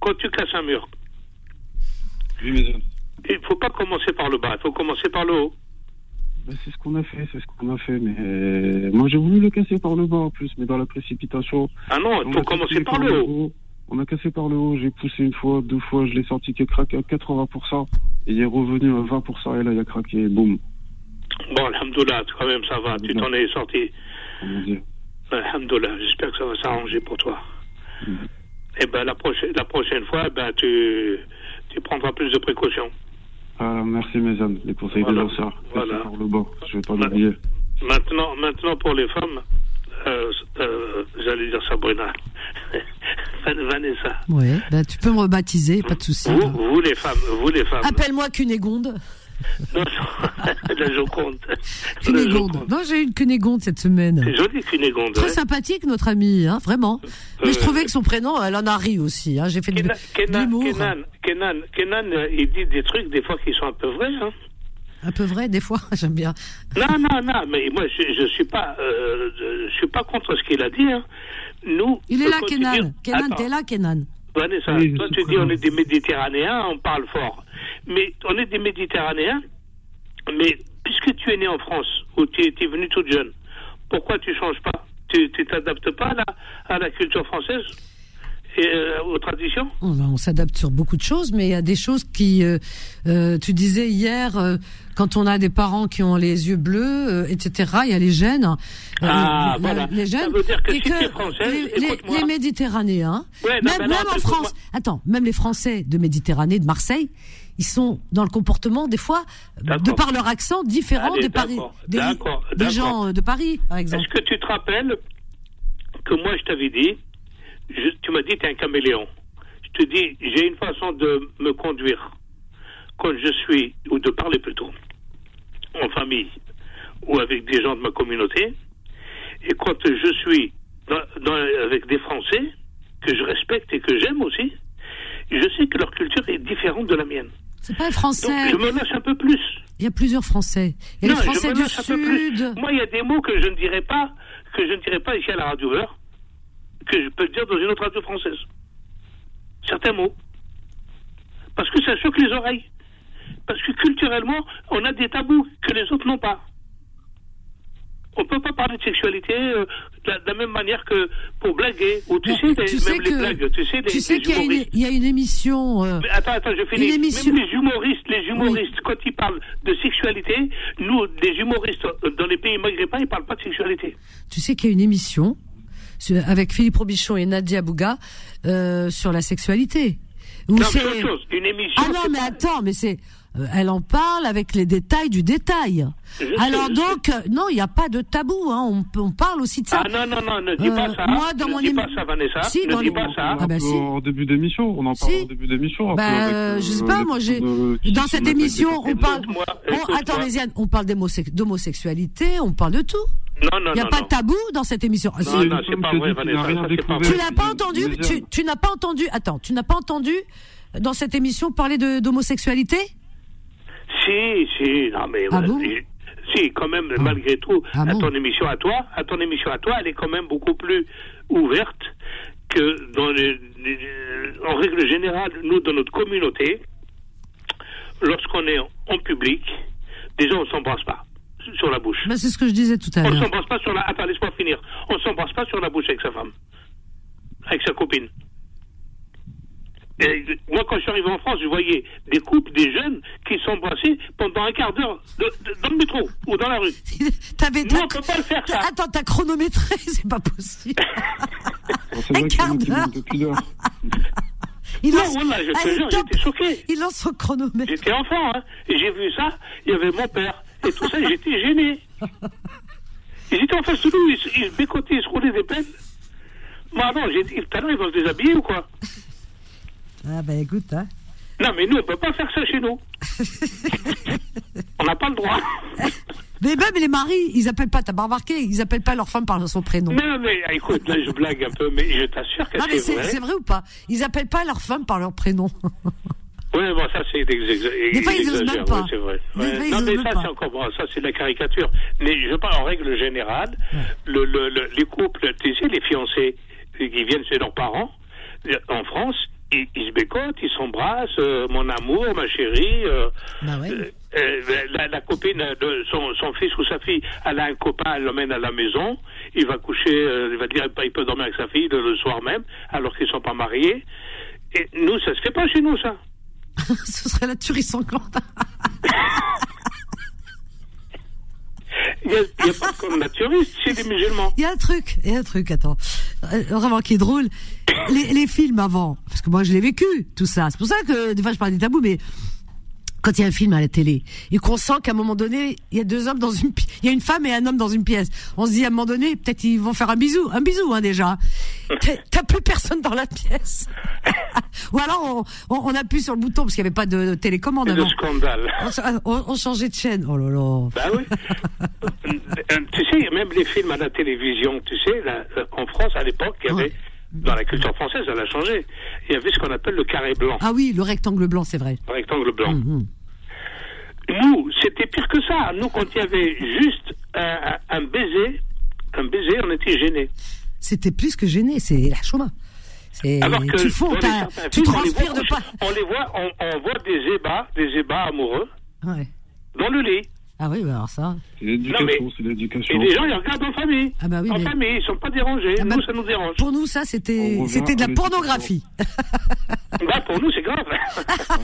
Quand tu casses un mur, il ne faut pas commencer par le bas, il faut commencer par le haut. Ben, c'est ce qu'on a fait, c'est ce qu'on a fait. Mais moi, j'ai voulu le casser par le bas en plus, mais dans la précipitation. Ah non, il faut commencer par, le haut. On a cassé par le haut, j'ai poussé une fois, deux fois, je l'ai senti qu'il craqué à 80%, et il est revenu à 20%, et là, il a craqué, boum. Bon, alhamdoulilah, quand même, ça va, tu t'en es sorti. Alhamdoulilah, j'espère que ça va s'arranger pour toi. Mm. Et eh ben la prochaine, la prochaine fois, ben tu, tu prendras plus de précautions. Ah, merci mes amis, les conseils voilà. de ça. Voilà. Pour le bon, je vais pas l'oublier. Maintenant, maintenant pour les femmes, euh, euh, j'allais dire Sabrina, Vanessa. Oui, ben, tu peux me rebaptiser, pas de souci. Vous, vous, les femmes, vous les femmes. Appelle-moi Cunégonde. Non, la Joconde. Cunégonde. Non, j'ai eu une Cunégonde cette semaine. C'est joli, Cunégonde. Très sympathique, notre amie, hein, vraiment. Mais je euh, trouvais que son prénom, elle en a ri aussi. Hein. J'ai fait de l'humour. Kenan, Kenan, Kenan, euh, il dit des trucs, des fois, qui sont un peu vrais. Hein. Un peu vrai, des fois, j'aime bien. Non, non, non, mais moi, je ne suis, pas, euh, je suis pas contre ce qu'il a dit. Hein. Nous, il est là, Kenan. Kenan, t'es là, Kenan. Vanessa, toi, tu dis on est des Méditerranéens, on parle fort. Mais on est des Méditerranéens, mais puisque tu es né en France, où tu es, venu toute jeune, pourquoi tu changes pas? Tu t'adaptes pas à la, à la culture française? Et euh, aux traditions On, s'adapte sur beaucoup de choses, mais il y a des choses qui, euh, euh, tu disais hier, quand on a des parents qui ont les yeux bleus, etc. Il y a les gènes, ah, voilà. les gènes, Ça veut dire que et si que française, les, les, Méditerranéens, même, même en France, attends, même les Français de Méditerranée, de Marseille, ils sont dans le comportement des fois, de par leur accent, différent des, Paris, des, des gens de Paris, par exemple. Est-ce que tu te rappelles que moi je t'avais dit tu m'as dit, tu es un caméléon. Je te dis, j'ai une façon de me conduire quand je suis, ou de parler plutôt, en famille ou avec des gens de ma communauté. Et quand je suis avec des Français, que je respecte et que j'aime aussi, je sais que leur culture est différente de la mienne. C'est pas français. Donc, je me lâche un peu plus. Il y a plusieurs Français. Il y a les Français du Sud. Moi, il y a des mots que je ne dirais pas, que je ne dirais pas ici à la radio que je peux dire dans une autre radio française. Certains mots. Parce que ça choque les oreilles. Parce que culturellement, on a des tabous que les autres n'ont pas. On peut pas parler de sexualité euh, de, la, même manière que pour blaguer. Ou tu sais, même les blagues, tu sais, tu sais qu'il y, a une émission. Euh, attends, attends, je finis. Émission... Même les humoristes, les humoristes, quand ils parlent de sexualité, nous, des humoristes dans les pays maghrébins, ils parlent pas de sexualité. Tu sais qu'il y a une émission avec Philippe Robichon et Nadia Bouga euh, sur la sexualité. non, c'est autre chose. Une émission. Ah non, mais attends, mais c'est elle en parle avec les détails du détail. Alors donc, euh, non, il n'y a pas de tabou. Hein. On, on, parle aussi de ça. Ah non, non, non, ne dis pas euh, ça. Moi, dans ne mon dis pas ça, Vanessa. Si, ne dis pas ça. Ah bah, si. En début d'émission, on en parle si. au début d'émission. Bah, je sais pas, moi, j'ai dans cette émission, on parle. On, attends, on parle d'homosexualité, on parle de tout. Non, non, Il n'y a pas de tabou dans cette émission. Non, si. non, c'est pas vrai, Vanessa. Tu n'as pas entendu, tu, tu n'as pas entendu, attends, tu n'as pas entendu dans cette émission parler d'homosexualité? Si, si, non mais ah si, quand même, ah. malgré tout, ah à ton émission à toi, à ton émission à toi, elle est quand même beaucoup plus ouverte que dans les, en règle générale, nous dans notre communauté, lorsqu'on est en public, déjà on s'embrasse pas sur la bouche. c'est ce que je disais tout à l'heure. On s'embrasse pas sur la. Attends, laisse-moi finir. On s'embrasse pas sur la bouche avec sa femme, avec sa copine moi, quand je suis arrivé en France, je voyais des couples, des jeunes qui s'embrassaient pendant un quart d'heure dans le métro ou dans la rue. T'avais Nous, on peut pas le faire, ça. Attends, t'as chronométré, c'est pas possible. un quart d'heure. Il non, voilà, je te jure, j'étais choqué. Il lance son chronomètre. J'étais enfant, hein, et j'ai vu ça, il y avait mon père, et tout ça, j'étais gêné. Ils étaient en face de nous, ils, ils se bécotaient, ils se roulaient des peines. Moi, non, j'ai dit, tout à l'heure, ils vont se déshabiller ou quoi? Ah ben écoute, hein. Non, mais nous, on peut pas faire ça chez nous. on n'a pas le droit. Mais même les maris, ils appellent pas, t'as pas remarqué, ils appellent pas leur femme par son prénom. Non, mais écoute, là, je blague un peu, mais je t'assure que c'est vrai. C'est vrai ou pas? Ils appellent pas leur femme par leur prénom. Oui, bon, ça, c'est Des fois, ils n'osent même pas. C'est vrai. non, mais ça, c'est encore bon, ça, c'est de la caricature. Mais je parle en règle générale, le, le, les couples, tu sais, les fiancés qui viennent chez leurs parents, en France, ils, se bécotent, ils s'embrassent, euh, mon amour, ma chérie. Euh, bah euh, la, copine de son, son, fils ou sa fille, elle a un copain, elle l'emmène à la maison, il va coucher, il va dire il peut dormir avec sa fille le, soir même, alors qu'ils ne sont pas mariés. Et nous, ça se fait pas chez nous, ça. Ce serait la tuerie sanglante. Il n'y a, pas de naturiste chez les musulmans. Il y a un truc, il y a un truc, attends. Euh, vraiment qui est drôle. Les films avant, parce que moi je l'ai vécu, tout ça. C'est pour ça que des fois je parle des tabous, mais quand il y a un film à la télé et qu'on sent qu'à un moment donné, il y a deux hommes dans une, il y a une femme et un homme dans une pièce. On se dit à un moment donné, peut-être ils vont faire un bisou, un bisou hein, déjà. T'as plus personne dans la pièce. Ou alors on, on, appuie sur le bouton parce qu'il n'y avait pas de télécommande. C'est scandale. On, on, changeait de chaîne. Oh là là. Bah oui. Euh, tu sais, même les films à la télévision, tu sais, euh, en France à l'époque, il y avait dans la culture française, elle a changé. Il y avait ce qu'on appelle le carré blanc. Ah oui, le rectangle blanc, c'est vrai. Le rectangle blanc. Hum. Nous, c'était pire que ça. Nous, quand il y avait juste un, baiser, un baiser, on était gênés. C'était plus que gêné, c'est la chôma. Alors que tu fonds, tu transpires de pas. On les voit, on, voit des ébats, des ébats amoureux. Ouais. Dans le lit. Ah oui, bah alors ça. C'est l'éducation, c'est l'éducation. Et les gens, ils regardent en famille. Ah bah oui, en famille, ils sont pas dérangés. Ah bah, nous, ça nous dérange. Pour nous, ça, c'était, c'était de la pornographie. bah, pour nous, c'est grave.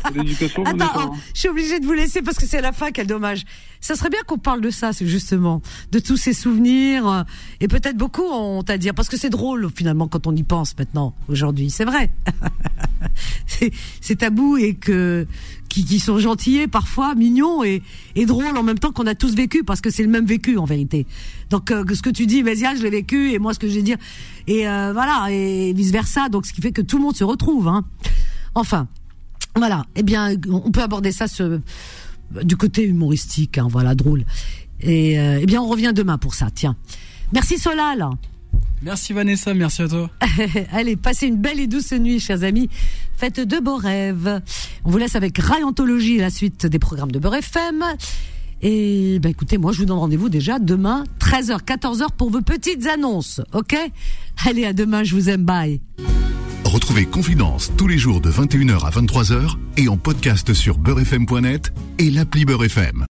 c'est l'éducation, Attends, je suis obligée de vous laisser parce que c'est la fin, quel dommage. Ça serait bien qu'on parle de ça, justement, de tous ces souvenirs. Euh, et peut-être beaucoup ont à dire, parce que c'est drôle, finalement, quand on y pense maintenant, aujourd'hui. C'est vrai. c'est tabou et que, qui, qui sont gentillés parfois, mignons et, et drôles en même temps qu'on a tous vécu parce que c'est le même vécu en vérité. Donc euh, ce que tu dis, Vésia, je l'ai vécu et moi ce que je vais dire et euh, voilà et vice versa. Donc ce qui fait que tout le monde se retrouve. Hein. Enfin, voilà. Eh bien, on peut aborder ça ce, du côté humoristique, hein, voilà, drôle. Et euh, eh bien, on revient demain pour ça. Tiens, merci Solal. Merci Vanessa, merci à toi. Allez, passez une belle et douce nuit, chers amis. Faites de beaux rêves. On vous laisse avec Rayantologie, la suite des programmes de Beurre FM. Et ben écoutez, moi je vous donne rendez-vous déjà demain, 13h, 14h pour vos petites annonces, ok? Allez, à demain, je vous aime, bye. Retrouvez Confidence tous les jours de 21h à 23h et en podcast sur beurrefm.net et l'appli Beurre FM.